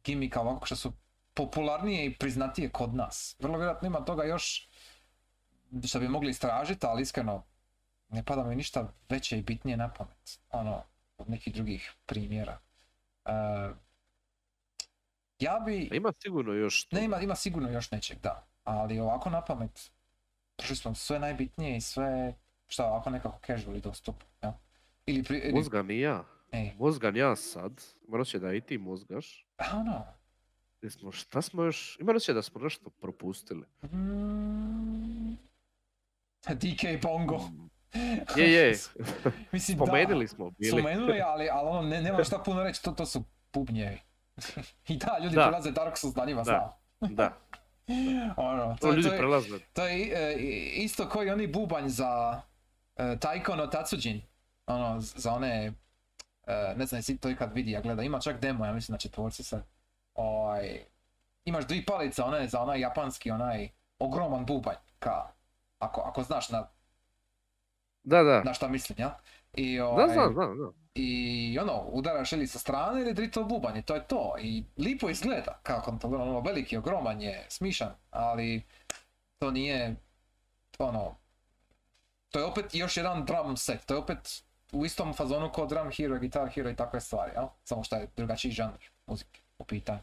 gimika ovako što su popularnije i priznatije kod nas. Vrlo vjerojatno ima toga još što bi mogli istražiti, ali iskreno ne pada mi ništa veće i bitnije na pamet. Ono, od nekih drugih primjera. E, ja bi... Ima sigurno još Ne, ima, ima sigurno još nečeg, da. Ali ovako na pamet, prošli smo sve najbitnije i sve je ovako nekako casual i dostupno, jel? Ili, pri, ili Mozgan i ja. ej, Mozgan ja sad, morat će da i ti mozgaš. a ono, Jesmo, šta smo još, ima će da smo nešto propustili. mm, DK Bongo. Mm. Je, je, Mislim, spomenuli da, smo bili. spomenuli, ali, ali ono, ne, nema šta puno reći, to, to su bubnjevi. I da, ljudi Da. prelaze Dark Souls na njima, Da. znam. Da, Ono, to to, ljudi to je, prelaze. To je e, i- isto koji oni bubanj za Taiko no Tatsujin. Ono, za one, e, ne znam jesi to ikad vidi, ja gleda, ima čak demo, ja mislim na četvorci sad. Ovaj, imaš dvi palice, one za onaj japanski, onaj ogroman bubanj, ka, ako, ako znaš na, Da, da. na šta mislim, ja? I, Da, ovaj, znam, znam, znam. i ono, udaraš ili sa strane ili drito bubanj i to je to. I lipo izgleda kako to ono, veliki, ogroman je, smišan, ali to nije, ono, to je opet još jedan drum set, to je opet u istom fazonu kao drum hero, guitar hero i takve stvari, jel? Samo što je drugačiji žanr muzike u pitanju.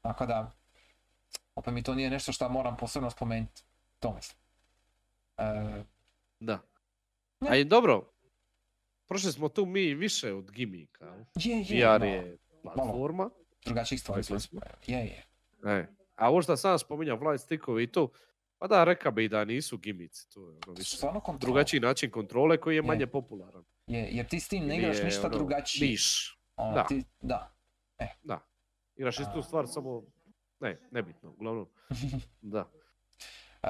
Tako da, opet mi to nije nešto što moram posebno spomenuti, to mislim. E, Da. Ne. A i dobro, prošli smo tu mi više od gimika. jel? je, je, VR malo, je platforma. drugačijih stvari smo je, je. E. A ovo što sam spominjao, flight stickovi i to, pa da, reka bi da nisu gimici. To je ono više drugačiji način kontrole koji je Je. manje popularan. Je, jer ti s tim ne igraš ništa ono, drugačije. Niš. Ono, da. Ti, da. Igraš istu stvar, samo... Ne, nebitno, uglavnom. Da. E,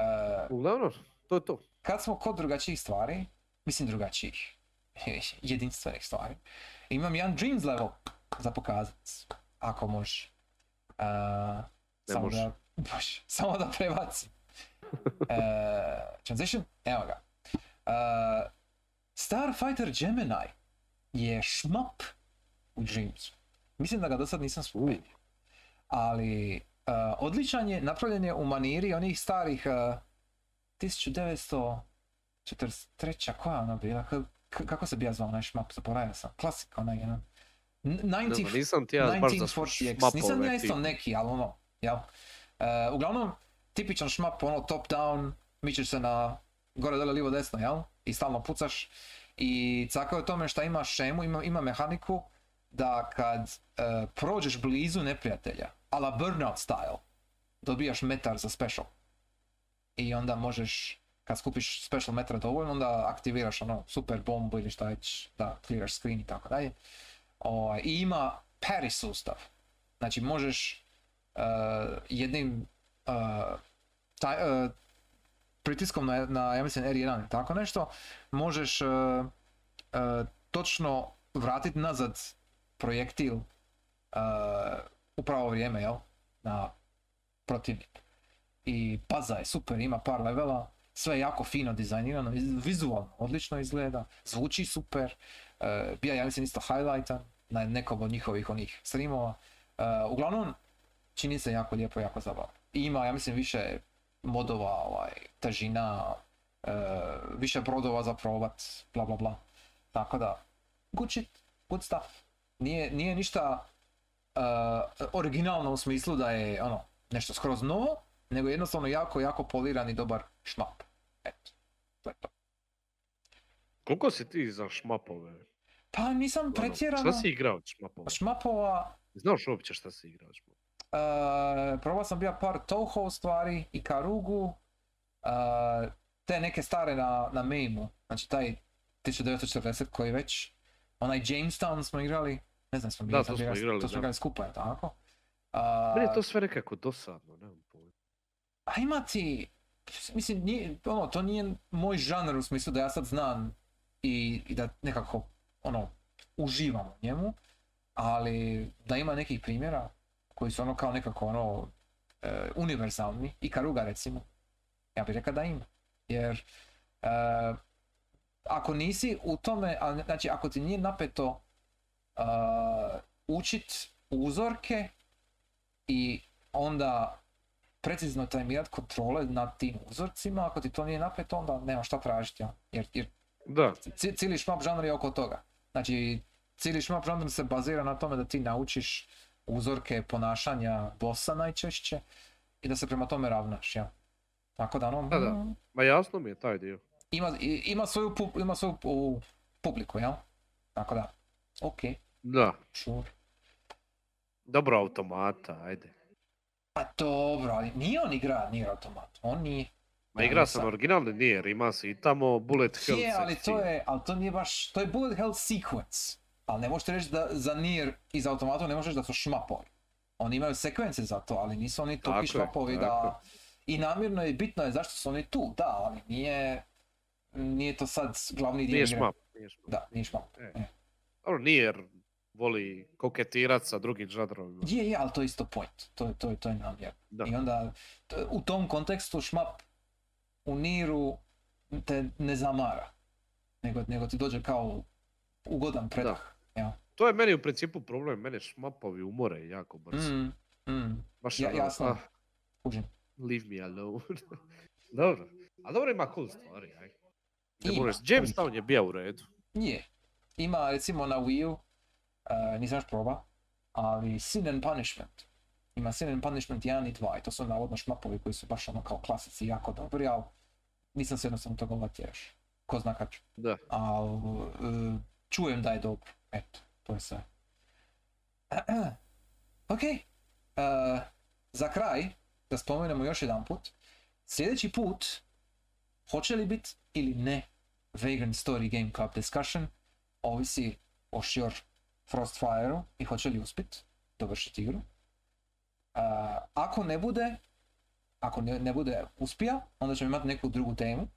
Uglavnom, to je to. kad smo kod drugačijih stvari, mislim drugačijih, jedinstvenih stvari, imam jedan Dreams level za pokazat, ako može. E, Ne samo može. Da, može, samo da prebacim. E, transition, evo ga. E, Starfighter Gemini je šmap u Dreamsu. Mislim da ga do sad nisam spomenuo. Ali e, odličan je, napravljen je u maniri onih starih e, 1943. koja je ona bila? K- k- kako se bi ja zvao onaj šmap? Zaboravio sam. Klasik onaj jedan. N- Ne 90 znam, nisam ti ja baš za 1940X. Nisam ja šmapove isto neki, ali ono, jel? E, uglavnom, tipičan šmap, ono top down, mičeš se na gore, dole, livo, desno, jel? I stalno pucaš. I caka je u tome što ima šemu, ima, ima mehaniku da kad e, prođeš blizu neprijatelja, ala burnout style, dobijaš metar za special. I onda možeš, kad skupiš special metra dovoljno, onda aktiviraš ono super bombu ili šta već, da clearaš screen i tako dalje. I ima parry sustav. Znači možeš uh, jednim uh, taj, uh, pritiskom na, na ja mislim R1 ili tako nešto, možeš uh, uh, točno vratiti nazad projektil uh, u pravo vrijeme, jel? Na protivnik. I paza je super, ima par levela, sve je jako fino dizajnirano, iz- vizualno odlično izgleda, zvuči super, uh, bija ja mislim isto highlightan na nekom od njihovih onih streamova. Uh, uglavnom, čini se jako lijepo, jako zabavno. Ima, ja mislim, više modova, ovaj, težina, uh, više brodova za probat, bla bla bla. Tako da, good shit, good stuff. Nije, nije ništa uh, originalno u smislu da je ono, nešto skroz novo, nego jednostavno jako, jako poliran i dobar šmap. Eto, to je to. Koliko si ti za šmapove? Pa nisam Ono, pretjerano. Šta si igrao od šmapova? Šmapova, Znaš uopće šta si igrao od šmapova? Uh, probao sam bio par Toho stvari i Karugu, uh, te neke stare na, na maimu, znači taj 1940 koji već, onaj Jamestown smo igrali, ne znam smo Da, bili, to sam smo igrali, to smo da. igrali skupa, je tako? Uh, Meni je to sve nekako dosadno, nemam pojma. A ima ti, mislim, nije, ono, to nije moj žanr u smislu da ja sad znam i, i da nekako, ono, uživam u njemu, ali da ima nekih primjera koji su ono kao nekako ono, e, univerzalni, i Karuga recimo, ja bih rekao da ima. Jer, e, ako nisi u tome, a, znači ako ti nije napeto e, učit uzorke i onda precizno tajmirat kontrole nad tim uzorcima, ako ti to nije napeto, onda nema šta tražiti, ja. jer, jer Da, ci- cijeli šmap žanr je oko toga. Znači, cijeli šmap žanr se bazira na tome da ti naučiš uzorke ponašanja bossa najčešće i da se prema tome ravnaš, ja. Tako da, ono, Da, da. ma jasno mi je taj dio. ima, ima svoju, pu- ima svoju pu- publiku, ja. Tako da, ok, Da, sure. dobro automata, ajde. Pa dobro, ali nije on igra Nier Automat, on nije. Ma igra sam originalni Nier, ima se i tamo Bullet Hell Je, ali to je, ali to nije baš, to je bullet hell sequence. Ali ne možete reći da za Nier iz automata ne možeš da su šmapovi. Oni imaju sekvence za to, ali nisu oni Tako topi je, šmapovi da... I namjerno je bitno je zašto su oni tu, da, ali nije... Nije to sad glavni dio Nije šmap, nije šmap. Da, nije šmap. E. E. Dobro, Nier voli koketirat sa drugim žadrovima. Je, je, ali to je isto point. To, je- to, je- to je namjerno. Da. I onda t- u tom kontekstu šmap u Niru te ne zamara. Nego, nego ti dođe kao ugodan predah. To je meni u principu problem, mene šmapovi umore jako brzo. Mm, mm, Baš ja- jasno. ah, leave me alone. dobro, a dobro ima cool stvari, aj. Ne Ima, moraš, Jamestown je bio u redu. Je. Ima recimo na Wii U, uh, nisam još proba, ali Sin and Punishment. Ima Sin and Punishment 1 i 2 i to su navodno šmapovi koji su baš ono kao klasici jako dobri, ali nisam se jednostavno toga uvatio još. Ko zna kad ću. Da. Ali uh, čujem da je dobro. Eto, to je sve. ok. Uh, za kraj, da spomenemo još jedan put. Sljedeći put, hoće li biti ili ne Vagrant Story Game Club Discussion, ovisi o Sure Frostfire-u i hoće li uspjet dovršiti igru. Uh, ako ne bude, ako ne, ne bude uspija, onda ćemo imati neku drugu temu.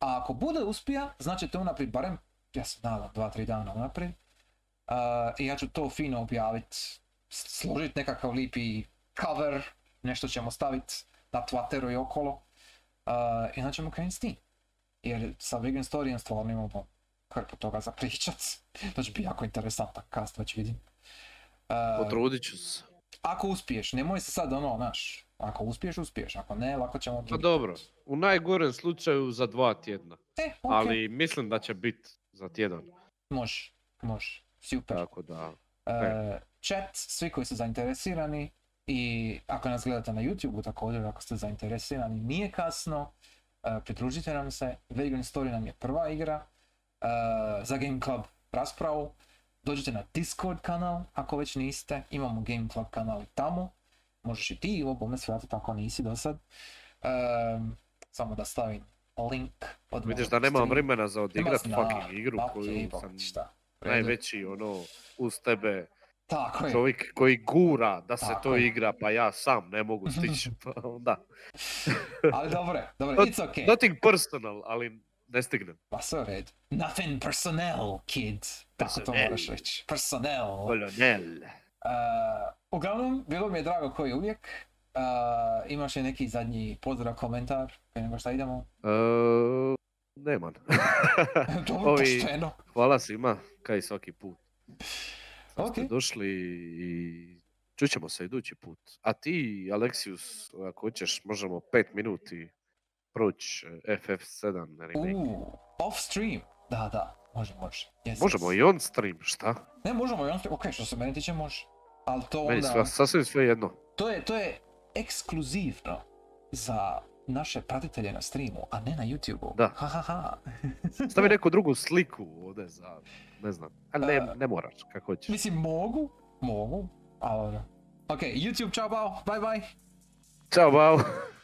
A ako bude uspija, znači to unaprijed, barem, ja se nadam, dva, tri dana unaprijed. Uh, I ja ću to fino objavit, složit nekakav lipi cover, nešto ćemo staviti na Twitteru i okolo. Uh, I onda ćemo krenuti s tim. Jer sa Vegan Storyjem stvarno imamo hrpu toga za pričat. To će biti jako interesantan cast, već vidim. Uh, Potrudit ću se. ako uspiješ, nemoj se sad ono, znaš, ako uspiješ, uspiješ, ako ne, lako ćemo... Pa dobro, u najgorem slučaju za dva tjedna. E, Ali mislim da će biti za tjedan. može, može, super. Tako da, E, chat, svi koji su zainteresirani i ako nas gledate na YouTube također, ako ste zainteresirani, nije kasno, e, pridružite nam se, Vegan Story nam je prva igra, e, za Game Club raspravu, dođite na Discord kanal ako već niste, imamo Game Club kanal i tamo, možeš i ti ovo bome svratiti ako nisi do sad. E, samo da stavim link od vidiš da nemam vremena za odigrat fucking igru koju sam šta. Najveći ono uz tebe Tako je. čovjek koji gura da se Tako to je. igra pa ja sam ne mogu stići pa onda Ali dobro, dobro, it's okay. nothing personal ali ne stignem Pa sve u redu. Nothing personnel, kid. Tako to Personnel. moraš reći. Personnel. Uh, kolonel uglavnom, bilo mi je drago koji uvijek. Uh, imaš li neki zadnji pozdrav, komentar? Prije nego šta idemo? E, nemam Dobro, Ovi- pošteno. hvala svima kaj svaki put što ste Ok. došli i čućemo se idući put a ti Aleksius ako hoćeš možemo pet minuti proći e, FF7 remake. Uuu, off stream. Da, da, može, može. Yes, Možemo yes. i on stream, šta? Ne, možemo i on stream. Ok, što se mene tiče, može. Ali to Meni onda... sva, sasvim sve jedno. To je, to je ekskluzivno za naše pratitelje na streamu, a ne na YouTube-u. Da. Ha, ha, ha. Stavi neku drugu sliku ovdje za, ne znam, ali ne, E, ne moraš, kako hoćeš. Mislim, mogu, mogu, ali... Ok, YouTube, čao, bao, bye bye. Ćao, bao.